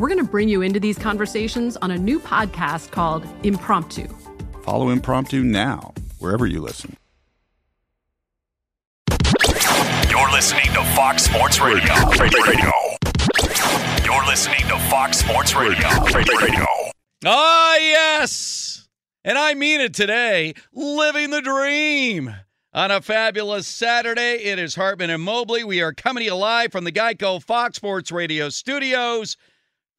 We're going to bring you into these conversations on a new podcast called Impromptu. Follow Impromptu now, wherever you listen. You're listening to Fox Sports Radio. Radio. You're listening to Fox Sports Radio. Radio. Ah, yes. And I mean it today. Living the dream. On a fabulous Saturday, it is Hartman and Mobley. We are coming to you live from the Geico Fox Sports Radio studios.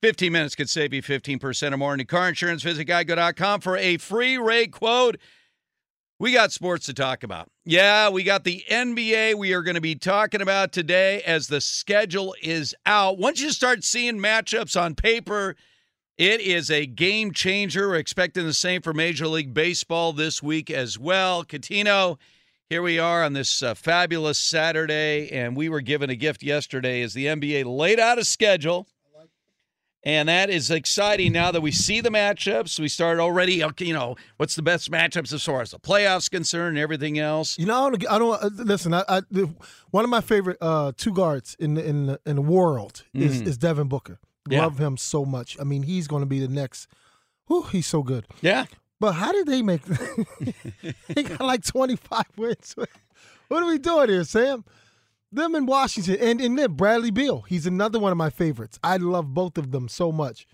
15 minutes could save you 15% or more in car insurance. Visit geico.com for a free rate quote. We got sports to talk about. Yeah, we got the NBA we are going to be talking about today as the schedule is out. Once you start seeing matchups on paper, it is a game changer. We're expecting the same for Major League Baseball this week as well. Cuttino, here we are on this uh, fabulous Saturday, and we were given a gift yesterday as the NBA laid out a schedule. And that is exciting now that we see the matchups. We start already, you know, what's the best matchups as far as the playoffs concerned and everything else. You know, I don't. I don't uh, listen. I, I one of my favorite uh, two guards in the, in the, in the world is, Mhm. is Devin Booker. Yeah. Love him so much. I mean, he's going to be the next. Whew, he's so good. Yeah. But how did they make? they got like twenty five wins. what are we doing here, Sam? Them in Washington, and and then Bradley Beal. He's another one of my favorites. I love both of them so much.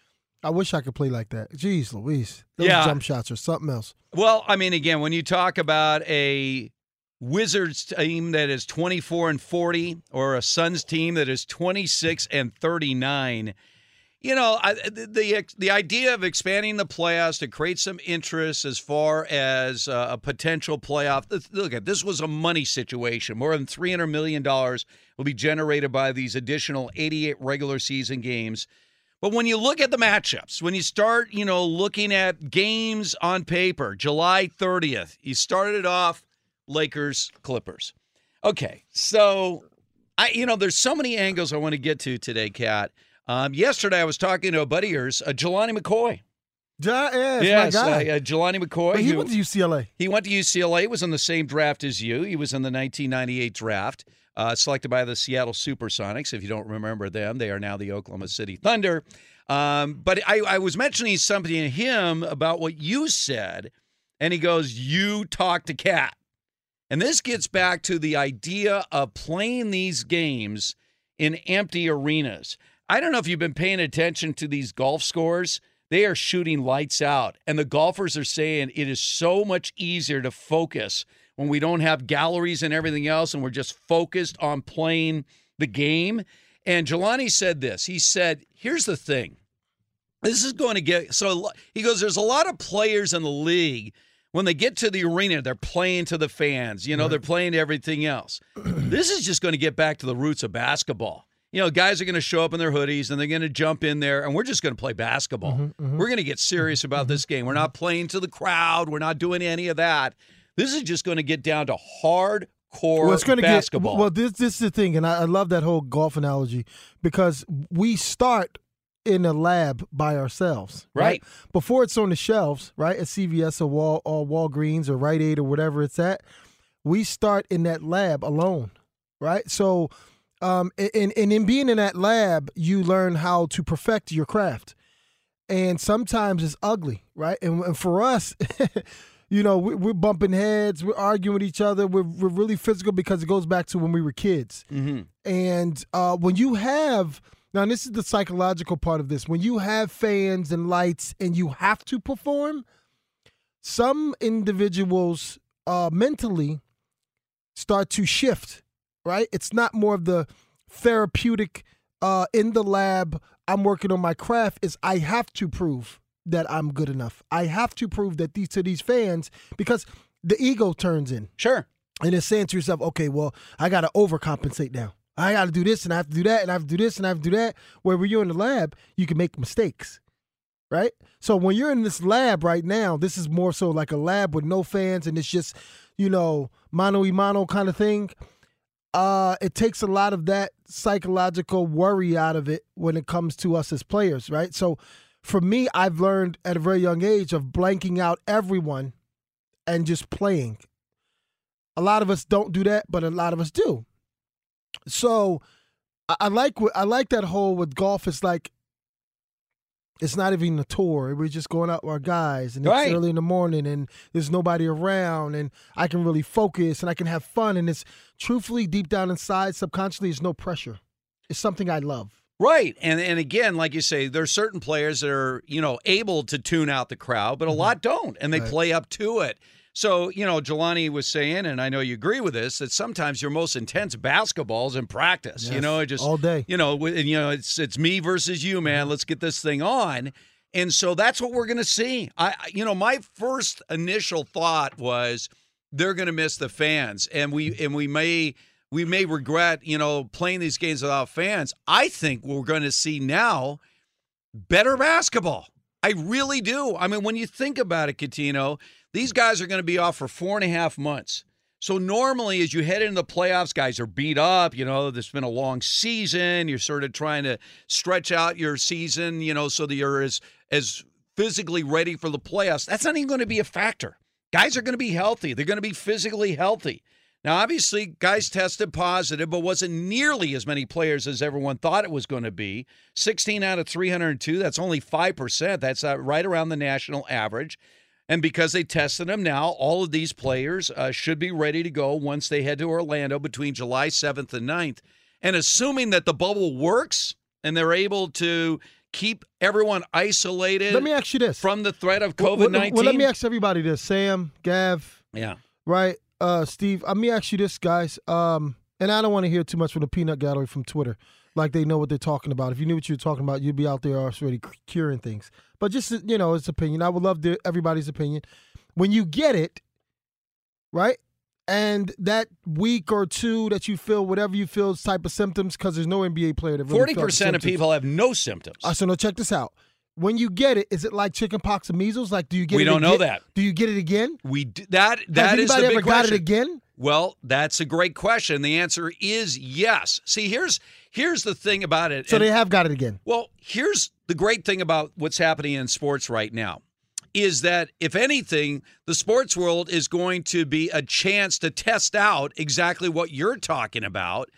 I wish I could play like that. Jeez, Louise, those Yeah. jump shots are something else. Well, I mean, again, when you talk about a Wizards team that is 24 and 40 or a Suns team that is 26 and 39, you know, I, the, the idea of expanding the playoffs to create some interest as far as uh, a potential playoff. Look at this was a money situation. More than 300 million dollars will be generated by these additional 88 regular season games. But when you look at the matchups, when you start, you know, looking at games on paper, July 30th, you started off Lakers Clippers. Okay, so I, you know, there's so many angles I want to get to today, Kat. Um, yesterday, I was talking to a buddy of yours, uh, Jelani McCoy. Yeah, it's yes, my guy. uh, uh, Jelani McCoy. but he who- went to UCLA. he went to UCLA. Was in the same draft as you. He was in the 1998 draft, uh, selected by the Seattle SuperSonics. If you don't remember them, they are now the Oklahoma City Thunder. Um, but I, I was mentioning something to him about what you said, and he goes, "You talk to Cat." And this gets back to the idea of playing these games in empty arenas. I don't know if you've been paying attention to these golf scores. They are shooting lights out. And the golfers are saying it is so much easier to focus when we don't have galleries and everything else and we're just focused on playing the game. And Jelani said this. He said, Here's the thing. This is going to get so he goes, There's a lot of players in the league. When they get to the arena, they're playing to the fans. You know, they're playing to everything else. this is just going to get back to the roots of basketball. You know, guys are going to show up in their hoodies and they're going to jump in there, and we're just going to play basketball. Mm-hmm, mm-hmm. We're going to get serious about mm-hmm. this game. We're not playing to the crowd. We're not doing any of that. This is just going to get down to core well, it's gonna basketball. Get, well, this this is the thing, and I, I love that whole golf analogy because we start in a lab by ourselves, Right. Before it's on the shelves, right? At CVS or Wal or Walgreens or Rite Aid or whatever it's at, we start in that lab alone, right? So, um, and and in being in that lab, you learn how to perfect your craft, and sometimes it's ugly, right? And, and for us. You know, we- we're bumping heads, we're arguing with each other, we're, we're really physical because it goes back to when we were kids. hmm And uh, when you have now, this is the psychological part of this. When you have fans and lights and you have to perform, some individuals uh, mentally start to shift. Right? It's not more of the therapeutic uh, in the lab. I'm working on my craft. Is I have to prove that I'm good enough. I have to prove that these to these fans because the ego turns in Sure. and it's saying to yourself, okay, well, I got to overcompensate now. I got to do this and I have to do that and I have to do this and I have to do that. Where when you're in the lab, you can make mistakes, right? So when you're in this lab right now, this is more so like a lab with no fans and it's just, you know, mano y mano kind of thing. Uh, it takes a lot of that psychological worry out of it when it comes to us as players, right? So for me, I've learned at a very young age of blanking out everyone and just playing. A lot of us don't do that, but a lot of us do. So I, I like I like that whole with golf. It's like it's not even a tour. We're just going out with our guys, and Right. it's early in the morning, and there's nobody around, and I can really focus and I can have fun. And it's truthfully deep down inside, subconsciously, it's no pressure. It's something I love. Right. And and again, like you say, there's certain players that are, you know, able to tune out the crowd, but a mm-hmm. lot don't, and they Right. play up to it. So, you know, Jelani was saying, and I know you agree with this, that sometimes your most intense basketballs in practice. You know, it just all day. you know, and, you know, it's it's me versus you, man. Let's get this thing on. And so that's what we're going to see. I, I- you know, my first initial thought was they're going to miss the fans, and we and we may we may regret, you know, playing these games without fans. I think we're going to see now better basketball. I really do. I mean, when you think about it, Cuttino, these guys are going to be off for four and a half months. So normally, as you head into the playoffs, guys are beat up. You know, there's been a long season. You're sort of trying to stretch out your season, you know, so that you're as as physically ready for the playoffs. That's not even going to be a factor. Guys are going to be healthy. They're going to be physically healthy. Now, obviously, guys tested positive, but wasn't nearly as many players as everyone thought it was going to be. 16 out of 302, that's only 5%. That's uh, right around the national average. And because they tested them now, all of these players uh, should be ready to go once they head to Orlando between July 7th and 9th. And assuming that the bubble works and they're able to keep everyone isolated Let me ask you this. from the threat of COVID 19. Well, let me ask everybody this. Sam, Gav, yeah. right? Uh, Steve, let me ask you this, guys. Um, and I don't want to hear too much from the peanut gallery from Twitter, like they know what they're talking about. If you knew what you were talking about, you'd be out there already curing things. But just you know, it's opinion. I would love to, everybody's opinion. When you get it, right, and that week or two that you feel whatever you feel type of symptoms, because there's no NBA player that Forty the percent of people have no symptoms. Uh, so no, check this out. When you get it, is it like chickenpox or measles? Like, do you get it? We it? don't know that. Do you get it again? We d- that that is the anybody big ever got question. it again? Well, that's a great question. The answer is yes. See, here's here's the thing about it. So and- they have got it again. well, here's the great thing about what's happening in sports right now is that if anything, the sports world is going to be a chance to test out exactly what you're talking about.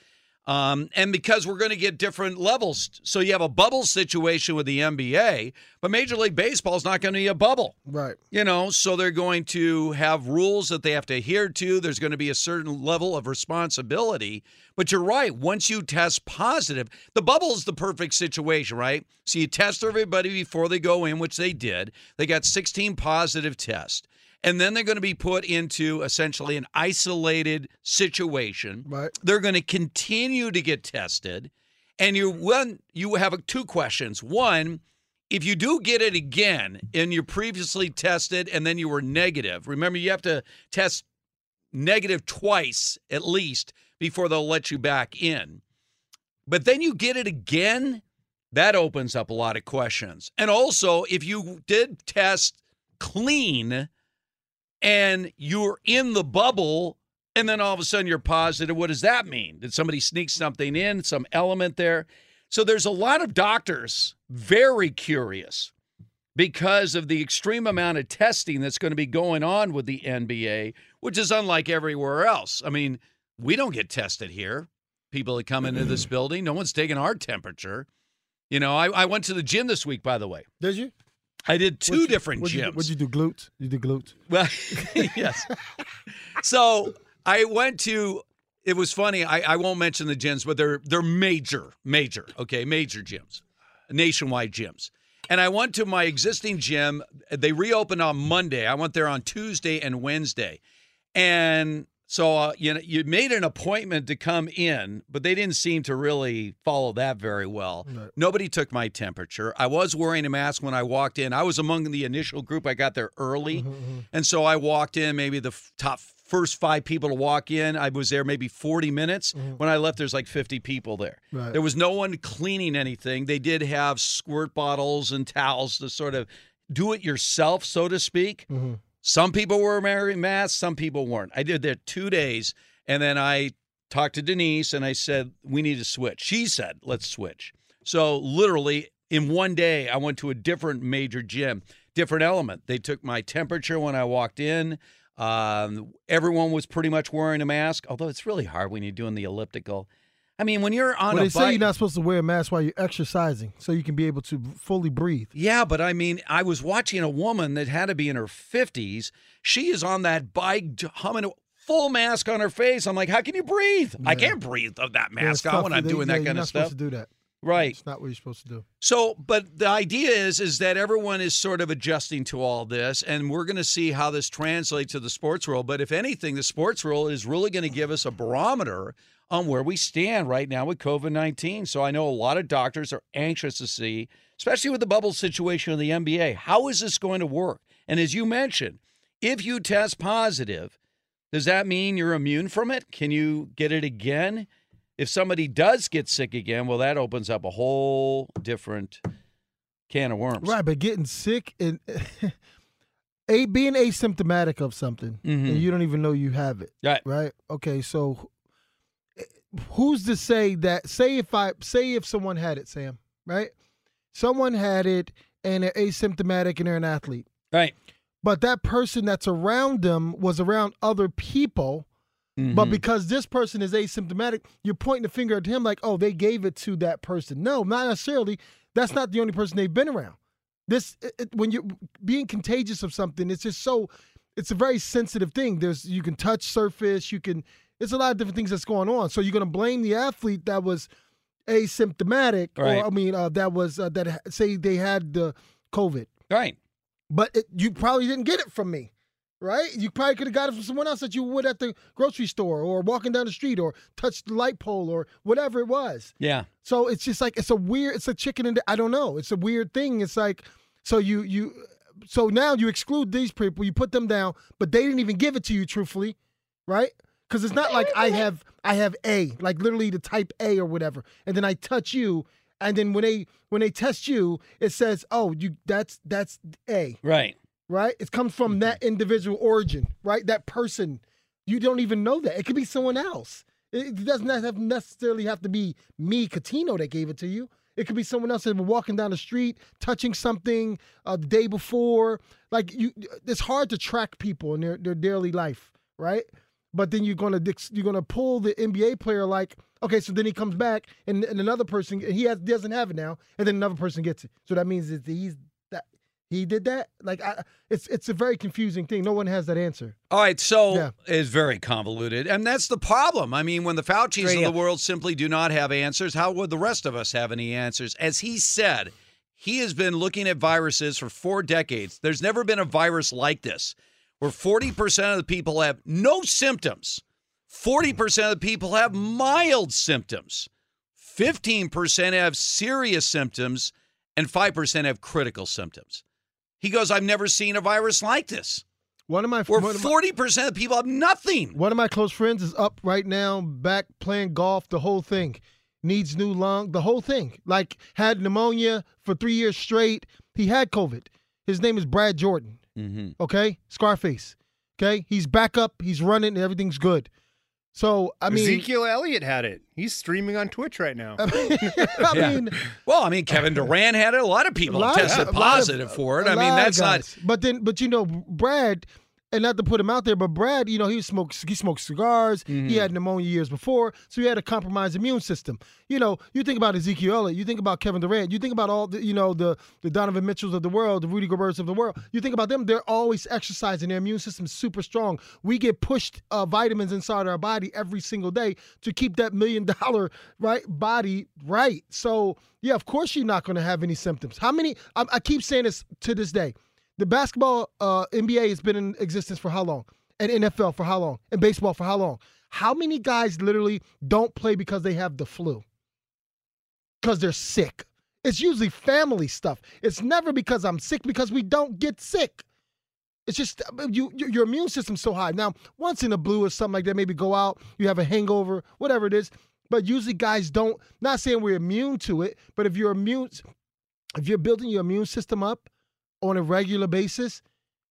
Um, and because we're going to get different levels. So you have a bubble situation with the NBA, but Major League Baseball is not going to be a bubble. Right. You know, so they're going to have rules that they have to adhere to. There's going to be a certain level of responsibility. But you're right. Once you test positive, the bubble is the perfect situation, right? So you test everybody before they go in, which they did. They got 16 positive tests. And then they're going to be put into essentially an isolated situation. Right. They're going to continue to get tested. And you one you have two questions. One, if you do get it again and you're previously tested and then you were negative, remember you have to test negative twice at least before they'll let you back in. But then you get it again, that opens up a lot of questions. And also, if you did test clean and you're in the bubble and then all of a sudden you're positive. What does that mean? Did somebody sneak something in, some element there? So there's a lot of doctors very curious because of the extreme amount of testing that's going to be going on with the NBA, which is unlike everywhere else. I mean, we don't get tested here. People that come into this mm-hmm. building, no one's taking our temperature. You know, I, I went to the gym this week, by the way. Did you? I did 2 What'd you- different what'd you, gyms. What'd you do? Glutes? You did glutes? Well, yes. So I went to. It was funny. I, I won't mention the gyms, but they're they're major, major. Okay, major gyms, nationwide gyms. And I went to my existing gym. They reopened on Monday. I went there on Tuesday and Wednesday, and so uh, you know you made an appointment to come in, but they didn't seem to really follow that very well. Right. Nobody took my temperature. I was wearing a mask when I walked in. I was among the initial group. I got there early, Mm-hmm, and so I walked in. Maybe the f- top first five people to walk in. I was there maybe 40 minutes. When I left, there's like 50 people there. Right. There was no one cleaning anything. They did have squirt bottles and towels to sort of do it yourself, so to speak. Mm-hmm. Some people were wearing masks, some people weren't. I did that two days, and then I talked to Denise and I said, We need to switch. She said, Let's switch. So, literally, in one day, I went to a different major gym, different element. They took my temperature when I walked in. Um, everyone was pretty much wearing a mask, although it's really hard when you're doing the elliptical. I mean, when you're on Well, a they say bike, you're not supposed to wear a mask while you're exercising, so you can be able to fully breathe. Yeah, but I mean, I was watching a woman that had to be in her 50s. She is on that bike humming a full mask on her face. I'm like, how can you breathe? I can't breathe of that mask it's on when. I'm They- doing yeah, that you're kind not of stuff. supposed to do that. Right. It's not what you're supposed to do. So, but the idea is is that everyone is sort of adjusting to all this, and we're going to see how this translates to the sports world. But if anything, the sports world is really going to give us a barometer on where we stand right now with COVID nineteen. So I know a lot of doctors are anxious to see, especially with the bubble situation in the NBA, how is this going to work? And as you mentioned, if you test positive, does that mean you're immune from it? Can you get it again? If somebody does get sick again, well, that opens up a whole different can of worms. Right, but getting sick and a being asymptomatic of something Mhm. and you don't even know you have it. Right. Right. Okay. So who's to say that? Say if I say if someone had it, Sam. Right. Someone had it and they're asymptomatic and they're an athlete, Right. but that person that's around them was around other people. But Mhm. because this person is asymptomatic, you're pointing the finger at him like, oh, they gave it to that person. No, not necessarily. That's not the only person they've been around. This it, it- when you're being contagious of something, it's just so it's a very sensitive thing. There's you can touch surface, you can it's a lot of different things that's going on. So you're gonna blame the athlete that was asymptomatic, Right. or I mean, uh, that was uh, that say they had the COVID, right. but it, you probably didn't get it from me, right? You probably could have got it from someone else that you would at the grocery store or walking down the street or touched the light pole or whatever it was. Yeah. So it's just like it's a weird, it's a chicken and I don't know. It's a weird thing. It's like so you you so now you exclude these people, you put them down, but they didn't even give it to you truthfully, right? Because it's not like I have I have A, like literally the type A or whatever, and then I touch you, and then when they when they test you, it says, oh, you that's that's A, Right. right? It comes from that individual origin, right? That person. You don't even know that. It could be someone else. It doesn't have necessarily have to be me, Cuttino, that gave it to you. It could be someone else that was walking down the street, touching something uh, the day before. Like you, it's hard to track people in their, their daily life, right? But then you're gonna you're gonna pull the NBA player like, okay, so then he comes back and, and another person he has doesn't have it now, and then another person gets it. So that means that he's that he did that. Like I, it's it's a very confusing thing. No one has that answer. All right, so Yeah. it's very convoluted, and that's the problem. I mean, when the Fauci's of Radio. the world simply do not have answers, how would the rest of us have any answers? As he said, he has been looking at viruses for four decades. There's never been a virus like this, where 40% of the people have no symptoms, 40% of the people have mild symptoms, 15% have serious symptoms, and 5% have critical symptoms. He goes, I've never seen a virus like this. One of my Where forty percent of people have nothing. One of my close friends is up right now, back playing golf, the whole thing. Needs new lung, the whole thing. Like had pneumonia for three years straight. He had COVID. His name is Brad Jordan. Mm-hmm. Okay, Scarface. Okay, he's back up. He's running. and Everything's good. So I mean, Ezekiel Elliott had it. He's streaming on Twitch right now. I Yeah. mean, Well, I mean, Kevin Durant had it. A lot of people lot tested a lot of- positive for it. I mean, that's not. But then, but you know, Brad, and not to put him out there, but Brad, you know, he smoked he smoked cigars. Mm-hmm. He had pneumonia years before, so he had a compromised immune system. You know, you think about Ezekiel Elliott, you think about Kevin Durant, you think about all the, you know, the the Donovan Mitchells of the world, the Rudy Gobert's of the world. You think about them; they're always exercising. Their immune system's super strong. We get pushed uh, vitamins inside our body every single day to keep that million dollar right body right. So yeah, of course you're not going to have any symptoms. How many? I, I keep saying this to this day. The basketball uh, NBA has been in existence for how long? And NFL for how long? And baseball for how long? How many guys literally don't play because they have the flu? Because they're sick. It's usually family stuff. It's never because I'm sick because we don't get sick. It's just uh, you, your your immune system's so high. Now, once in a blue or something like that, maybe go out, you have a hangover, whatever it is. But usually guys don't. Not saying we're immune to it, but if you're immune, if you're building your immune system up on a regular basis,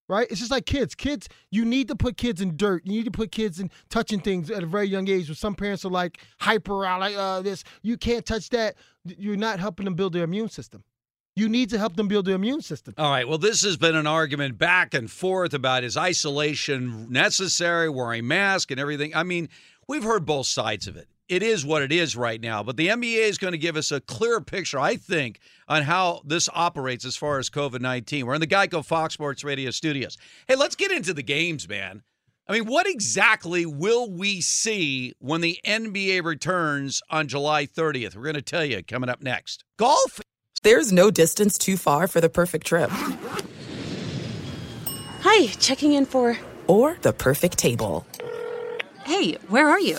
right? It's just like kids. Kids, you need to put kids in dirt. You need to put kids in touching things at a very young age. Where some parents are like hyper, like uh, this. You can't touch that. You're not helping them build their immune system. You need to help them build their immune system. All right. Well, this has been an argument back and forth about is isolation necessary, wearing mask and everything. I mean, we've heard both sides of it. It is what it is right now, but the NBA is going to give us a clear picture, I think, on how this operates as far as COVID 19. We're in the Geico Fox Sports Radio studios. Hey, let's get into the games, man. I mean, what exactly will we see when the NBA returns on July 30th? We're going to tell you coming up next. Golf There's no distance too far for the perfect trip Hi, checking in for. or the perfect table. Hey, where are you?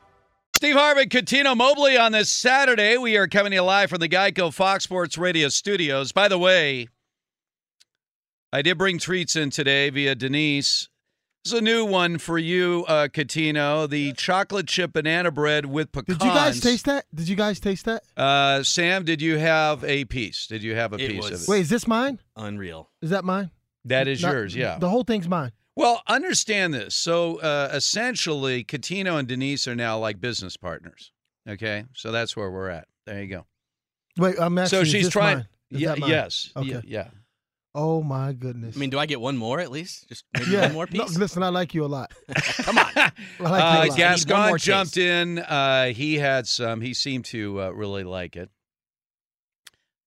Steve Hartman, Cuttino Mobley on this Saturday. We are coming to you live from the Geico Fox Sports Radio studios. By the way, I did bring treats in today via Denise. This is a new one for you, uh, Cuttino. The chocolate chip banana bread with pecans. Did you guys taste that? Did you guys taste that? Uh, Sam, did you have a piece? Did you have a It piece was- of it? Wait, is this mine? Unreal. Is that mine? That is Not- yours, yeah. The whole thing's mine. Well, understand this. So uh, essentially, Cuttino and Denise are now like business partners. Okay, so that's where we're at. There you go. Wait, I'm asking. so is she's this trying. mine? Is Yeah, yes. Okay. Yeah, yeah. Oh my goodness. I mean, do I get one more at least? Just maybe yeah. one more No, piece? listen, I like you a lot. Come on. I like you a Uh, lot. I need one Gascon more jumped taste. in. Uh, he had some. He seemed to uh, really like it.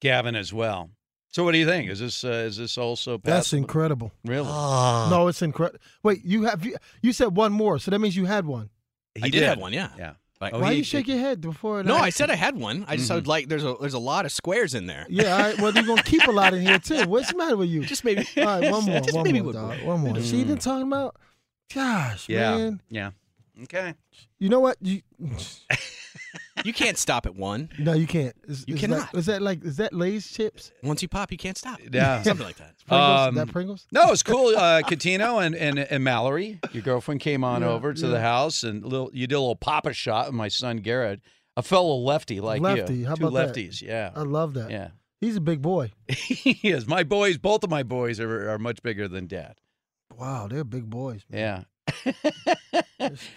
Gavin as well. So, what do you think? Is this uh, is this also That's incredible. Really? No, it's incredible. Wait, you have you, you said one more, so that means you had one. He I did have one, yeah. Yeah. Like, Why you shake your head before? No, that? I said I had one. I just Mhm. would like there's a there's a lot of squares in there. Yeah, all right. Well, you're gonna keep a lot in here too. What's the matter with you? Just maybe. All right, one more, Just one maybe more, one dog. One more. See, you been talking about? Gosh, Yeah. man. Yeah. Okay. You know what? You You can't stop at one. no, you can't. Is, You is cannot. That, is that like is that Lay's chips? Once you pop, you can't stop. Yeah. Something like that. Pringles? Um, is that Pringles? No, it's cool. Uh, Cuttino and, and and Mallory, your girlfriend, came on Yeah, over to yeah. the house and little, you did a little papa shot with my son Garrett, a fellow lefty like Lefty. you. How Two about that? lefties, yeah. I love that. Yeah. He's a big boy. he is. My boys, both of my boys are, are much bigger than dad. Wow, they're big boys. Yeah.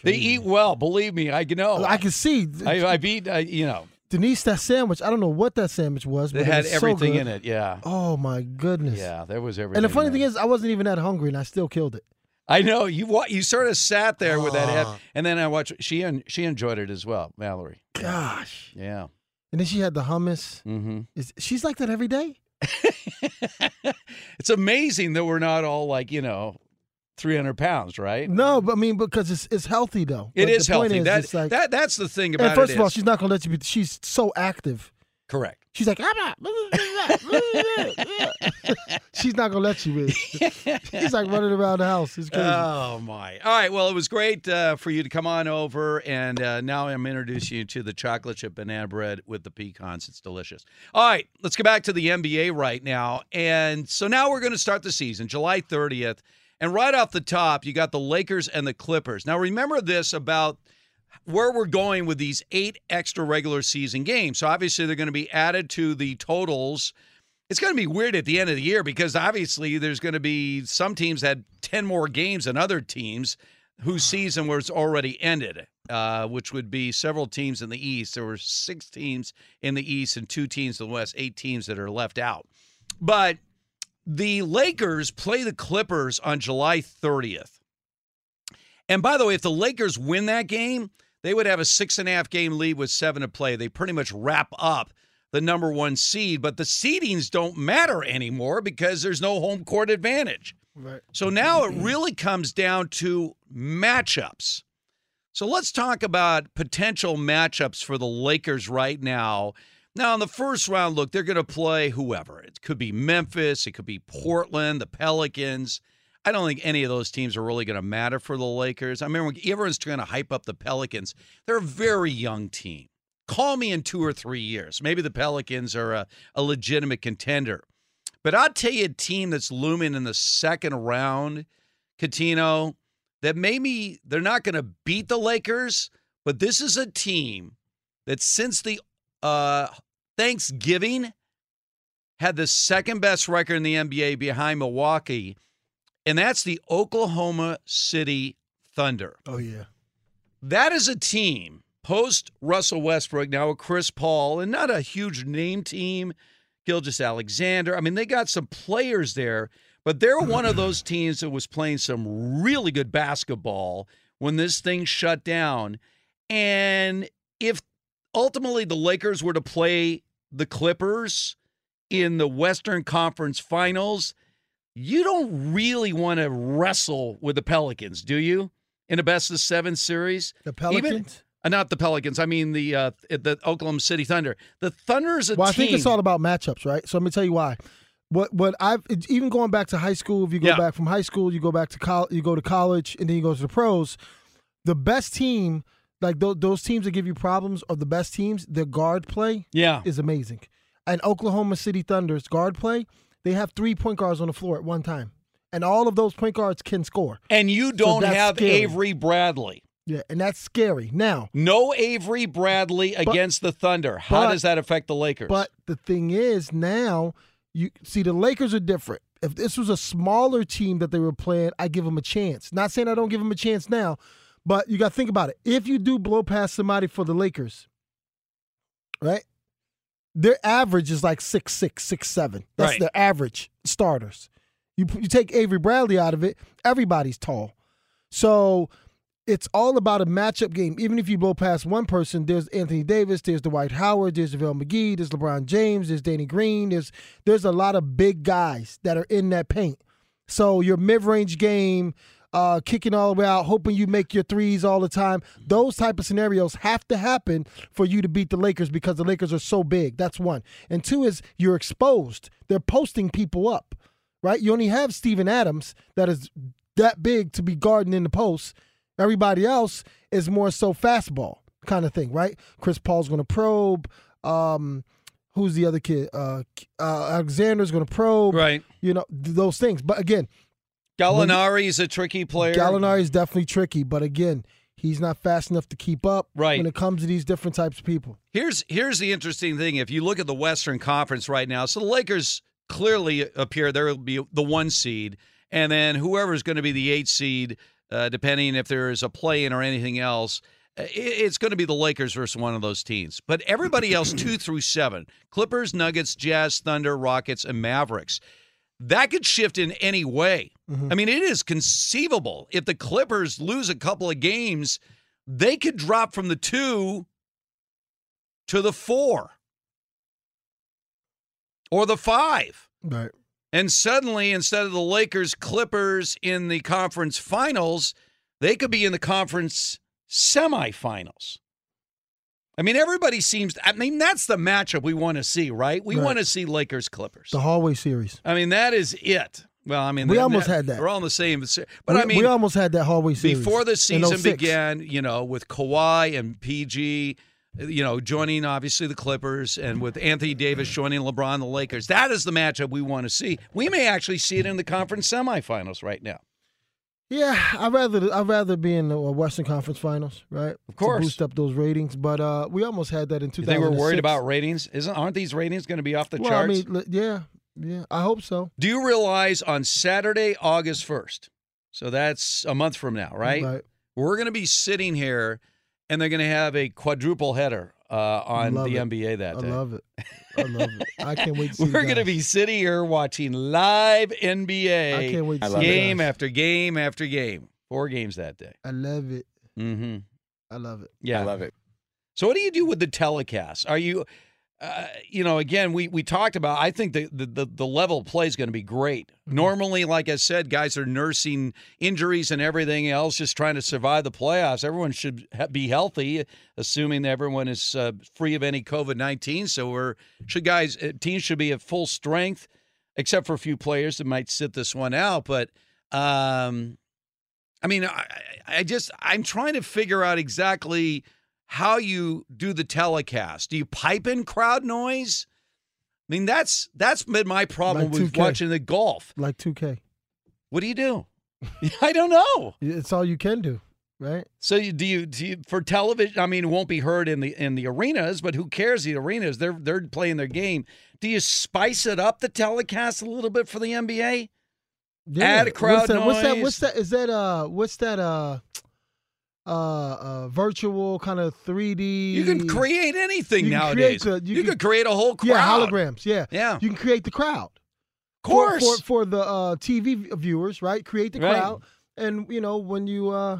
They eat well, believe me. I know. I can see. I, I've eaten, I, you know, Denise, that sandwich. I don't know what that sandwich was, but they had it everything so in it. Yeah. Oh my goodness. Yeah, there was everything. And the funny in thing it. is, I wasn't even that hungry, and I still killed it. I know you. You sort of sat there with that head, Ah. and then I watched. She en- she enjoyed it as well, Mallory. Gosh. Yeah. And then she had the hummus. Mm-hmm. Is she's like that every day? It's amazing that we're not all like you know, three hundred pounds, right? No, but I mean because it's it's healthy though. It But is healthy. Is, that, like, that that's the thing about and first of all, is- she's not gonna let you be. She's so active. correct. She's like, I'm not. she's not gonna let you in. She's like running around the house. It's crazy. Oh my! All right. Well, it was great uh, for you to come on over, and uh, now I'm introducing you to the chocolate chip banana bread with the pecans. It's delicious. All right, let's go back to the NBA right now. And so now we're going to start the season, July 30th, and right off the top, you got the Lakers and the Clippers. Now remember this about where we're going with these eight extra regular season games. So obviously they're going to be added to the totals. It's going to be weird at the end of the year because obviously there's going to be some teams that had 10 more games than other teams whose season was already ended, uh, which would be several teams in the East. There were six teams in the East and two teams in the West, eight teams that are left out. But the Lakers play the Clippers on July 30th. And by the way, if the Lakers win that game, they would have a six and a half game lead with seven to play. They pretty much wrap up the number one seed, but the seedings don't matter anymore because there's no home court advantage. Right. So now it mm-hmm. really comes down to matchups. So let's talk about potential matchups for the Lakers right now. Now, in the first round, look, they're going to play whoever. It could be Memphis, it could be Portland, the Pelicans. I don't think any of those teams are really going to matter for the Lakers. I when everyone's trying to hype up the Pelicans. They're a very young team. Call me in two or three years. Maybe the Pelicans are a, a legitimate contender. But I'll tell you a team that's looming in the second round, Cuttino, that maybe they're not going to beat the Lakers, but this is a team that since the uh, Thanksgiving had the second best record in the NBA behind Milwaukee, and that's the Oklahoma City Thunder. Oh yeah. That is a team post Russell Westbrook, now with Chris Paul, and not a huge name team. Gilgeous-Alexander. I mean, they got some players there, but they're one of those teams that was playing some really good basketball when this thing shut down. And if ultimately the Lakers were to play the Clippers in the Western Conference Finals, you don't really want to wrestle with the Pelicans, do you? In a best of seven series? The Even- Pelicans? uh, not the Pelicans. I mean the uh, the Oklahoma City Thunder. The Thunder is a well, I team. think it's all about matchups, right? So let me tell you why. What what I've even going back to high school. If you go Yeah. back from high school, you go back to college, you go to college, and then you go to the pros. The best team, like those, those teams that give you problems, are the best teams. Their guard play, Yeah. is amazing. And Oklahoma City Thunder's guard play, they have three point guards on the floor at one time, and all of those point guards can score. and you don't that's have scary. Avery Bradley. Yeah, and that's scary. Now, No Avery Bradley against the Thunder. How but- does that affect the Lakers? But the thing is, now you see the Lakers are different. If this was a smaller team that they were playing, I give them a chance. Not saying I don't give them a chance now, but you got to think about it. If you do blow past somebody for the Lakers, right? Their average is like six six six seven. That's Right. their average starters. You you take Avery Bradley out of it, everybody's tall. So it's all about a matchup game. Even if you blow past one person, there's Anthony Davis, there's Dwight Howard, there's JaVale McGee, there's LeBron James, there's Danny Green, there's there's a lot of big guys that are in that paint. So your mid-range game, uh, kicking all the way out, hoping you make your threes all the time. Those type of scenarios have to happen for you to beat the Lakers because the Lakers are so big. That's one. And two is you're exposed. They're posting people up, right? You only have Steven Adams that is that big to be guarding in the post. Everybody else is more so fastball kind of thing, right? Chris Paul's going to probe. Um, who's the other kid? Uh, uh, Alexander's going to probe. Right. You know th- those things. But again, Gallinari is a tricky player. Gallinari is definitely tricky. But again, he's not fast enough to keep up. Right. When it comes to these different types of people. Here's here's the interesting thing. If you look at the Western Conference right now, so the Lakers clearly appear there will be the one seed, and then whoever's going to be the eight seed, uh, depending if there is a play in or anything else. uh, it- It's going to be the Lakers versus one of those teams. But everybody else, two through seven Clippers, Nuggets, Jazz, Thunder, Rockets, and Mavericks. That could shift in any way. Mm-hmm. I mean, it is conceivable. If the Clippers lose a couple of games, they could drop from the two to the four or the five. Right. And suddenly, instead of the Lakers Clippers in the conference finals, they could be in the conference semifinals. I mean, everybody seems, I mean, that's the matchup we want to see, right? We Right. want to see Lakers Clippers. The hallway series. I mean, that is it. Well, I mean, We that- almost had that. We're all in the same, but we, I mean, we almost had that hallway series before the season oh began, you know, with Kawhi and PG, you know, joining obviously the Clippers and with Anthony Davis joining LeBron, the Lakers. That is the matchup we want to see. We may actually see it in the conference semifinals right now. Yeah, I'd rather I'd rather be in the Western Conference Finals, right? Of course. to boost up those ratings. But uh, we almost had that in 2006. think we're worried about ratings? Isn't aren't these ratings going to be off the well, charts? I mean, yeah, yeah. I hope so. Do you realize on Saturday, August 1st, so that's a month from now, right? Right. We're going to be sitting here and they're going to have a quadruple header uh, on Love the it. NBA that I day. I love it. I love it. I can't wait to see. We're going to be sitting here watching live NBA I can't wait to I see love it. game after game after game. Four games that day. I love it. Mm-hmm. I love it. Yeah. I love it. So what do you do with the telecast? Are you, uh, you know, again, we we talked about. I think the the the, level of play is going to be great. Mm-hmm. Normally, like I said, guys are nursing injuries and everything else, just trying to survive the playoffs. Everyone should ha- be healthy, assuming everyone is uh, free of any COVID nineteen. So we're should guys uh, teams should be at full strength, except for a few players that might sit this one out. But um, I mean, I I just I'm trying to figure out exactly how you do the telecast. Do you pipe in crowd noise? I mean, that's that's been my problem Like with 2K. watching the golf. Like 2K. What do you do? I don't know. It's all you can do, right? So you, do you do you, for television? I mean, it won't be heard in the in the arenas, but who cares? The arenas they're they're playing their game. Do you spice it up the telecast a little bit for the NBA? Add a crowd what's that, What's that? noise. What's that? Is that uh? What's that uh? Uh, uh virtual kind of 3D. You can create anything You can nowadays. create the- you you could can- create a whole crowd. Yeah, holograms. Yeah, Yeah. You can create the crowd. Of course. for, for, for the uh, TV viewers, right? Create the Right. crowd, and you know when you uh,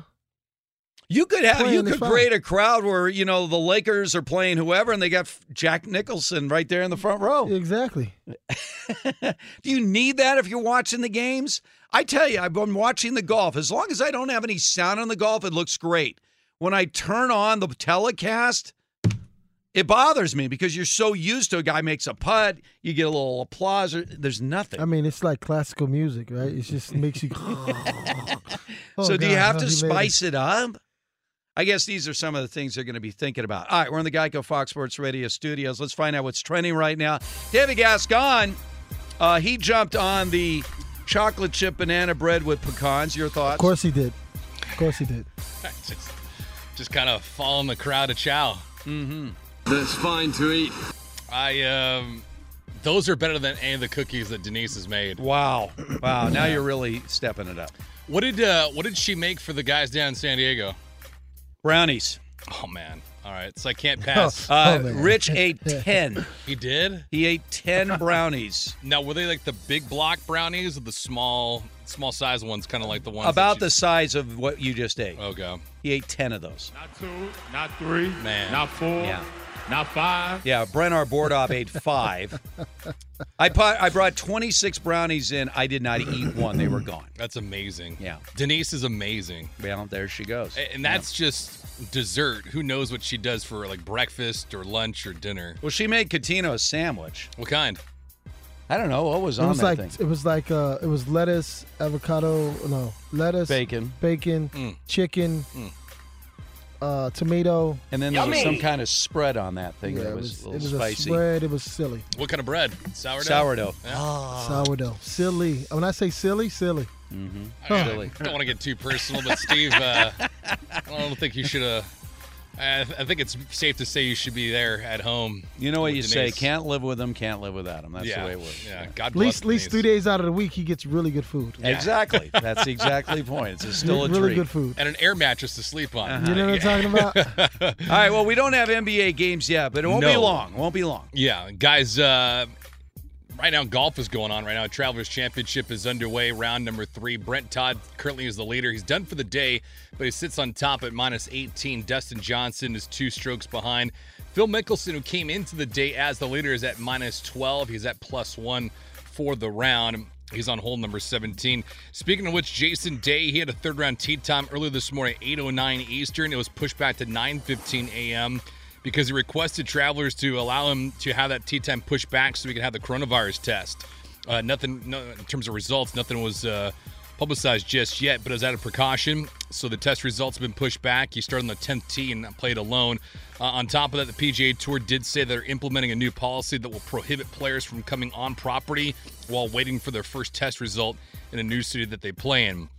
You could have you could create a crowd where you know the Lakers are playing whoever, and they got Jack Nicholson right there in the front row. exactly. Do you need that if you're watching the games? I tell you, I've been watching the golf. As long as I don't have any sound on the golf, it looks great. When I turn on the telecast, it bothers me because you're so used to a guy makes a putt, you get a little applause. Or, there's nothing. I mean, it's like classical music, right? It just makes you. Oh, so do you have to made it. spice it up? I guess these are some of the things they're going to be thinking about. All right, we're in the Geico Fox Sports Radio studios. Let's find out what's trending right now. David Gascon, uh, he jumped on the chocolate chip banana bread with pecans. Your thoughts? Of course he did. Of course he did. just, just kind of following the crowd of chow. Mm-hmm. That's fine to eat. I um, those are better than any of the cookies that Denise has made. Wow, wow! Now you're really stepping it up. What did uh, what did she make for the guys down in San Diego? Brownies. Oh man! All right, so I can't pass. Uh, Rich ate 10. He did. He ate 10 brownies. Now, were they like the big block brownies or the small, small size ones, kind of like the ones that About she- the size of what you just ate. Okay. He ate 10 of those. Not two, not three, Man. not four. Yeah. Not five. Yeah, Brent Arbordov ate five. I pu- I brought 26 brownies in. I did not eat one. They were gone. That's amazing. Yeah. Denise is amazing. Well, there she goes. And that's just dessert. Who knows what she does for like breakfast or lunch or dinner? Well, she made Cuttino a sandwich. What kind? I don't know what was It on was that like thing. it was like uh, it was lettuce, avocado, no lettuce, Bacon. bacon, Mm. chicken, uh, tomato. And then there was some kind of spread on that thing Yeah, that it was, was, a it little was a spicy. spread. It was silly. What kind of bread? Sourdough. Sourdough. Yeah. Sourdough, silly. When I say silly, silly. Mm-hmm. I, Silly. I don't want to get too personal, but Steve, uh, I don't think you should have. I, I think it's safe to say you should be there at home. You know what with you say? Denise. Can't live with them, can't live without them. That's yeah. the way it works. Yeah. God At bless. least, at least three days out of the week, he gets really good food. Exactly. That's the exactly the point. It's still a really treat. good food. and an air mattress to sleep on. Uh-huh. You know what I'm talking about? All right. Well, we don't have NBA games yet, but it won't be long. It won't be long. Yeah, guys. Uh, right now, golf is going on. Right now, Travelers Championship is underway. Round number three. Brendon Todd currently is the leader. He's done for the day, but he sits on top at minus 18. Dustin Johnson is two strokes behind. Phil Mickelson, who came into the day as the leader, is at minus 12. He's at plus one for the round. He's on hole number 17. Speaking of which, Jason Day, he had a third round tee time earlier this morning 8.09 Eastern. It was pushed back to 9.15 a.m. because he requested travelers to allow him to have that tee time pushed back so he could have the coronavirus test. Uh, nothing, no, in terms of results, nothing was uh, publicized just yet, but it was out of precaution. So the test results have been pushed back. He started on the 10th tee and played alone. Uh, on top of that, the PGA Tour did say they're implementing a new policy that will prohibit players from coming on property while waiting for their first test result in a new city that they play in.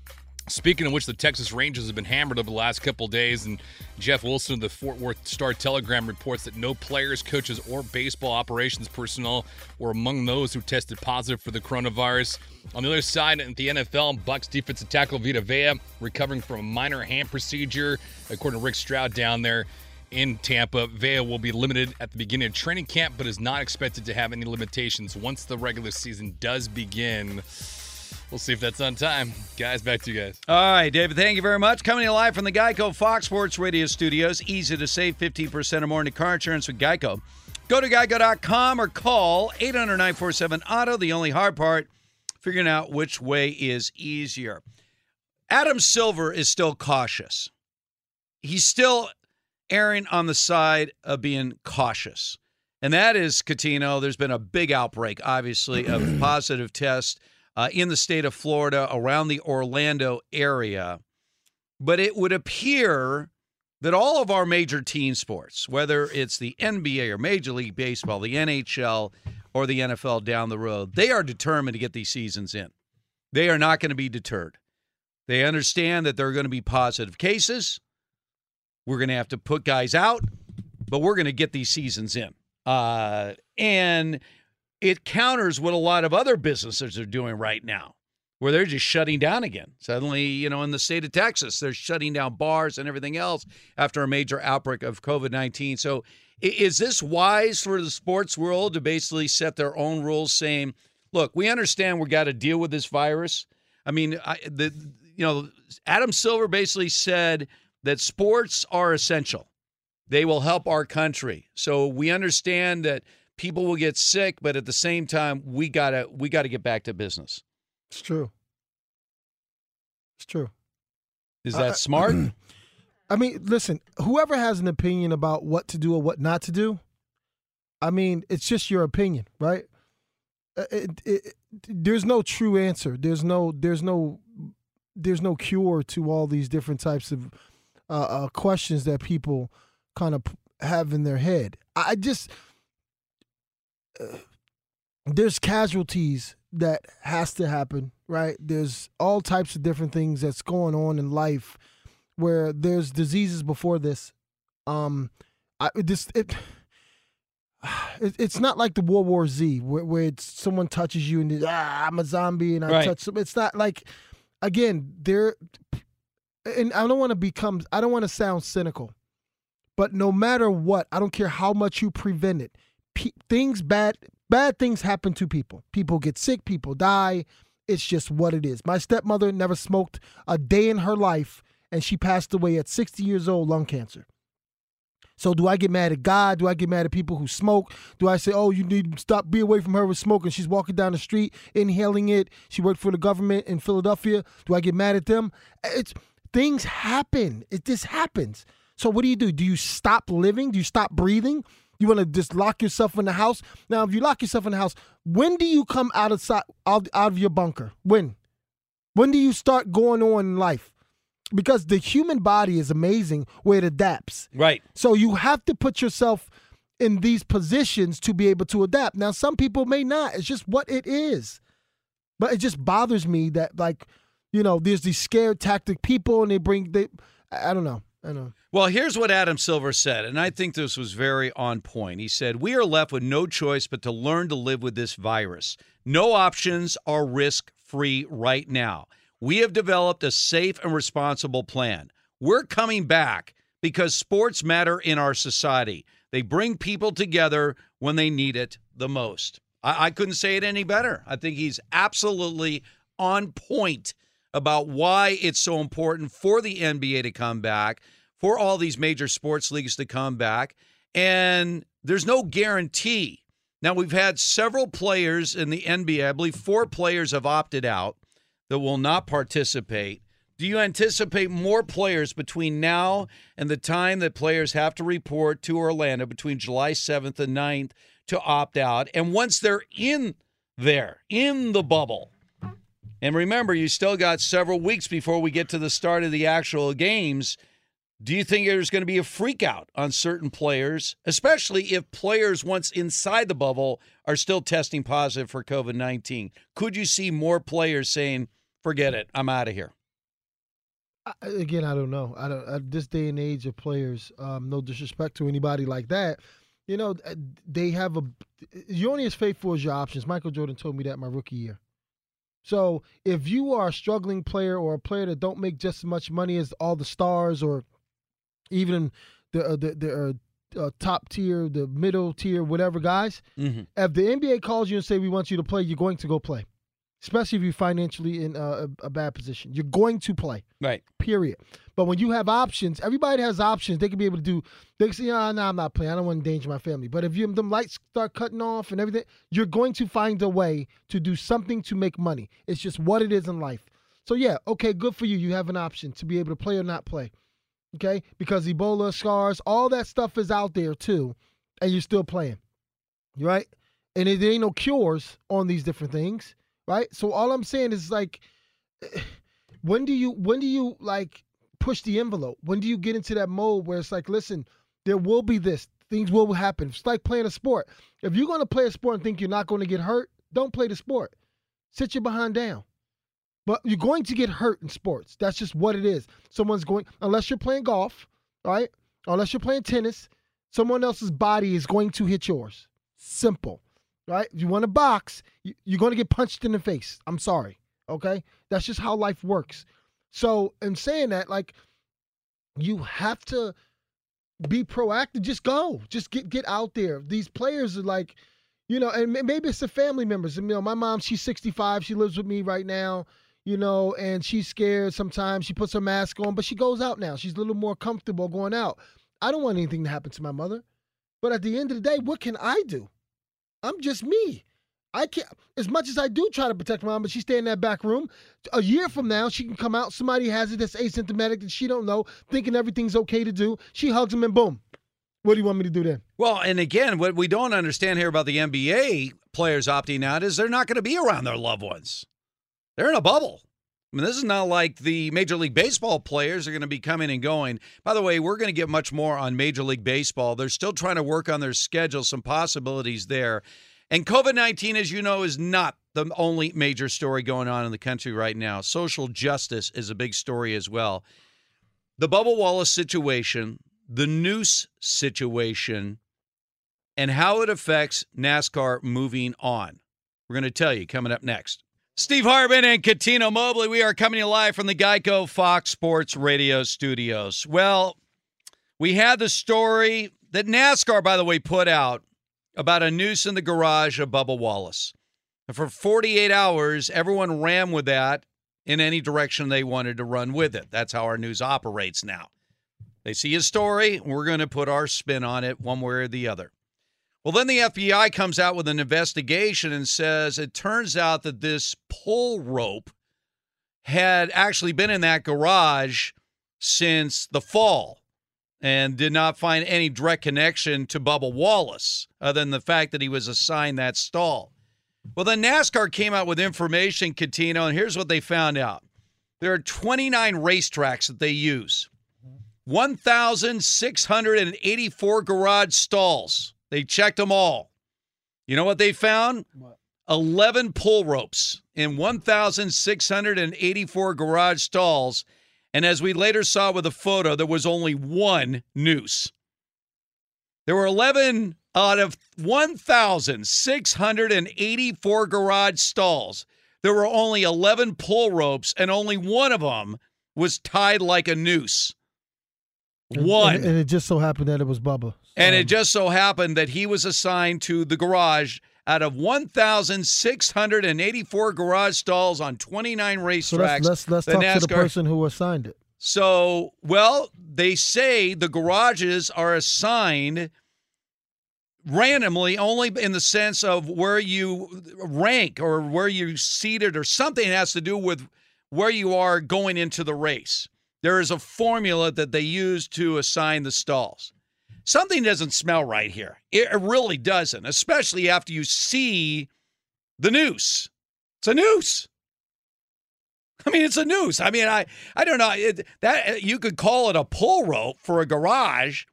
Speaking of which, the Texas Rangers have been hammered over the last couple days, and Jeff Wilson of the Fort Worth Star Telegram reports that no players, coaches, or baseball operations personnel were among those who tested positive for the coronavirus. On the other side, at the NFL, Bucks defensive tackle Vita Vea recovering from a minor hand procedure, according to Rick Stroud down there in Tampa. Vea will be limited at the beginning of training camp, but is not expected to have any limitations once the regular season does begin. We'll see if that's on time. Guys, back to you guys. All right, David, thank you very much. Coming to you live from the Geico Fox Sports Radio studios. Easy to save 15% or more in car insurance with Geico. Go to geico.com or call 800 947 Auto. The only hard part, figuring out which way is easier. Adam Silver is still cautious. He's still erring on the side of being cautious. And that is, Cuttino, there's been a big outbreak, obviously, of positive tests uh, in the state of Florida, around the Orlando area. But it would appear that all of our major team sports, whether it's the NBA or Major League Baseball, the NHL, or the NFL down the road, they are determined to get these seasons in. They are not going to be deterred. They understand that there are going to be positive cases. We're going to have to put guys out, but we're going to get these seasons in. Uh, and it counters what a lot of other businesses are doing right now, where they're just shutting down again. Suddenly, you know, in the state of Texas, they're shutting down bars and everything else after a major outbreak of COVID 19. So, is this wise for the sports world to basically set their own rules saying, look, we understand we've got to deal with this virus? I mean, I, the, you know, Adam Silver basically said that sports are essential. They will help our country. So we understand that people will get sick, but at the same time, we gotta we gotta get back to business. It's true. It's true. Is Uh, that smart? I mean, listen, whoever has an opinion about what to do or what not to do, I mean, it's just your opinion, right? Uh, It, it, it- there's no true answer. There's no there's no there's no cure to all these different types of uh, uh, questions that people kind of have in their head. I I just uh, there's casualties that has to happen, right? There's all types of different things that's going on in life where there's diseases before this. Um, I this it. It, it's not like the World War Z where, where it's someone touches you and ah, I'm a zombie and I Right. touch. Some, it's not like, again, there. And I don't want to become. I don't want to sound cynical, but no matter what, I don't care how much you prevent it. Things bad, bad things happen to people. People get sick. People die. It's just what it is. My stepmother never smoked a day in her life, and she passed away at 60 years old, lung cancer. So do I get mad at God? Do I get mad at people who smoke? Do I say, "Oh, you need to stop, be away from her with smoking"? She's walking down the street, inhaling it. She worked for the government in Philadelphia. Do I get mad at them? It's things happen. It just happens. So what do you do? Do you stop living? Do you stop breathing? You want to just lock yourself in the house? Now, if you lock yourself in the house, when do you come out of out, out of your bunker? When? When do you start going on in life? Because the human body is amazing where it adapts. Right. So you have to put yourself in these positions to be able to adapt. Now, some people may not. It's just what it is. But it just bothers me that, like, you know, there's these scared tactic people, and they bring they. I don't know. I don't know. Well, here's what Adam Silver said, and I think this was very on point. He said, We are left with no choice but to learn to live with this virus. No options are risk free right now. We have developed a safe and responsible plan. We're coming back because sports matter in our society. They bring people together when they need it the most. I, I couldn't say it any better. I think he's absolutely on point about why it's so important for the NBA to come back, for all these major sports leagues to come back. And there's no guarantee. Now, we've had several players in the NBA, I believe four players have opted out that will not participate. Do you anticipate more players between now and the time that players have to report to Orlando between July 7th and 9th to opt out? And once they're in there, in the bubble, and remember, you still got several weeks before we get to the start of the actual games. Do you think there's going to be a freak out on certain players, especially if players once inside the bubble are still testing positive for COVID 19? Could you see more players saying, forget it, I'm out of here? Again, I don't know. I don't. At this day and age of players, um, no disrespect to anybody like that, you know, they have a. You're only as faithful as your options. Michael Jordan told me that my rookie year. So if you are a struggling player or a player that don't make just as much money as all the stars or even the uh, the, the uh, uh, top tier, the middle tier, whatever guys, mm-hmm. if the NBA calls you and say we want you to play, you're going to go play. Especially if you're financially in a, a bad position, you're going to play. Right. Period. But when you have options, everybody has options. They can be able to do. They can say, "Ah, oh, no, I'm not playing. I don't want to endanger my family." But if you them lights start cutting off and everything, you're going to find a way to do something to make money. It's just what it is in life. So yeah, okay, good for you. You have an option to be able to play or not play. Okay, because Ebola, scars, all that stuff is out there too, and you're still playing. Right? And there ain't no cures on these different things. Right? So all I'm saying is like, when do you when do you like push the envelope? When do you get into that mode where it's like, listen, there will be this, things will happen. It's like playing a sport. If you're to play a sport and think you're not to get hurt, don't play the sport. Sit your behind down. But you're going to get hurt in sports. That's just what it is. Someone's going, unless you're playing golf, right? Unless you're playing tennis, someone else's body is going to hit yours. Simple, right? If you want to box, you're going to get punched in the face. I'm sorry, okay? That's just how life works. So, in saying that, like, you have to be proactive. Just go. Just get get out there. These players are like, you know, and maybe it's the family members. You know, my mom, she's 65. She lives with me right now. You know, and she's scared sometimes. She puts her mask on, but she goes out now. She's a little more comfortable going out. I don't want anything to happen to my mother. But at the end of the day, what can I do? I'm just me. I can't, as much as I do try to protect mom, but she stay in that back room. A year from now, she can come out. Somebody has it that's asymptomatic that she don't know, thinking everything's okay to do. She hugs him and boom. What do you want me to do then? Well, and again, what we don't understand here about the NBA players opting out is they're not going to be around their loved ones. They're in a bubble. I mean, this is not like the Major League Baseball players are going to be coming and going. By the way, we're going to get much more on Major League Baseball. They're still trying to work on their schedule, some possibilities there. And COVID 19, as you know, is not the only major story going on in the country right now. Social justice is a big story as well. The Bubba Wallace situation, the noose situation, and how it affects NASCAR moving on. We're going to tell you coming up next. Steve Hartman and Cuttino Mobley, we are coming to you live from the Geico Fox Sports Radio studios. Well, we had the story that NASCAR, by the way, put out about a noose in the garage of Bubba Wallace. And for 48 hours, everyone ran with that in any direction they wanted to run with it. That's how our news operates now. They see a story, we're going to put our spin on it one way or the other. Well, then the FBI comes out with an investigation and says it turns out that this pull rope had actually been in that garage since the fall and did not find any direct connection to Bubba Wallace other than the fact that he was assigned that stall. Well, then NASCAR came out with information, Cuttino, and here's what they found out. There are 29 racetracks that they use. Mm-hmm. 1,684 garage stalls. They checked them all. You know what they found? What? 11 pull ropes in 1,684 garage stalls. And as we later saw with the photo, there was only one noose. There were 11 out of 1,684 garage stalls. There were only 11 pull ropes, and only one of them was tied like a noose. One. And, and it just so happened that it was Bubba. And it just so happened that he was assigned to the garage out of 1,684 garage stalls on 29 racetracks. So let's let's, let's the talk to the person who assigned it. So, well, they say the garages are assigned randomly only in the sense of where you rank or where you're seated or something has to do with where you are going into the race. There is a formula that they use to assign the stalls. Something doesn't smell right here. It really doesn't, especially after you see the noose. It's a noose. I mean, it's a noose. I mean, I I don't know it, that you could call it a pull rope for a garage,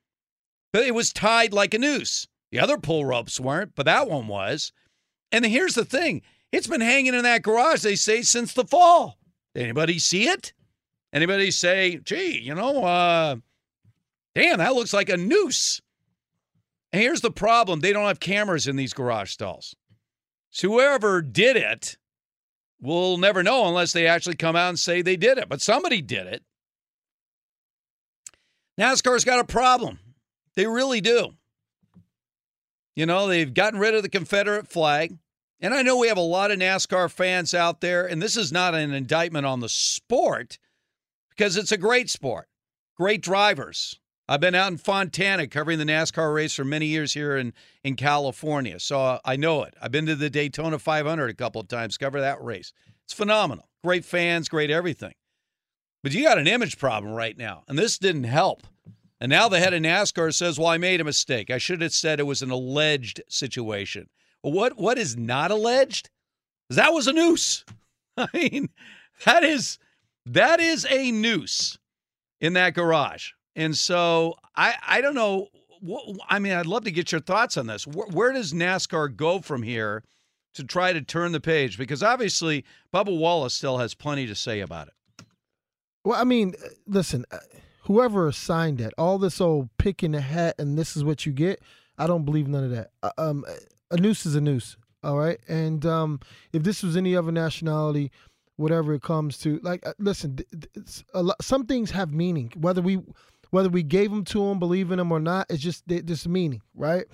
but it was tied like a noose. The other pull ropes weren't, but that one was. And here's the thing: it's been hanging in that garage. They say since the fall. Anybody see it? Anybody say, "Gee, you know, uh, damn, that looks like a noose." And here's the problem: they don't have cameras in these garage stalls. So whoever did it We'll never know unless they actually come out and say they did it. But somebody did it. NASCAR's got a problem. They really do. You know, they've gotten rid of the Confederate flag. And I know we have a lot of NASCAR fans out there, and this is not an indictment on the sport because it's a great sport. Great drivers. I've been out in Fontana covering the NASCAR race for many years here in, in California, so I know it. I've been to the Daytona 500 a couple of times, cover that race. It's phenomenal. Great fans, great everything. But you got an image problem right now, and this didn't help. And now the head of NASCAR says, "Well, I made a mistake. I should have said it was an alleged situation." What what is not alleged? That was a noose. I mean, that is that is a noose in that garage. And so I I don't know. I mean, I'd love to get your thoughts on this. Where, where does NASCAR go from here to try to turn the page? Because obviously, Bubba Wallace still has plenty to say about it. Well, I mean, uh, listen, uh, whoever assigned that, all this old pick in the hat and this is what you get, I don't believe none of that. Uh, um, a noose is a noose, all right? And um, if this was any other nationality, whatever it comes to, like, listen, lot, some things have meaning, whether we whether we gave them to them, believe in them or not, it's just this meaning, right?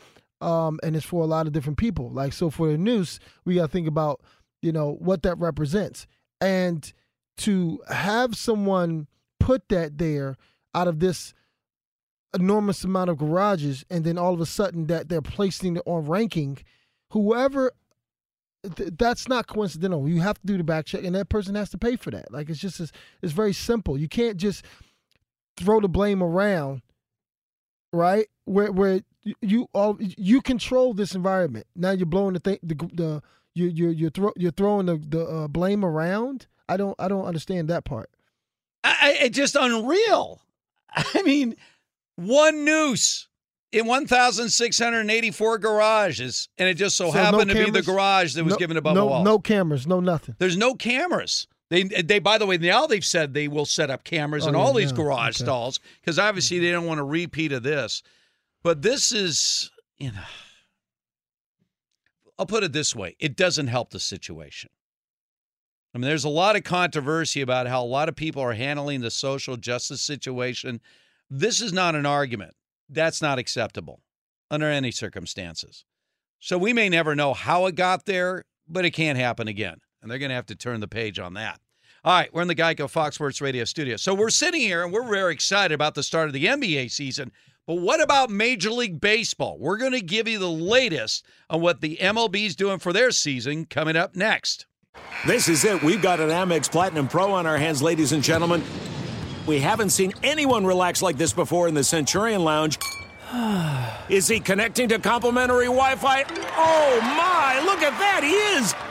Um, and it's for a lot of different people. Like so, for the noose, we got to think about you know what that represents, and to have someone put that there out of this enormous amount of garages, and then all of a sudden that they're placing it on ranking, whoever th- that's not coincidental. You have to do the back check, and that person has to pay for that. Like it's just it's, it's very simple. You can't just throw the blame around, right? Where where you all you control this environment. Now you're blowing the thing the the you you you're throw, you're throwing the the uh, blame around. I don't I don't understand that part. I, it's just unreal. I mean, one noose in 1,684 garages, and it just so, So happened no to be the garage that was no, given Bubba no, Wallace. No cameras, no nothing. There's no cameras. They, they, by the way, now they've said they will set up cameras Oh, in yeah, all these garage okay. stalls because obviously mm-hmm. they don't want a repeat of this. But this is, you know, I'll put it this way: it doesn't help the situation. I mean, there's a lot of controversy about how a lot of people are handling the social justice situation. This is not an argument. That's not acceptable under any circumstances. So we may never know how it got there, but it can't happen again. And they're going to have to turn the page on that. All right, we're in the Geico Fox Sports Radio studio. So we're sitting here and we're very excited about the start of the NBA season. But what about Major League Baseball? We're going to give you the latest on what the MLB is doing for their season coming up next. This is it. We've got an Amex Platinum Pro on our hands, ladies and gentlemen. We haven't seen anyone relax like this before in the Centurion Lounge. Is he connecting to complimentary Wi Fi? Oh my, look at that, he is!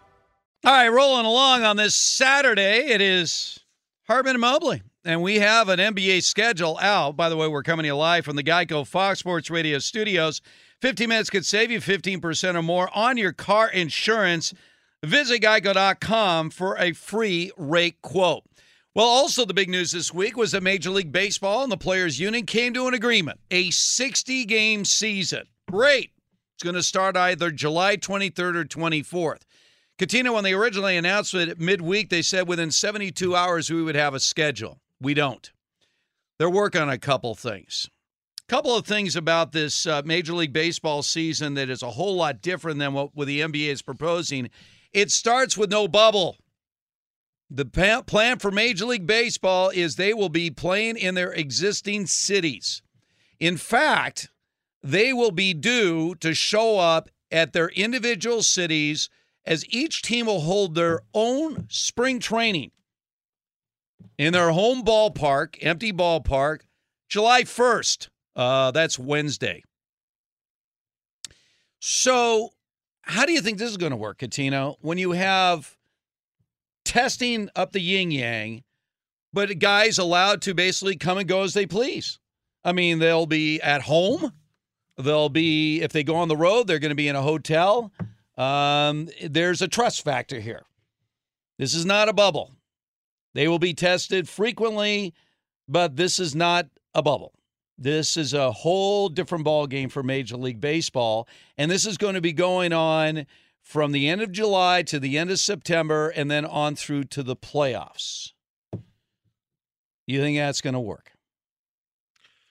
All right, rolling along on this Saturday, it is Hartman and Mobley. And we have an NBA schedule out. By the way, we're coming to you live from the Geico Fox Sports Radio studios. 15 minutes could save you 15% or more on your car insurance. Visit geico.com for a free rate quote. Well, also the big news this week was that Major League Baseball and the Players Union came to an agreement. A 60 game season. Great. It's going to start either July 23rd or 24th. Cuttino, when they originally announced it midweek, they said within 72 hours we would have a schedule. We don't. They're working on a couple things. A couple of things about this uh, Major League Baseball season that is a whole lot different than what, what the NBA is proposing. It starts with no bubble. The plan for Major League Baseball is they will be playing in their existing cities. In fact, they will be due to show up at their individual cities – as each team will hold their own spring training in their home ballpark, empty ballpark, July 1st. Uh, that's Wednesday. So, how do you think this is going to work, Cuttino? When you have testing up the yin yang, but guys allowed to basically come and go as they please. I mean, they'll be at home. They'll be, if they go on the road, they're going to be in a hotel. Um, there's a trust factor here. This is not a bubble. They will be tested frequently, but this is not a bubble. This is a whole different ball game for Major League Baseball, and this is going to be going on from the end of July to the end of September, and then on through to the playoffs. You think that's going to work,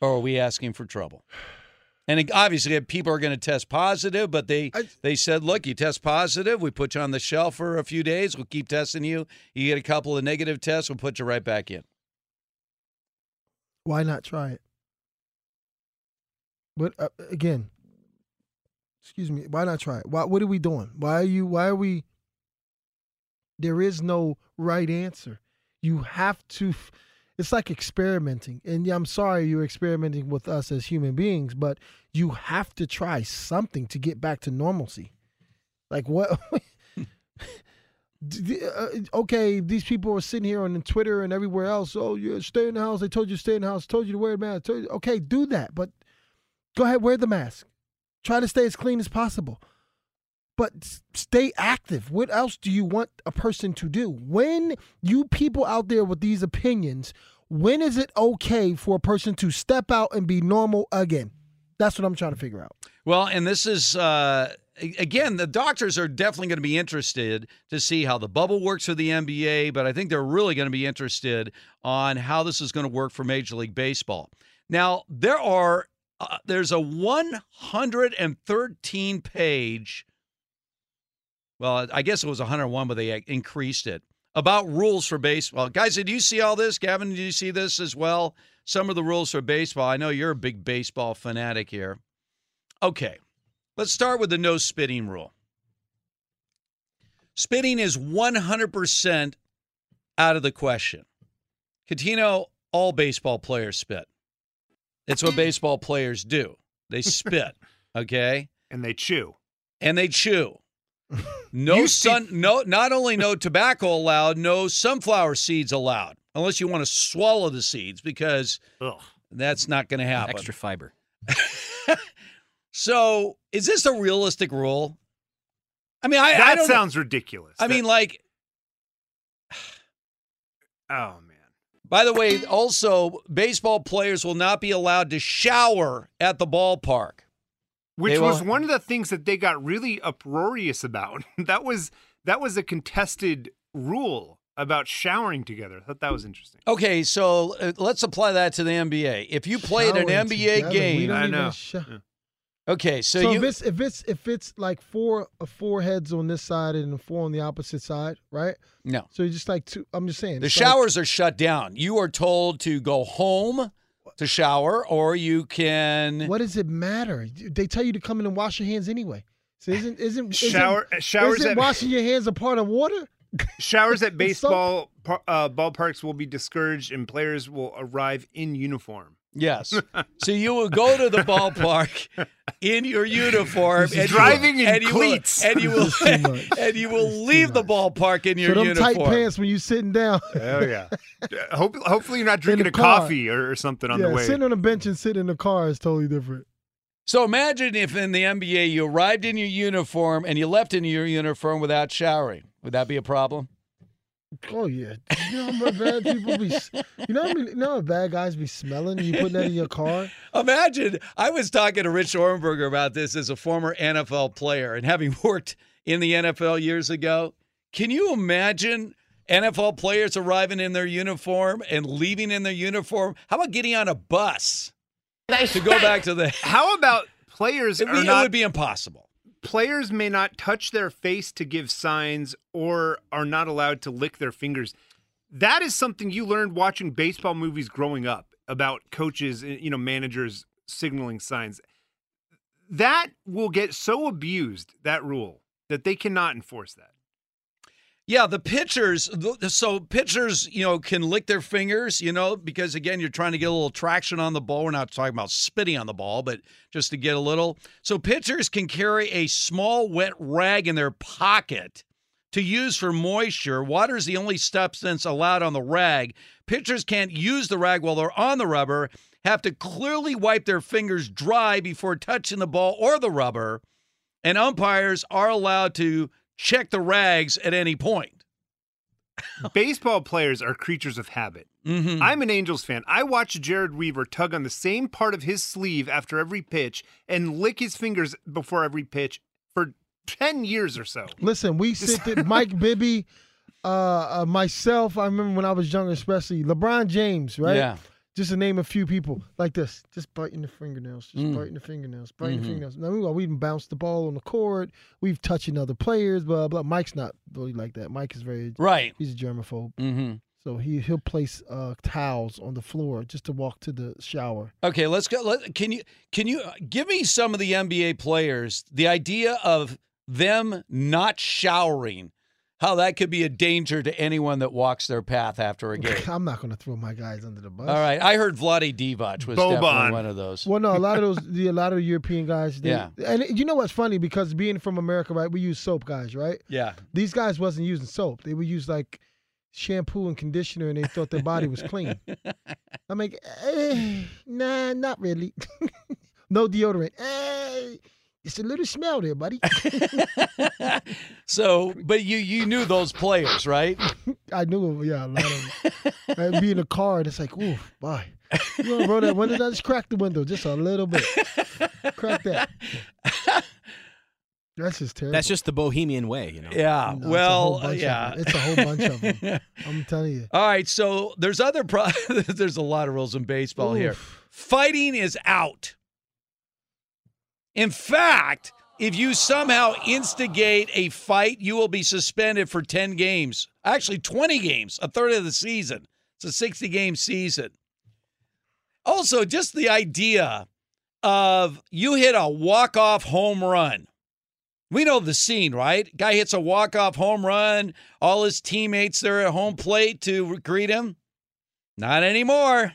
or are we asking for trouble? And obviously, people are going to test positive, but they I, they said, look, you test positive, we put you on the shelf for a few days. We'll keep testing you. You get a couple of negative tests, we'll put you right back in. Why not try it? But uh, again, excuse me, why not try it? Why, what are we doing? Why are you? Why are we? There is no right answer. You have to it's like experimenting. And I'm sorry you're experimenting with us as human beings, but you have to try something to get back to normalcy. Like what? Uh, okay, these people are sitting here on Twitter and everywhere else. Oh, you stay in the house. They told you to stay in the house. Told you to wear a mask. Okay, do that, but go ahead, wear the mask. Try to stay as clean as possible. But stay active. What else do you want a person to do? When you people out there with these opinions, when is it okay for a person to step out and be normal again? That's what I'm trying to figure out. Well, and this is uh, again, the doctors are definitely going to be interested to see how the bubble works for the NBA, but I think they're really going to be interested on how this is going to work for Major League Baseball. Now, there are uh, there's a 113 page well, I guess it was 101, but they uh, increased it about rules for baseball. Guys, did you see all this? Gavin, did you see this as well? Some of the rules for baseball. I know you're a big baseball fanatic here. Okay, let's start with the no spitting rule. Spitting is 100% out of the question. Cuttino, all baseball players spit. It's what baseball players do. They spit, okay? And they chew. And they chew. No You see- sun no not only no tobacco allowed, no sunflower seeds allowed. Unless you want to swallow the seeds because that's not going to happen. Extra fiber. So, is this a realistic rule? I mean, I, I that don't sounds ridiculous. I mean, like, oh man. by the way, also baseball players will not be allowed to shower at the ballpark. Which They will- was one of the things that they got really uproarious about. that was that was a contested rule about showering together. I thought that was interesting. Okay, so uh, let's apply that to the NBA. If you played an NBA together, game, I know. sh- okay, so, So, you if it's if it's if it's like four uh, four heads on this side and four on the opposite side, right? no. So you just like two. I'm just saying The it's like- showers are shut down. You are told to go home to shower, or you can. what does it matter? They tell you to come in and wash your hands anyway. So isn't isn't Shower- isn't, showers isn't at- washing your hands a part of water? Showers at It's so- baseball uh, ballparks will be discouraged, and players will arrive in uniform. Yes. so you will go to the ballpark in your uniform, He's and driving you, in and you cleats. will, and you will, It's too much. and you will leave the ballpark in your so them uniform. tight pants when you're sitting down. Oh yeah. Hope, hopefully you're not drinking a car. coffee or, or something on yeah, the way. sitting on a bench and sitting in the car is totally different. So imagine if in the NBA you arrived in your uniform and you left in your uniform without showering. Would that be a problem? Oh yeah, you know how bad people be. You know how many, you know how bad guys be smelling. You putting that in your car. Imagine I was talking to Rich Ohrnberger about this as a former NFL player and having worked in the NFL years ago. Can you imagine NFL players arriving in their uniform and leaving in their uniform? How about getting on a bus to go back to the? How about players It, are would- it not would be impossible. Players may not touch their face to give signs or are not allowed to lick their fingers. That is something you learned watching baseball movies growing up about coaches, eh, you know, managers signaling signs. That will get so abused, that rule, that they cannot enforce that. Yeah, the pitchers. So pitchers, you know, can lick their fingers, you know, because again, you're trying to get a little traction on the ball. We're not talking about spitting on the ball, but just to get a little. So pitchers can carry a small wet rag in their pocket to use for moisture. Water is the only substance allowed on the rag. Pitchers can't use the rag while they're on the rubber. Have to clearly wipe their fingers dry before touching the ball or the rubber. And umpires are allowed to check the rags at any point. Baseball players are creatures of habit. Mm-hmm. I'm an Angels fan. I watch Jered Weaver tug on the same part of his sleeve after every pitch and lick his fingers before every pitch for 10 years or so. Listen, we sit there, Mike Bibby, uh, uh, myself. I remember when I was younger, especially LeBron James, right? Yeah. Just to name a few people like this, just biting the fingernails, just Mm. biting the fingernails, biting Mhm. the fingernails. Now we we even bounced the ball on the court. We've touching other players, blah blah. Mike's not really like that. Mike is very Right. He's a germaphobe, Mm-hmm. so he he'll place uh, towels on the floor just to walk to the shower. Okay, let's go. Let, can you can you give me some of the NBA players? The idea of them not showering, how that could be a danger to anyone that walks their path after a game. I'm not going to throw my guys under the bus. All right, I heard Vlade Divac was Boban. definitely one of those. Well, no, a lot of those, the, a lot of the European guys. They, Yeah. And you know what's funny? Because being from America, right, we use soap, guys, right? Yeah. These guys wasn't using soap. They would use like shampoo and conditioner, and they thought their body was clean. I'm like, eh, nah, not really. no deodorant. Eh, It's a little smell there, buddy. So, but you you knew those players, right? I knew him. Yeah, a lot of them. I'd be in the car and it's like, ooh, bye. You want to roll that window down? Just crack the window just a little bit. Crack that. That's just terrible. That's just the bohemian way, you know. Yeah. No, it's well, whole bunch of yeah. It's a whole bunch of them. I'm telling you. All right, so there's other pro- there's a lot of rules in baseball here. Fighting is out. In fact, if you somehow instigate a fight, you will be suspended for 10 games. Actually, 20 games, a third of the season. It's a 60 game season. Also, just the idea of you hit a walk-off home run. We know the scene, right? Guy hits a walk-off home run. All his teammates there at home plate to greet him. Not anymore.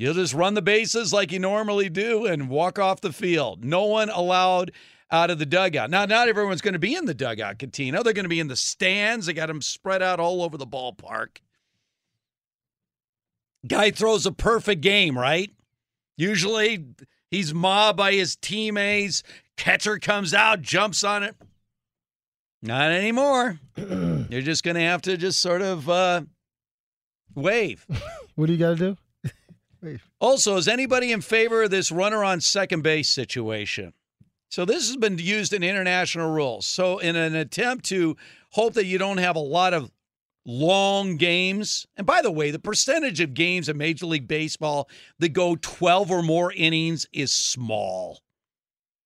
You'll just run the bases like you normally do and walk off the field. No one allowed out of the dugout. Now, not everyone's going to be in the dugout, Cuttino. They're going to be in the stands. They got them spread out all over the ballpark. Guy throws a perfect game, right? Usually he's mobbed by his teammates. Catcher comes out, jumps on it. Not anymore. You're just going to have to just sort of uh, wave. What do you got to do? Also, is anybody in favor of this runner on second base situation? So, this has been used in international rules. So, in an attempt to hope that you don't have a lot of long games, and by the way, the percentage of games in Major League Baseball that go 12 or more innings is small.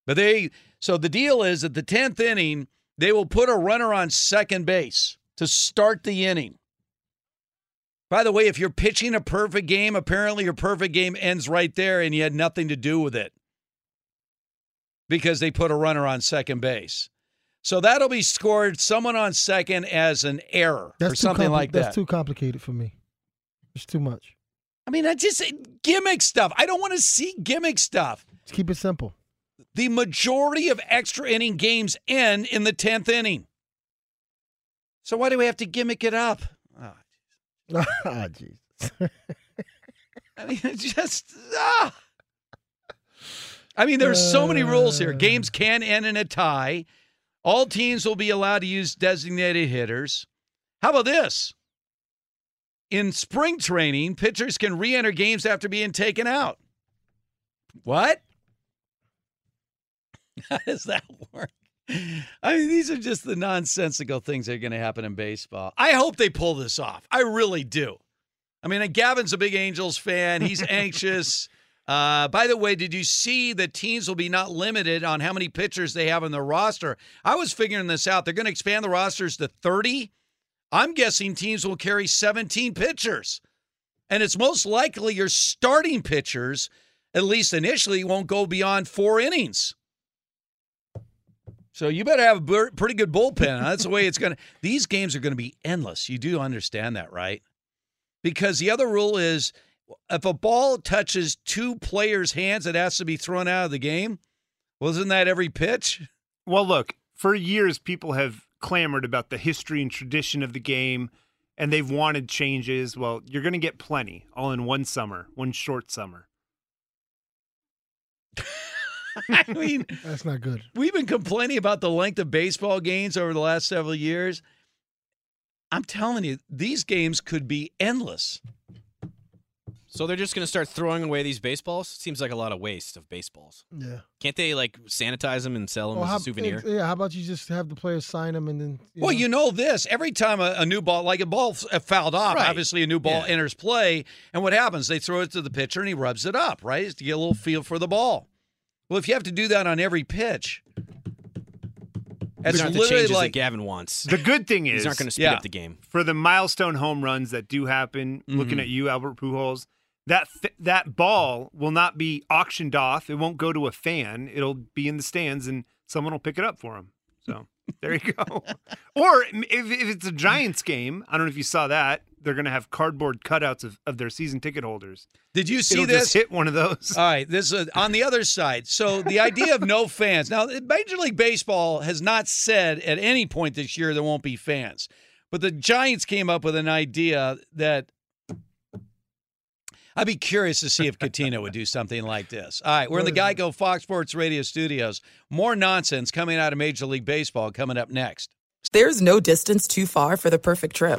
But they, so the deal is at the 10th inning, they will put a runner on second base to start the inning. By the way, if you're pitching a perfect game, apparently your perfect game ends right there and you had nothing to do with it because they put a runner on second base. So that'll be scored someone on second as an error That's or something compli- like that. That's too complicated for me. It's too much. I mean, I just gimmick stuff. I don't want to see gimmick stuff. Let's keep it simple. The majority of extra inning games end in the 10th inning. So why do we have to gimmick it up? Ah, jeez. I mean, it's just ah. I mean, there's so many rules here. Games can end in a tie. All teams will be allowed to use designated hitters. How about this? In spring training, pitchers can re-enter games after being taken out. What? How does that work? I mean, these are just the nonsensical things that are going to happen in baseball. I hope they pull this off. I really do. I mean, Gavin's a big Angels fan. He's anxious. Uh, by the way, did you see that teams will be not limited on how many pitchers they have on their roster? I was figuring this out. They're going to expand the rosters to 30. I'm guessing teams will carry 17 pitchers. And it's most likely your starting pitchers, at least initially, won't go beyond four innings. So you better have a pretty good bullpen. That's the way it's going to. These games are going to be endless. You do understand that, right? Because the other rule is if a ball touches two players' hands, it has to be thrown out of the game. Wasn't that every pitch? Well, look, for years, people have clamored about the history and tradition of the game, and they've wanted changes. Well, you're going to get plenty all in one summer, one short summer. I mean, That's not good. we've been complaining about the length of baseball games over the last several years. I'm telling you, these games could be endless. So they're just going to start throwing away these baseballs? Seems like a lot of waste of baseballs. Yeah. Can't they like sanitize them and sell them Well, as how, a souvenir? Yeah, how about you just have the players sign them and then. You well, know? you know this. Every time a, a new ball, like a ball f- uh, fouled off, Right. obviously a new ball Yeah. enters play. And what happens? They throw it to the pitcher and he rubs it up, right? Just to get a little feel for the ball. Well, if you have to do that on every pitch, that's it's aren't the changes like that Gavin wants. The good thing is, These aren't going to speed Yeah. up the game. for the milestone home runs that do happen, looking Mhm. at you, Albert Pujols, that fi- that ball will not be auctioned off. It won't go to a fan. It'll be in the stands, and someone will pick it up for him. So there you go. or if, if it's a Giants game, I don't know if you saw that. They're going to have cardboard cutouts of, of their season ticket holders. Did you see It'll this? just hit one of those. All right, this is on the other side. So the idea of no fans. Now, Major League Baseball has not said at any point this year there won't be fans, but the Giants came up with an idea that I'd be curious to see if Cuttino would do something like this. All right, we're in the Geico Fox Sports Radio studios. More nonsense coming out of Major League Baseball coming up next. There's no distance too far for the perfect trip.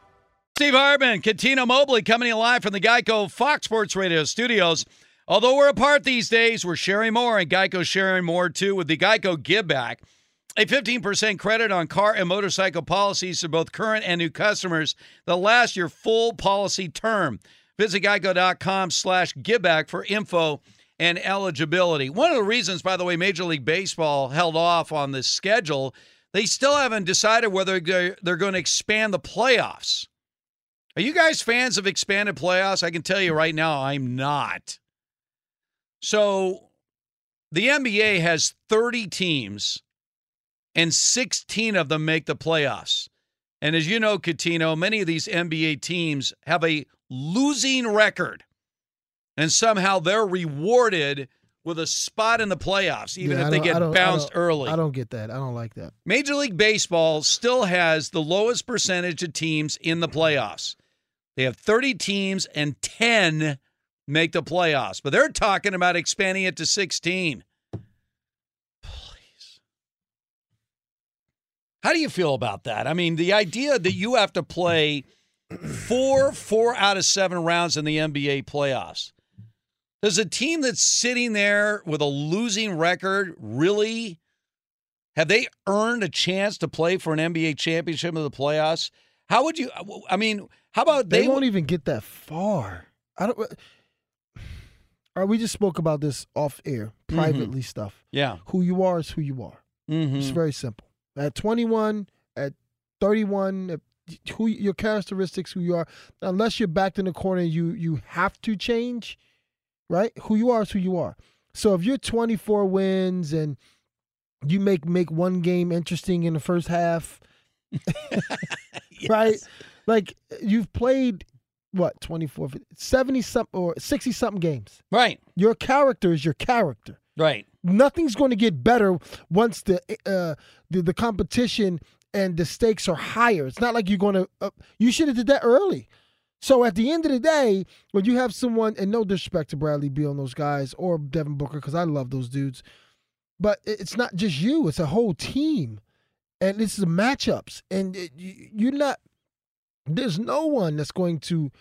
Steve Hartman, Cuttino Mobley coming live from the Geico Fox Sports Radio studios. Although we're apart these days, we're sharing more, and Geico's sharing more too with the Geico Give Back. A 15% credit on car and motorcycle policies for both current and new customers that last your full policy term. Visit geico.com slash giveback for info and eligibility. One of the reasons, by the way, Major League Baseball held off on this schedule, they still haven't decided whether they're, they're going to expand the playoffs. Are you guys fans of expanded playoffs? I can tell you right now, I'm not. So the NBA has 30 teams, and 16 of them make the playoffs. And as you know, Cuttino, many of these NBA teams have a losing record, and somehow they're rewarded with a spot in the playoffs, even Yeah, if they get don't- I bounced early. I don't get that. I don't like that. Major League Baseball still has the lowest percentage of teams in the playoffs. They have 30 teams and 10 make the playoffs, but they're talking about expanding it to 16. Please. How do you feel about that? I mean, the idea that you have to play four, four out of seven rounds in the NBA playoffs. Does a team that's sitting there with a losing record really have they earned a chance to play for an NBA championship in the playoffs? How would you? I mean, how about They, they? won't even get that far. I don't. All right, we just spoke about this off air, privately stuff. Mm-hmm. Yeah. Who you are is who you are. Mhm. It's very simple. At 21, at 31, at who your characteristics, who you are. Unless you're backed in the corner, you you have to change, right? Who you are is who you are. So if you're 24 wins and you make make one game interesting in the first half, right? Like you've played what 24 70 something or 60 something games. Right. Your character is your character. Right. Nothing's going to get better once the uh the, the competition and the stakes are higher. It's not like you're going to uh, you should have did that early. So at the end of the day, when you have someone, and no disrespect to Bradley Beal and those guys or Devin Booker, because I love those dudes, but it's not just you; it's a whole team, and this is matchups, and it, you- you're not. There's no one that's going to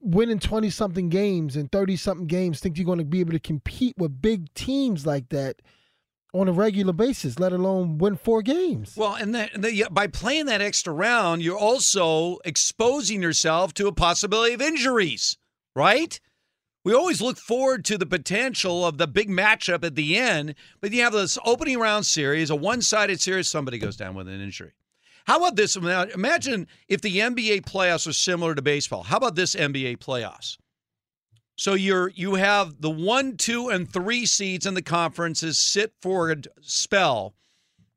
win in twenty something games and thirty something games. Think you're going to be able to compete with big teams like that on a regular basis, let alone win four games. Well, and that, by playing that extra round, you're also exposing yourself to a possibility of injuries, right? We always look forward to the potential of the big matchup at the end, but you have this opening round series, a one sided series, somebody goes down with an injury. How about this? Imagine if the NBA playoffs are similar to baseball. How about this NBA playoffs? So you're you have the one, two, and three seeds in the conferences sit for a spell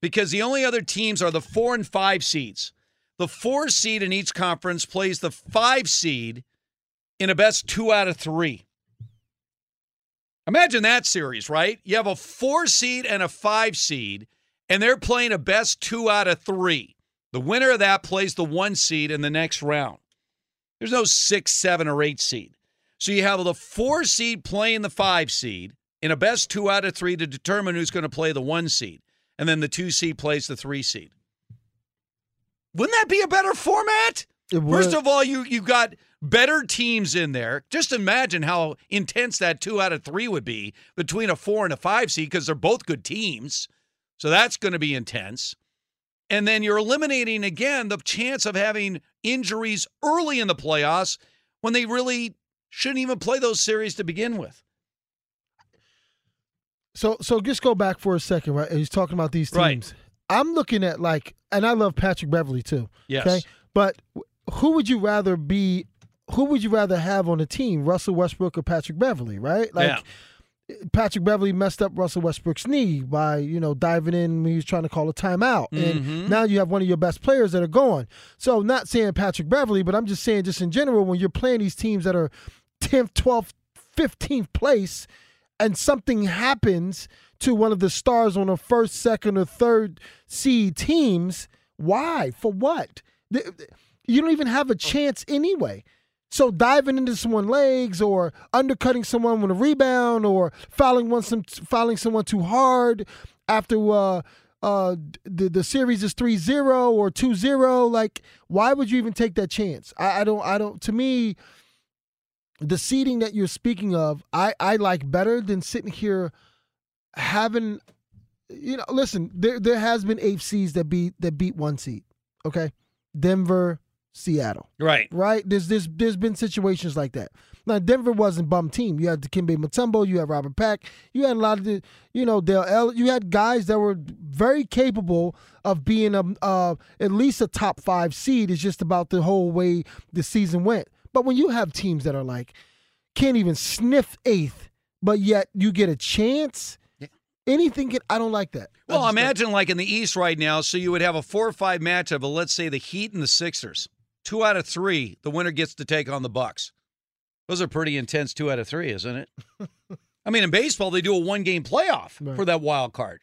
because the only other teams are the four and five seeds. The four seed in each conference plays the five seed in a best two out of three. Imagine that series, right? You have a four seed and a five seed, and they're playing a best two out of three. The winner of that plays the one seed in the next round. There's no six, seven, or eight seed. So you have the four seed playing the five seed in a best two out of three to determine who's going to play the one seed. And then the two seed plays the three seed. Wouldn't that be a better format? First of all, you you got better teams in there. Just imagine how intense that two out of three would be between a four and a five seed because they're both good teams. So that's going to be intense. And then you're eliminating again the chance of having injuries early in the playoffs when they really shouldn't even play those series to begin with. So so just go back for a second, right? He's talking about these teams. Right. I'm looking at like, and I love Patrick Beverley too. Yes. Okay, but who would you rather be? Who would you rather have on a team, Russell Westbrook or Patrick Beverley? Right? Like. Patrick Beverley messed up Russell Westbrook's knee by, you know, diving in when he was trying to call a timeout. And mm-hmm. now you have one of your best players that are gone. So not saying Patrick Beverley, but I'm just saying just in general, when you're playing these teams that are 10th, 12th, 15th place, and something happens to one of the stars on a first, second, or third seed teams, why? For what? You don't even have a oh. chance anyway. So diving into someone's legs or undercutting someone with a rebound or fouling one some fouling someone too hard after uh uh the the series is 3-0 or 2-0 like why would you even take that chance? I, I don't I don't to me the seating that you're speaking of, I, I like better than sitting here having you know, listen, there there has been eight seeds that beat that beat one seed. Okay? Denver, Seattle. Right. Right? There's there's there's been situations like that. Now Denver wasn't bum team. You had Dikembe Mutombo, you had Robert Pack, you had a lot of the you know, Dale L you had guys that were very capable of being a uh, at least a top five seed. It's just about the whole way the season went. But when you have teams that are like can't even sniff eighth, but yet you get a chance. Anything can I don't like that. Well, imagine like in the East right now, so you would have a four or five matchup of let's say the Heat and the Sixers. Two out of three, the winner gets to take on the Bucks. Those are pretty intense two out of three, isn't it? I mean, in baseball, they do a one game playoff for that wild card.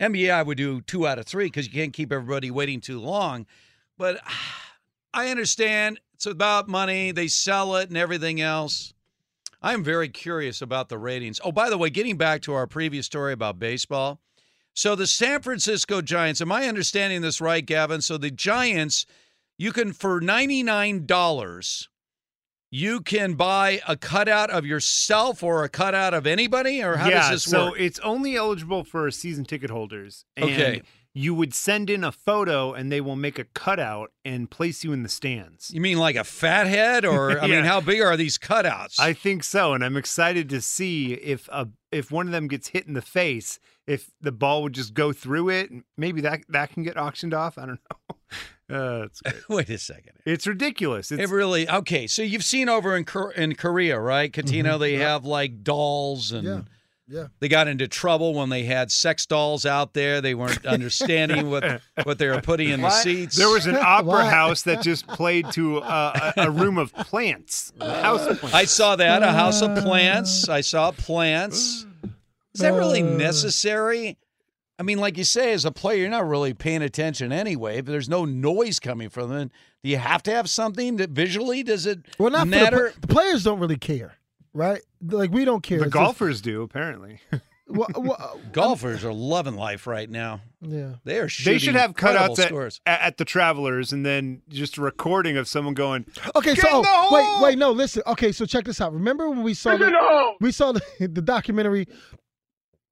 NBA, I would do two out of three because you can't keep everybody waiting too long. But I understand it's about money. They sell it and everything else. I'm very curious about the ratings. Oh, by the way, getting back to our previous story about baseball. So the San Francisco Giants, am I understanding this right, Gavin? So the Giants, you can for $99, you can buy a cutout of yourself or a cutout of anybody, or how yeah, does this so work? So it's only eligible for season ticket holders. And Okay. You would send in a photo, and they will make a cutout and place you in the stands. You mean like a fat head, or I mean, how big are these cutouts? I think so, and I'm excited to see if a if one of them gets hit in the face, if the ball would just go through it. and Maybe that that can get auctioned off. I don't know. Uh, it's great. Wait a second. It's ridiculous. It's, it really okay. So you've seen over in Kor- in Korea, right, Cuttino? Mhm. They Yeah. have like dolls and. Yeah. Yeah. They got into trouble when they had sex dolls out there. They weren't understanding what what they were putting in the What? seats. There was an opera What? house that just played to uh, a, a room of plants, a house of plants. I saw that a house of plants. I saw plants. Is that really Uh. necessary? I mean, like you say, as a player, you're not really paying attention anyway. But there's no noise coming from them. Do you have to have something that visually? Does it well, not for the, matter? the players don't really care, right? Like we don't care. the It's just- golfers do apparently. Wha- wha- Golfers are loving life right now. yeah. They are shooting they should have cutouts at, at, at the Travelers, and then just a recording of someone going, Okay, Get so in the oh, wait, wait, no, listen. Okay, so check this out. Remember when we saw the, the we saw the, the documentary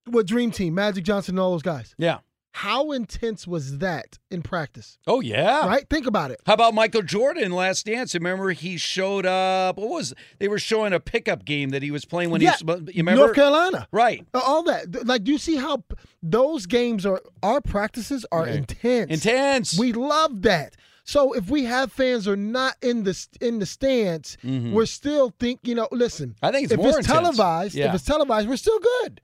with Dream Team, Magic Johnson, and all those guys. Yeah. How intense was that in practice? Oh yeah. Right? Think about it. How about Michael Jordan Last Dance? Remember he showed up. What was they were showing a pickup game that he was playing when yeah, he was. You remember North Carolina, right? All that. Like, do you see how those games are? Our practices are Right. intense. Intense. We love that. So if we have fans are not in the in the stands, Mhm. we're still think. You know, listen. I think it's if it's intense. televised, Yeah. if it's televised, we're still good.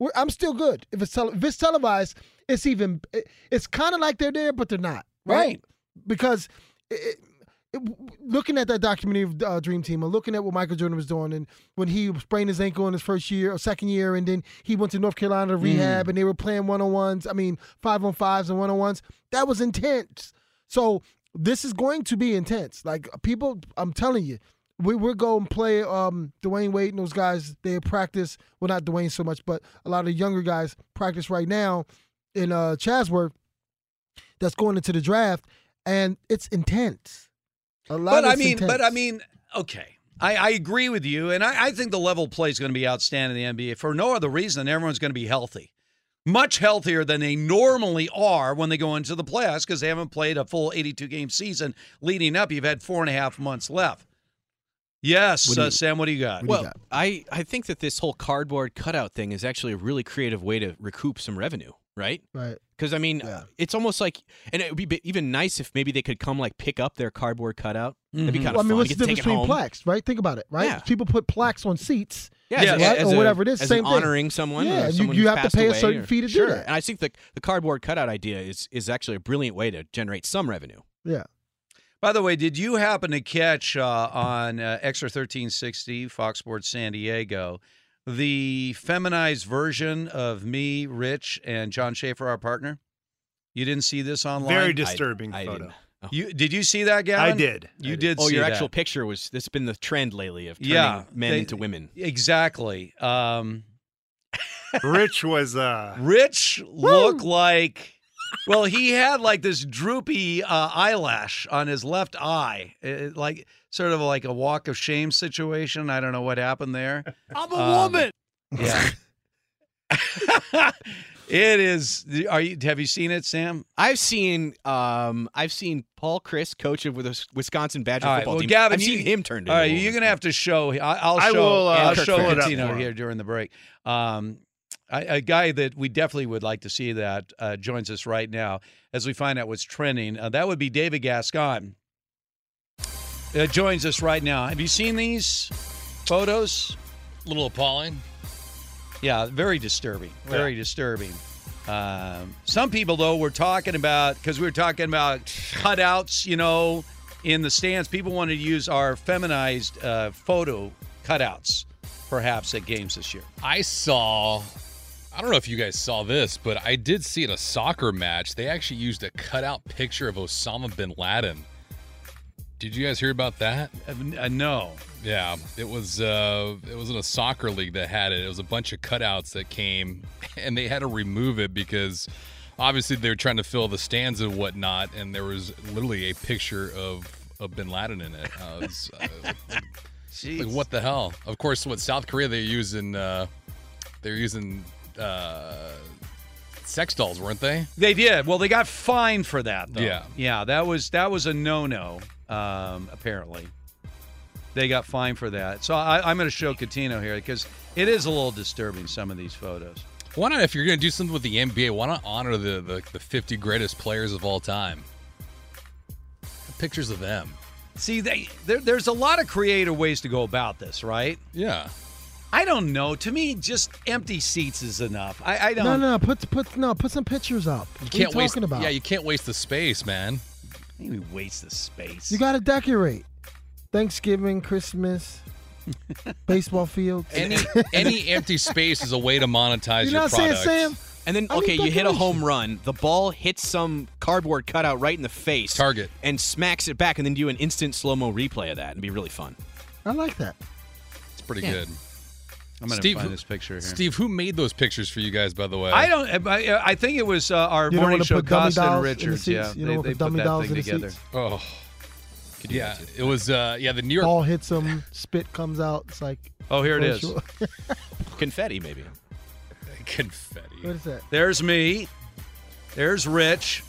We're, I'm still good. If it's tele, if it's televised, it's even. It, it's kind of like they're there, but they're not. Right. Right. Because. It, it, looking at that documentary of uh, Dream Team and looking at what Michael Jordan was doing, and when he sprained his ankle in his first year or second year, and then he went to North Carolina to rehab, and they were playing one on ones. I mean, five on fives and one on ones. That was intense. So this is going to be intense. Like people, I'm telling you, we we're going to play um, Dwyane Wade and those guys. They practice. Well, not Dwayne so much, but a lot of the younger guys practice right now in uh, Chatsworth. That's going into the draft, and it's intense. A lot But I mean, intense. but I mean, okay. I, I agree with you, and I, I think the level of play is going to be outstanding in the NBA for no other reason than everyone's going to be healthy. Much healthier than they normally are when they go into the playoffs because they haven't played a full 82 game season leading up. You've had four and a half months left. Yes, What uh, you- Sam, what do you got? well, I, I think that this whole cardboard cutout thing is actually a really creative way to recoup some revenue, right? Right. Because I mean, it's almost like, and it would be even nice if maybe they could come like pick up their cardboard cutout. That'd be kind of Well, I mean, fun. what's the difference take it between home. plaques, right? Think about it, right? Yeah. People put plaques on seats, Yeah, as right? as or a- whatever it is. as Same thing. honoring someone. Yeah, or you, someone you who's have to pay a certain or- fee to sure. do that. And I think the the cardboard cutout idea is is actually a brilliant way to generate some revenue. Yeah. By the way, did you happen to catch uh, on uh, Extra 1360, Fox Sports San Diego, the feminized version of me, Rich, and John Schaefer, our partner? You didn't see this online? Very disturbing I photo. didn't. You did you see that, Gavin? I did. You I did. Oh, see your that. actual picture was. This has been the trend lately of turning yeah, men they- into women. Exactly. Um, Rich was uh Rich looked like. Well, he had like this droopy uh, eyelash on his left eye, It- like sort of like a walk of shame situation. I don't know what happened there. I'm a Um, woman. Yeah. it is. Are you? Have you seen it, Sam? I've seen um I've seen Paul Chryst, coach of the Wisconsin Badger All right. football Well, team. Gavin, I've you- seen him turned All right, you're gonna have to show. I- I'll I show. will, uh, I'll Kirk show pull it up Cuttino for him. here during the break. Um, I, a guy that we definitely would like to see that uh, joins us right now as we find out what's trending. Uh, that would be David Gascon. Uh, joins us right now. Have you seen these photos? A little appalling. Yeah, very disturbing. Very disturbing. Um, some people, though, were talking about because we were talking about cutouts, you know, in the stands. People wanted to use our feminized uh, photo cutouts, perhaps at games this year. I saw. I don't know if you guys saw this, but I did see in a soccer match they actually used a cutout picture of Osama bin Laden. Did you guys hear about that? Uh, no. Yeah, it was uh, it was in a soccer league that had it. It was a bunch of cutouts that came, and they had to remove it because obviously they were trying to fill the stands and whatnot, and there was literally a picture of of Bin Laden in it. Uh, it was, uh, like what the hell? Of course, what South Korea they're using uh, they're using uh, sex dolls, weren't they? They did. Well, they got fined for that, though. Yeah. yeah. That was that was a no-no. Um, apparently, they got fined for that. So I, I'm going to show Cuttino here because it is a little disturbing. Some of these photos. Why not? If you're going to do something with the NBA, why not honor the, the the 50 greatest players of all time? Pictures of them. See, they, there, there's a lot of creative ways to go about this, right? Yeah. I don't know. To me, just empty seats is enough. I, I don't. No, no, put put no, put some pictures up. You what can't are you waste. about? Yeah, you can't waste the space, man. Maybe waste the space. You got to decorate. Thanksgiving, Christmas, baseball fields. Any any empty space is a way to monetize You your know what I'm saying, product. Sam? And then, I okay, you hit a home run. The ball hits some cardboard cutout right in the face. Target. And smacks it back, and then do an instant slow mo replay of that. and be really fun. I like that. It's pretty Yeah. good. I'm going to Steve, find who- this picture here. Steve, who made those pictures for you guys, by the way? I don't. I, I think it was uh, our You morning wanna show, put dummy Costa and dolls the Richards. Yeah, You don't they, wanna they put put dummy that dolls thing in the together. seats? Oh, yeah. It was. Uh, yeah, the New York. Ball hits them, spit comes out. It's like Oh, here it oh, sure. Confetti, maybe. Confetti. what is that? There's me. There's Rich.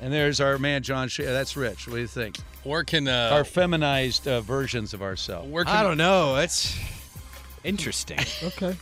And there's our man John Shea. That's Rich. What do you think? Where can uh, our feminized uh, versions of ourselves? Where can I don't know. It's interesting. Okay.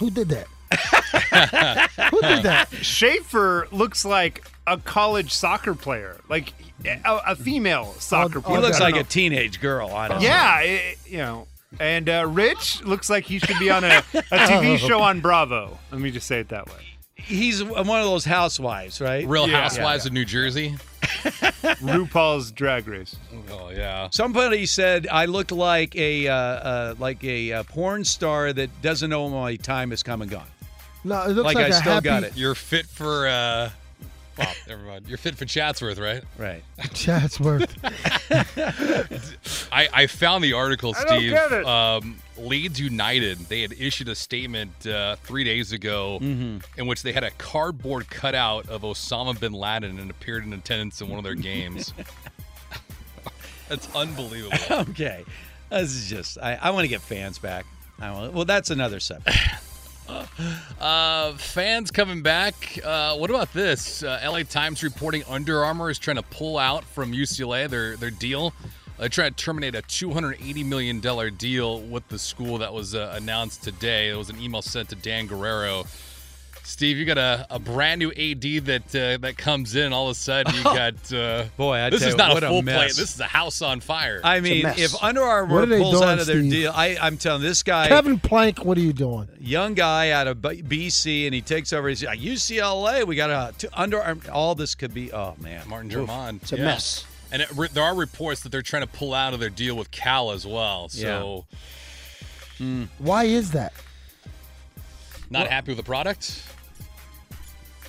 Who did that? Who did that? Schaefer looks like a college soccer player, like a, a female soccer player. He looks like know. a teenage girl, honestly. Yeah, it- you know. And uh, Rich looks like he should be on a, a TV show on Bravo. Let me just say it that way. He's one of those housewives, right? Real Yeah. Housewives Yeah, of New Jersey. RuPaul's Drag Race. Oh yeah. Somebody said I look like a uh, uh, like a uh, porn star that doesn't know my time has come and gone. No, it looks Like like, I a still happy got it. You're fit for. uh well, never mind. You're fit for Chatsworth, right? Right. Chatsworth. I, I found the article, I don't Steve. get it. Um, Leeds United, they had issued a statement uh, three days ago Mm-hmm. in which they had a cardboard cutout of Osama bin Laden and appeared in attendance in one of their games. That's unbelievable. okay, this is just I, I want to get fans back. I want, well, that's another subject. Uh, fans coming back. Uh, what about this? Uh, LA Times reporting Under Armour is trying to pull out from UCLA their their deal. They're trying to terminate a $280 million deal with the school that was uh, announced today. It was an email sent to Dan Guerrero. Steve, you got a, a brand new AD that uh, that comes in. All of a sudden, you got uh, Boy, I this tell is not what a a full plate. mess. This is a house on fire. I mean, if Under What Armour pulls doing, out of their Steve? deal, I, I'm telling this guy, Kevin Plank, what are you doing? young guy out of BC, and he takes over. He's like, UCLA. We got a to Under Armour. All this could be. Oh man, Martin Oof. Jarmond. It's a Yeah. mess. And it, there are reports that they're trying to pull out of their deal with Cal as well. So, Why is that? not happy with the product.